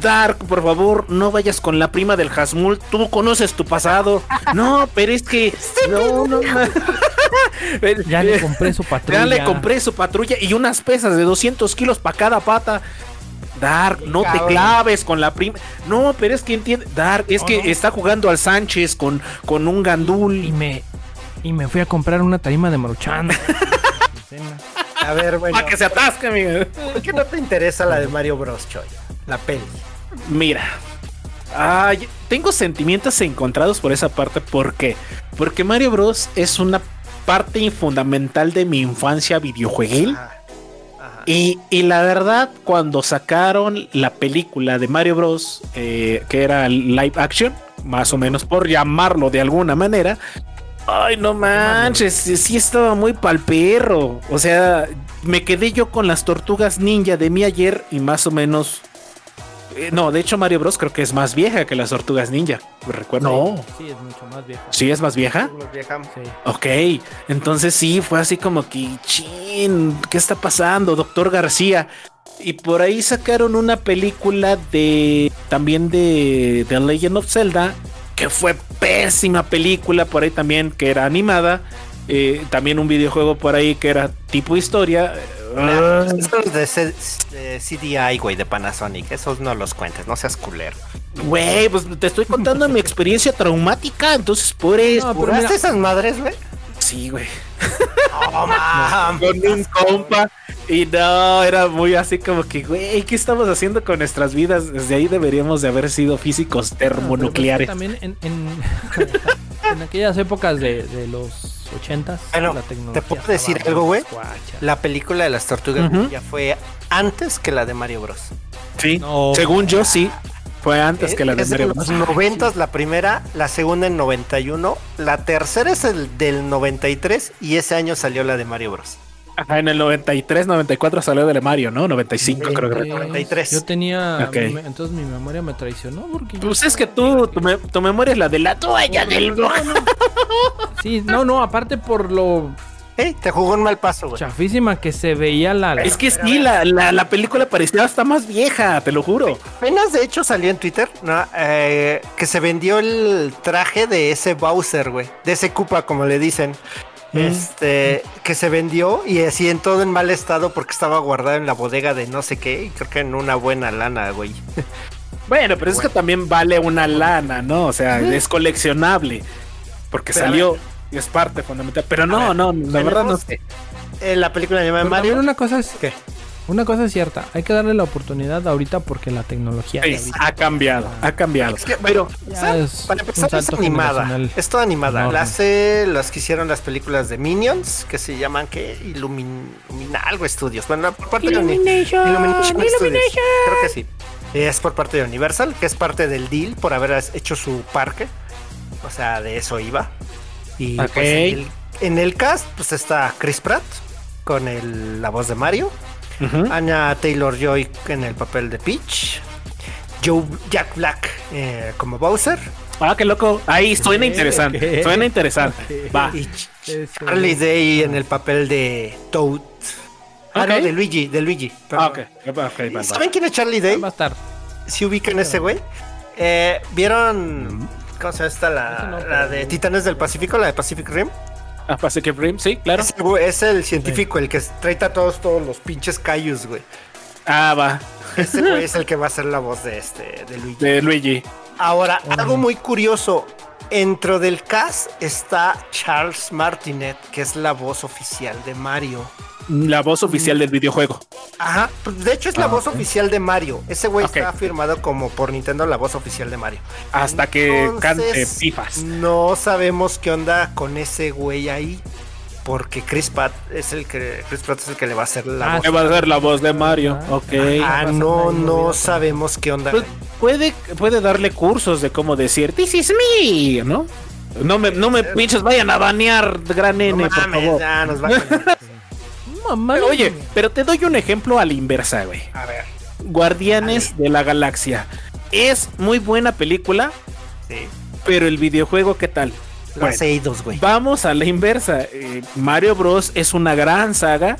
Dark, por favor, no vayas con la prima del Hasmul, tú conoces tu pasado. No, pero es que, no, no, no. Ya le compré su patrulla. Ya le compré su patrulla y unas pesas de 200 kilos para cada pata. Dark, no te claves con la prima. No, pero es que entiende. Dark, es No, que no. está jugando al Sánchez con, con un Y gandul. me y me fui a comprar una tarima de Maruchan. A ver, bueno. Para que se atasque, amigo. ¿Por qué no te interesa la de Mario Bros, Choy? La peli. Mira. Ay, tengo sentimientos encontrados por esa parte. ¿Por qué? Porque Mario Bros. es una parte fundamental de mi infancia videojueguil. Y, la verdad, cuando sacaron la película de Mario Bros, eh, que era live action, más o menos por llamarlo de alguna manera, ay, no manches, sí, estaba muy pal perro. O sea, me quedé yo con las tortugas ninja de mi ayer y más o menos. Eh, no, de hecho, Mario Bros creo que es más vieja que las tortugas ninja. Recuerdo. No, Sí, es mucho más viejo. sí es más vieja. Los vieja- Sí. Ok, entonces sí, fue así como que, chin, ¿qué está pasando, doctor García? Y por ahí sacaron una película de también de The Legend of Zelda, que fue pésima película por ahí también, que era animada. Eh, también un videojuego por ahí que era tipo historia. Ah, Esos son los de, C- de CDI, güey, de Panasonic. Esos no los cuentes, no seas culero. Güey, pues te estoy contando mi experiencia traumática, entonces por eso. No, pero ¿Jugaste mira- esas madres, güey? Sí, güey. No, mam. con un compa. Y no, era muy así como que, güey, ¿qué estamos haciendo con nuestras vidas? Desde ahí deberíamos de haber sido físicos termonucleares. también en, en, en aquellas épocas de, de los ochentas, Bueno, la ¿te puedo decir algo, güey? La película de las tortugas Ujú. ninja fue antes que la de Mario Bros. Sí, No. según yo sí. Fue antes que la de es de Mario los Bros. 90 la primera, la segunda en 91, la tercera es el del 93 y ese año salió la de Mario Bros. Ajá, en el 93, 94 salió de Mario, ¿no? 95 creo que. Eh, 93. Yo tenía. Ok. mi- entonces mi memoria me traicionó porque. Pues es que tú, tu, me- tu memoria es la de la toalla del No, no. Sí, no, no, aparte por lo. Hey, te jugó un mal paso, güey. Chafísima que se veía la. Es que sí, la, la, la película parecía hasta más vieja, te lo juro. Apenas de hecho salió en Twitter ¿no? Eh, que se vendió el traje de ese Bowser, güey. De ese Koopa, como le dicen. Este, que se vendió y así en todo en mal estado porque estaba guardado en la bodega de no sé qué y creo que en una buena lana, güey. Bueno, pero es que también vale una lana, ¿no? O sea, es coleccionable. Porque Pero salió y es parte fundamental. Pero no, ver, no, la verdad no sé. Eh, la película de Pero Mario. también una cosa es. ¿Qué? Una cosa es cierta. Hay que darle la oportunidad ahorita porque la tecnología. de Sí, ha cambiado, ha cambiado. Es que, pero, es para un empezar, es animada. Es toda animada. enorme. La hace las que hicieron las películas de Minions, que se llaman, ¿qué? Illumin, Illumina- algo estudios. Bueno, por parte de Uni- Illumination, Illumination Studios. Illumination. Creo que sí. Es por parte de Universal, que es parte del deal por haber hecho su parque. O sea, de eso iba. Y pues, en, el, en el cast, pues está Chris Pratt con el- la voz de Mario. Ujú. Anya Taylor Joy en el papel de Peach. Joe Jack Black eh, como Bowser. Ah, qué loco. Ahí suena interesante. Suena interesante. Va. Y. Charlie Day en el papel de Toad. Ah, no, de Luigi, de Luigi. Ah, perdón. ok. Ok, va, va. ¿Saben quién es Charlie Day? Va a estar. Si ubican ese güey. Eh, ¿Vieron cómo se llama esta? La, la de Titanes del Pacífico, la de Pacific Rim. Ah, Pacific Rim, sí, claro. Es el científico, el que trae a todos, todos los pinches cayus, güey. Ah, va. Ese güey es el que va a ser la voz de este, de Luigi. De Luigi. Ahora, algo muy curioso. Dentro del cast está Charles Martinet, que es la voz oficial de Mario. La voz oficial del videojuego. Ajá, pues, de hecho es la Ah, voz oficial de Mario. Ese güey está firmado como por Nintendo la voz oficial de Mario. Hasta que Entonces, cante pifas. No sabemos qué onda con ese güey ahí. Porque Chris Pratt es el que Chris Pratt es el que le va a hacer la Ah, voz. Me va a ser la voz de Mario. Ah. Ok. Ah, va a no, no sabemos qué onda. Pues, puede, puede darle cursos de cómo decir This is me, ¿no? No me, no me pinches vayan a banear, gran no N, por mames, favor. ya nos va a Mamá. Pero, Oye, pero te doy un ejemplo a la inversa, güey. A ver, Guardianes de la Galaxia. Es muy buena película, sí. pero el videojuego, ¿qué tal? Bueno. Güey. Vamos a la inversa. Eh, Mario Bros. es una gran saga,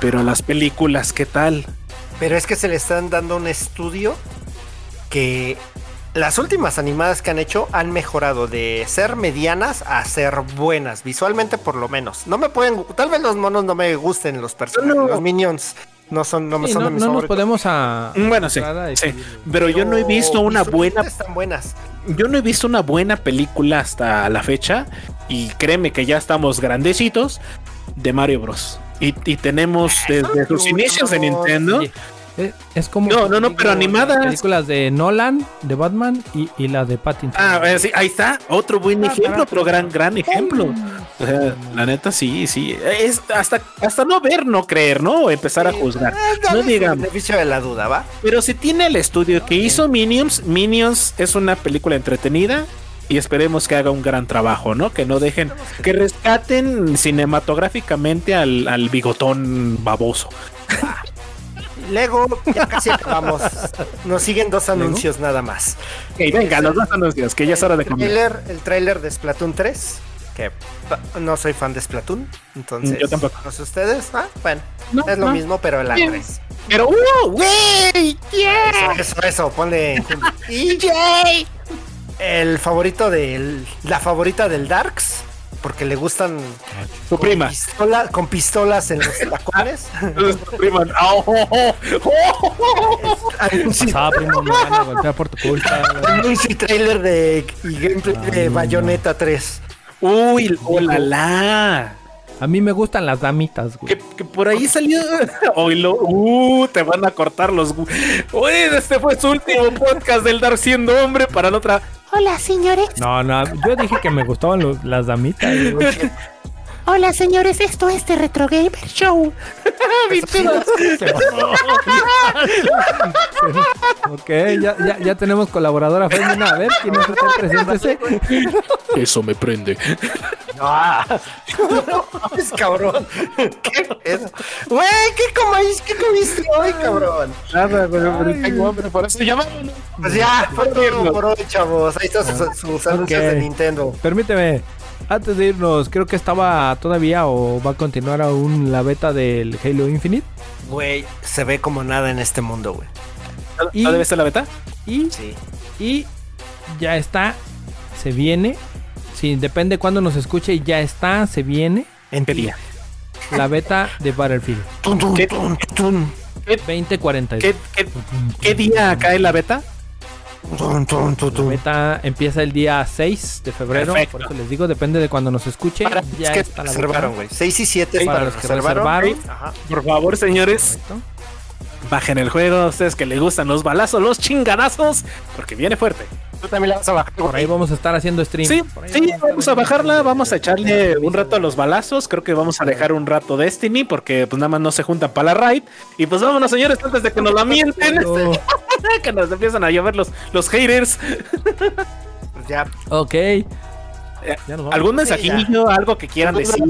pero las películas, ¿qué tal? Pero es que se le están dando un estudio que las últimas animadas que han hecho han mejorado de ser medianas a ser buenas, visualmente por lo menos. No me pueden, tal vez los monos no me gusten los personajes, No. los minions no son, no me Sí, son no, de mis no nos podemos a. Mm, Bueno, sí. Pero yo no he visto una buena Están buenas. Yo no he visto una buena película hasta la fecha y créeme que ya estamos grandecitos de Mario Bros. Y, y tenemos desde sus inicios de Nintendo. Es, es como. No, no, no, pero las animadas. Películas de Nolan, de Batman y, y la de Pattinson. Ah, eh, sí, ahí está, otro buen Ah, ejemplo, pero gran, gran ejemplo. O sea, la neta, sí, sí. Es hasta, hasta no ver, no creer, ¿no? Empezar a juzgar. Eh, No digamos. beneficio de la duda, ¿va? Pero si tiene el estudio que hizo Minions, Minions es una película entretenida y esperemos que haga un gran trabajo, ¿no? Que no dejen, que rescaten cinematográficamente al, al bigotón baboso. Lego, ya casi acabamos. Nos siguen dos anuncios nada más. Ok, venga, los dos anuncios, que ya es hora de el comer. trailer, el tráiler de Splatoon 3, que no soy fan de Splatoon, entonces Yo tampoco. no sé ustedes, ah, bueno, No, es lo no. mismo, pero el Bien. revés. Pero, ¡uh! ¡Güey! ¡Yeah! Eso, eso, eso, ponle. Y el favorito del. La favorita del Darks. Porque le gustan. Tu prima. pistola- con pistolas en los tacones. Prima. ¡Oh, oh, oh! ¡Oh, oh, oh! Anuncio, Pasaba, primo, me van a golpear por tu culpa. güey. anuncio y trailer de. Y gameplay de Bayonetta 3. ¡Uy! ¡Oh, la! A mí me gustan las damitas, güey. Que, que por ahí salió. Oílo. ¡Uh! Te van a cortar los. Oye, este fue su último podcast del Dar siendo hombre para la otra. Hola, señores. No, no, yo dije que me gustaban los- las damitas. Hola, señores. Esto es The Retro Gamer Show. Ok, ya, ya, ya tenemos colaboradora femenina. A ver, ¿quién es usted? Preséntese. Eso me prende. ¡Ah! No mames, cabrón. ¿Qué pedo? Güey, ¿qué comiste? ¿Qué comiste hoy, cabrón? Nada, pero, pero tengo hambre, por eso llamámonos. Pues ya, fue todo por hoy, chavos. Ahí están sus, sus anuncios Ok. de Nintendo. Permíteme. Antes de irnos, creo que estaba todavía o va a continuar aún la beta del Halo Infinite. Güey, se ve como nada en este mundo, güey. Y- ¿No debe ser la beta? Y, Sí. y ya está, se viene. Sí, depende cuándo nos escuche, ya está, se viene En ¿Qué día? la beta de Battlefield ¿Qué? tun, tun, 2042. ¿Qué, qué, qué día cae la beta? La beta empieza el día 6 de febrero, Perfecto. por eso les digo, depende de cuando nos escuche. Para ya los que está reservaron, güey. 6 y 7 Para los que reservaron. Ajá. Por favor, señores, Correcto. bajen el juego. A ustedes que les gustan los balazos, los chingadazos, porque viene fuerte. Tú también la vas a bajar, Por ahí vamos a estar haciendo stream. Sí, sí, vamos a bajarla, vamos a echarle un rato a los balazos. Creo que vamos a dejar un rato Destiny, porque pues nada más no se juntan para la raid. Y pues vámonos, señores, antes de que nos la mienten, que nos empiezan a llover los, los haters. Pues ya. ok. Ya nos vamos. ¿Algún Sí, mensajillo, algo que quieran decir?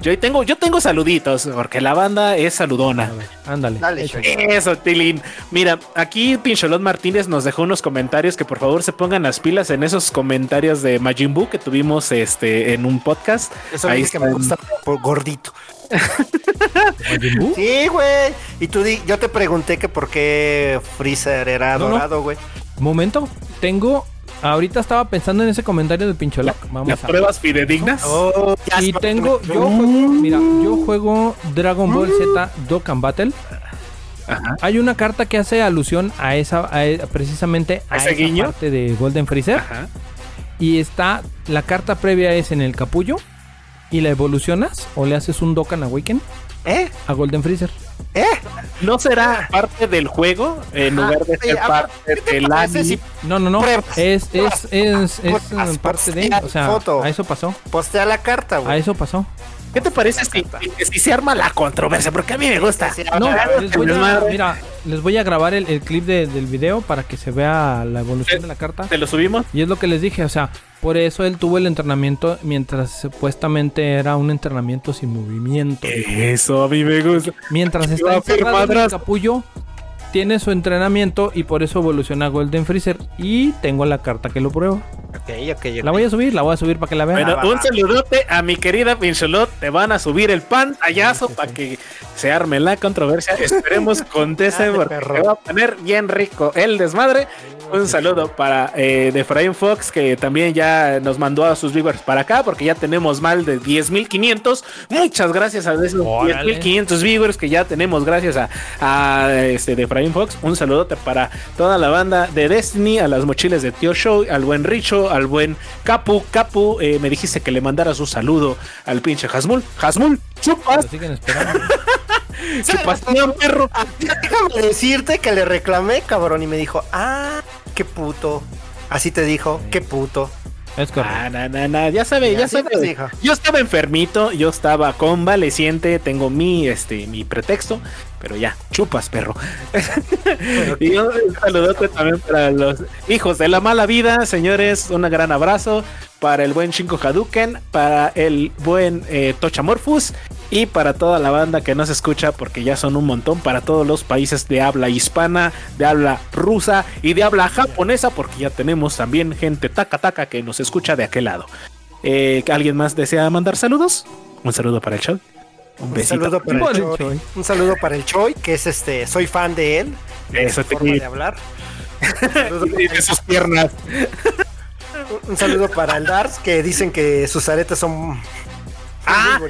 Yo tengo, yo tengo saluditos, porque la banda es saludona. Ándale. Eso, Tilín. Mira, aquí Pincholot Martínez nos dejó unos comentarios que por favor se pongan las pilas en esos comentarios de Majin Buu que tuvimos este en un podcast. Eso Ahí dice que me gusta por gordito. Sí, güey. Y tú di, yo te pregunté que por qué Freezer era No, dorado, güey. Momento, tengo. Ahorita estaba pensando en ese comentario de Pincholak. Vamos Las a. pruebas fidedignas. Oh, Y tengo, yo juego, mira, yo juego Dragon Ball Z Dokkan Battle. Ajá. Hay una carta que hace alusión a esa, a e- precisamente a, ¿A ese esa guiño? parte de Golden Freezer. Ajá. Y está, la carta previa es en el capullo. Y la evolucionas o le haces un Dokkan Awaken ¿Eh? a Golden Freezer. ¿Eh? ¿No será parte del juego en Ajá. lugar de ser a parte ¿qué te del anime? si No, no, no. Pruebas. Es, es, es, es, Pruebas, parte de. O sea, foto. a eso pasó. postea la carta, A güey? eso pasó. ¿Qué te parece si, si se arma la controversia? Porque a mí me gusta. No, les voy a, mira, les voy a grabar el, el clip de- del video para que se vea la evolución de la carta. ¿Te lo subimos? Y es lo que les dije, o sea, por eso él tuvo el entrenamiento mientras supuestamente era un entrenamiento sin movimiento. Eso a mí me gusta. Mientras está encerrado en el capullo, tiene su entrenamiento y por eso evoluciona a Golden Freezer. Y tengo la carta que lo prueba. Ok, ok, ok. La voy a subir, la voy a subir para que la vean. Bueno, va, un saludote a mi querida Pincholot. Te van a subir el pantallazo Sí, sí, para sí. que se arme la controversia. Esperemos conteste porque se va a poner bien rico el desmadre. Un saludo para eh, de Efraín Fox que también ya nos mandó a sus viewers para acá porque ya tenemos mal de 10.500. Muchas gracias a esos Órale. 10.500 viewers que ya tenemos gracias a, a este de Efraín Fox. Un saludote para toda la banda de Destiny, a las mochilas de Tío Show, al buen Richo, al buen Capu. Capu, eh, me dijiste que le mandaras un saludo al pinche Hasmul. Hasmul, chupas, Lo siguen esperando. chupas, no, perro. Ah, Déjame decirte que le reclamé, cabrón, y me dijo, ah, qué puto. Así te dijo, qué puto. Es correcto. Ah, na, na, na, ya sabe, ya Así sabe. Yo estaba enfermito, yo estaba convaleciente, tengo mi, este, mi pretexto, pero ya, chupas, perro. y un saludote también para los hijos de la mala vida, señores, un gran abrazo para el buen Shinko Hadouken, para el buen eh, Tochamorphus y para toda la banda que nos escucha, porque ya son un montón, para todos los países de habla hispana, de habla rusa y de habla japonesa, porque ya tenemos también gente taca taca que nos escucha de aquel lado. Eh, ¿Alguien más desea mandar saludos? Un saludo para el show. Un saludo para el. Choi. Un saludo para el Choi, que es este, soy fan de él. de Eso su te forma de hablar. Un saludo, Y de sus piernas. un saludo para el Dars, que dicen que sus aretes son. Ah,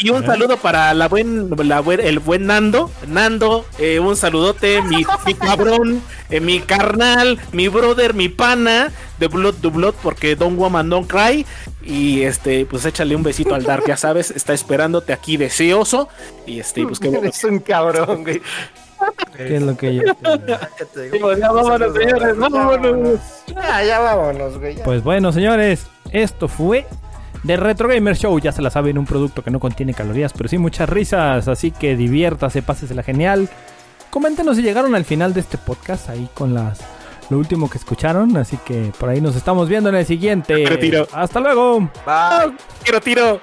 y, un saludo para la buen, la buen- el buen Nando. Nando, eh, un saludote, mi, mi cabrón, eh, mi carnal, mi brother, mi pana de Blood to Blood, porque Don't Woman Don't Cry. Y este, pues échale un besito al Dark, ya sabes, está esperándote aquí deseoso. Y este, pues qué bueno. Eres un cabrón, güey. ¿Qué es lo que yo ya vámonos, señores, vámonos. Ya, ya vámonos, güey. ya. Pues bueno, señores, esto fue The Retro Gamer Show. Ya se la saben, un producto que no contiene calorías, pero sí muchas risas. Así que diviértase, pásesela genial. Coméntenos si llegaron al final de este podcast ahí con las lo último que escucharon. Así que por ahí nos estamos viendo en el siguiente. Retiro. Hasta luego. Bye. Quiero tiro.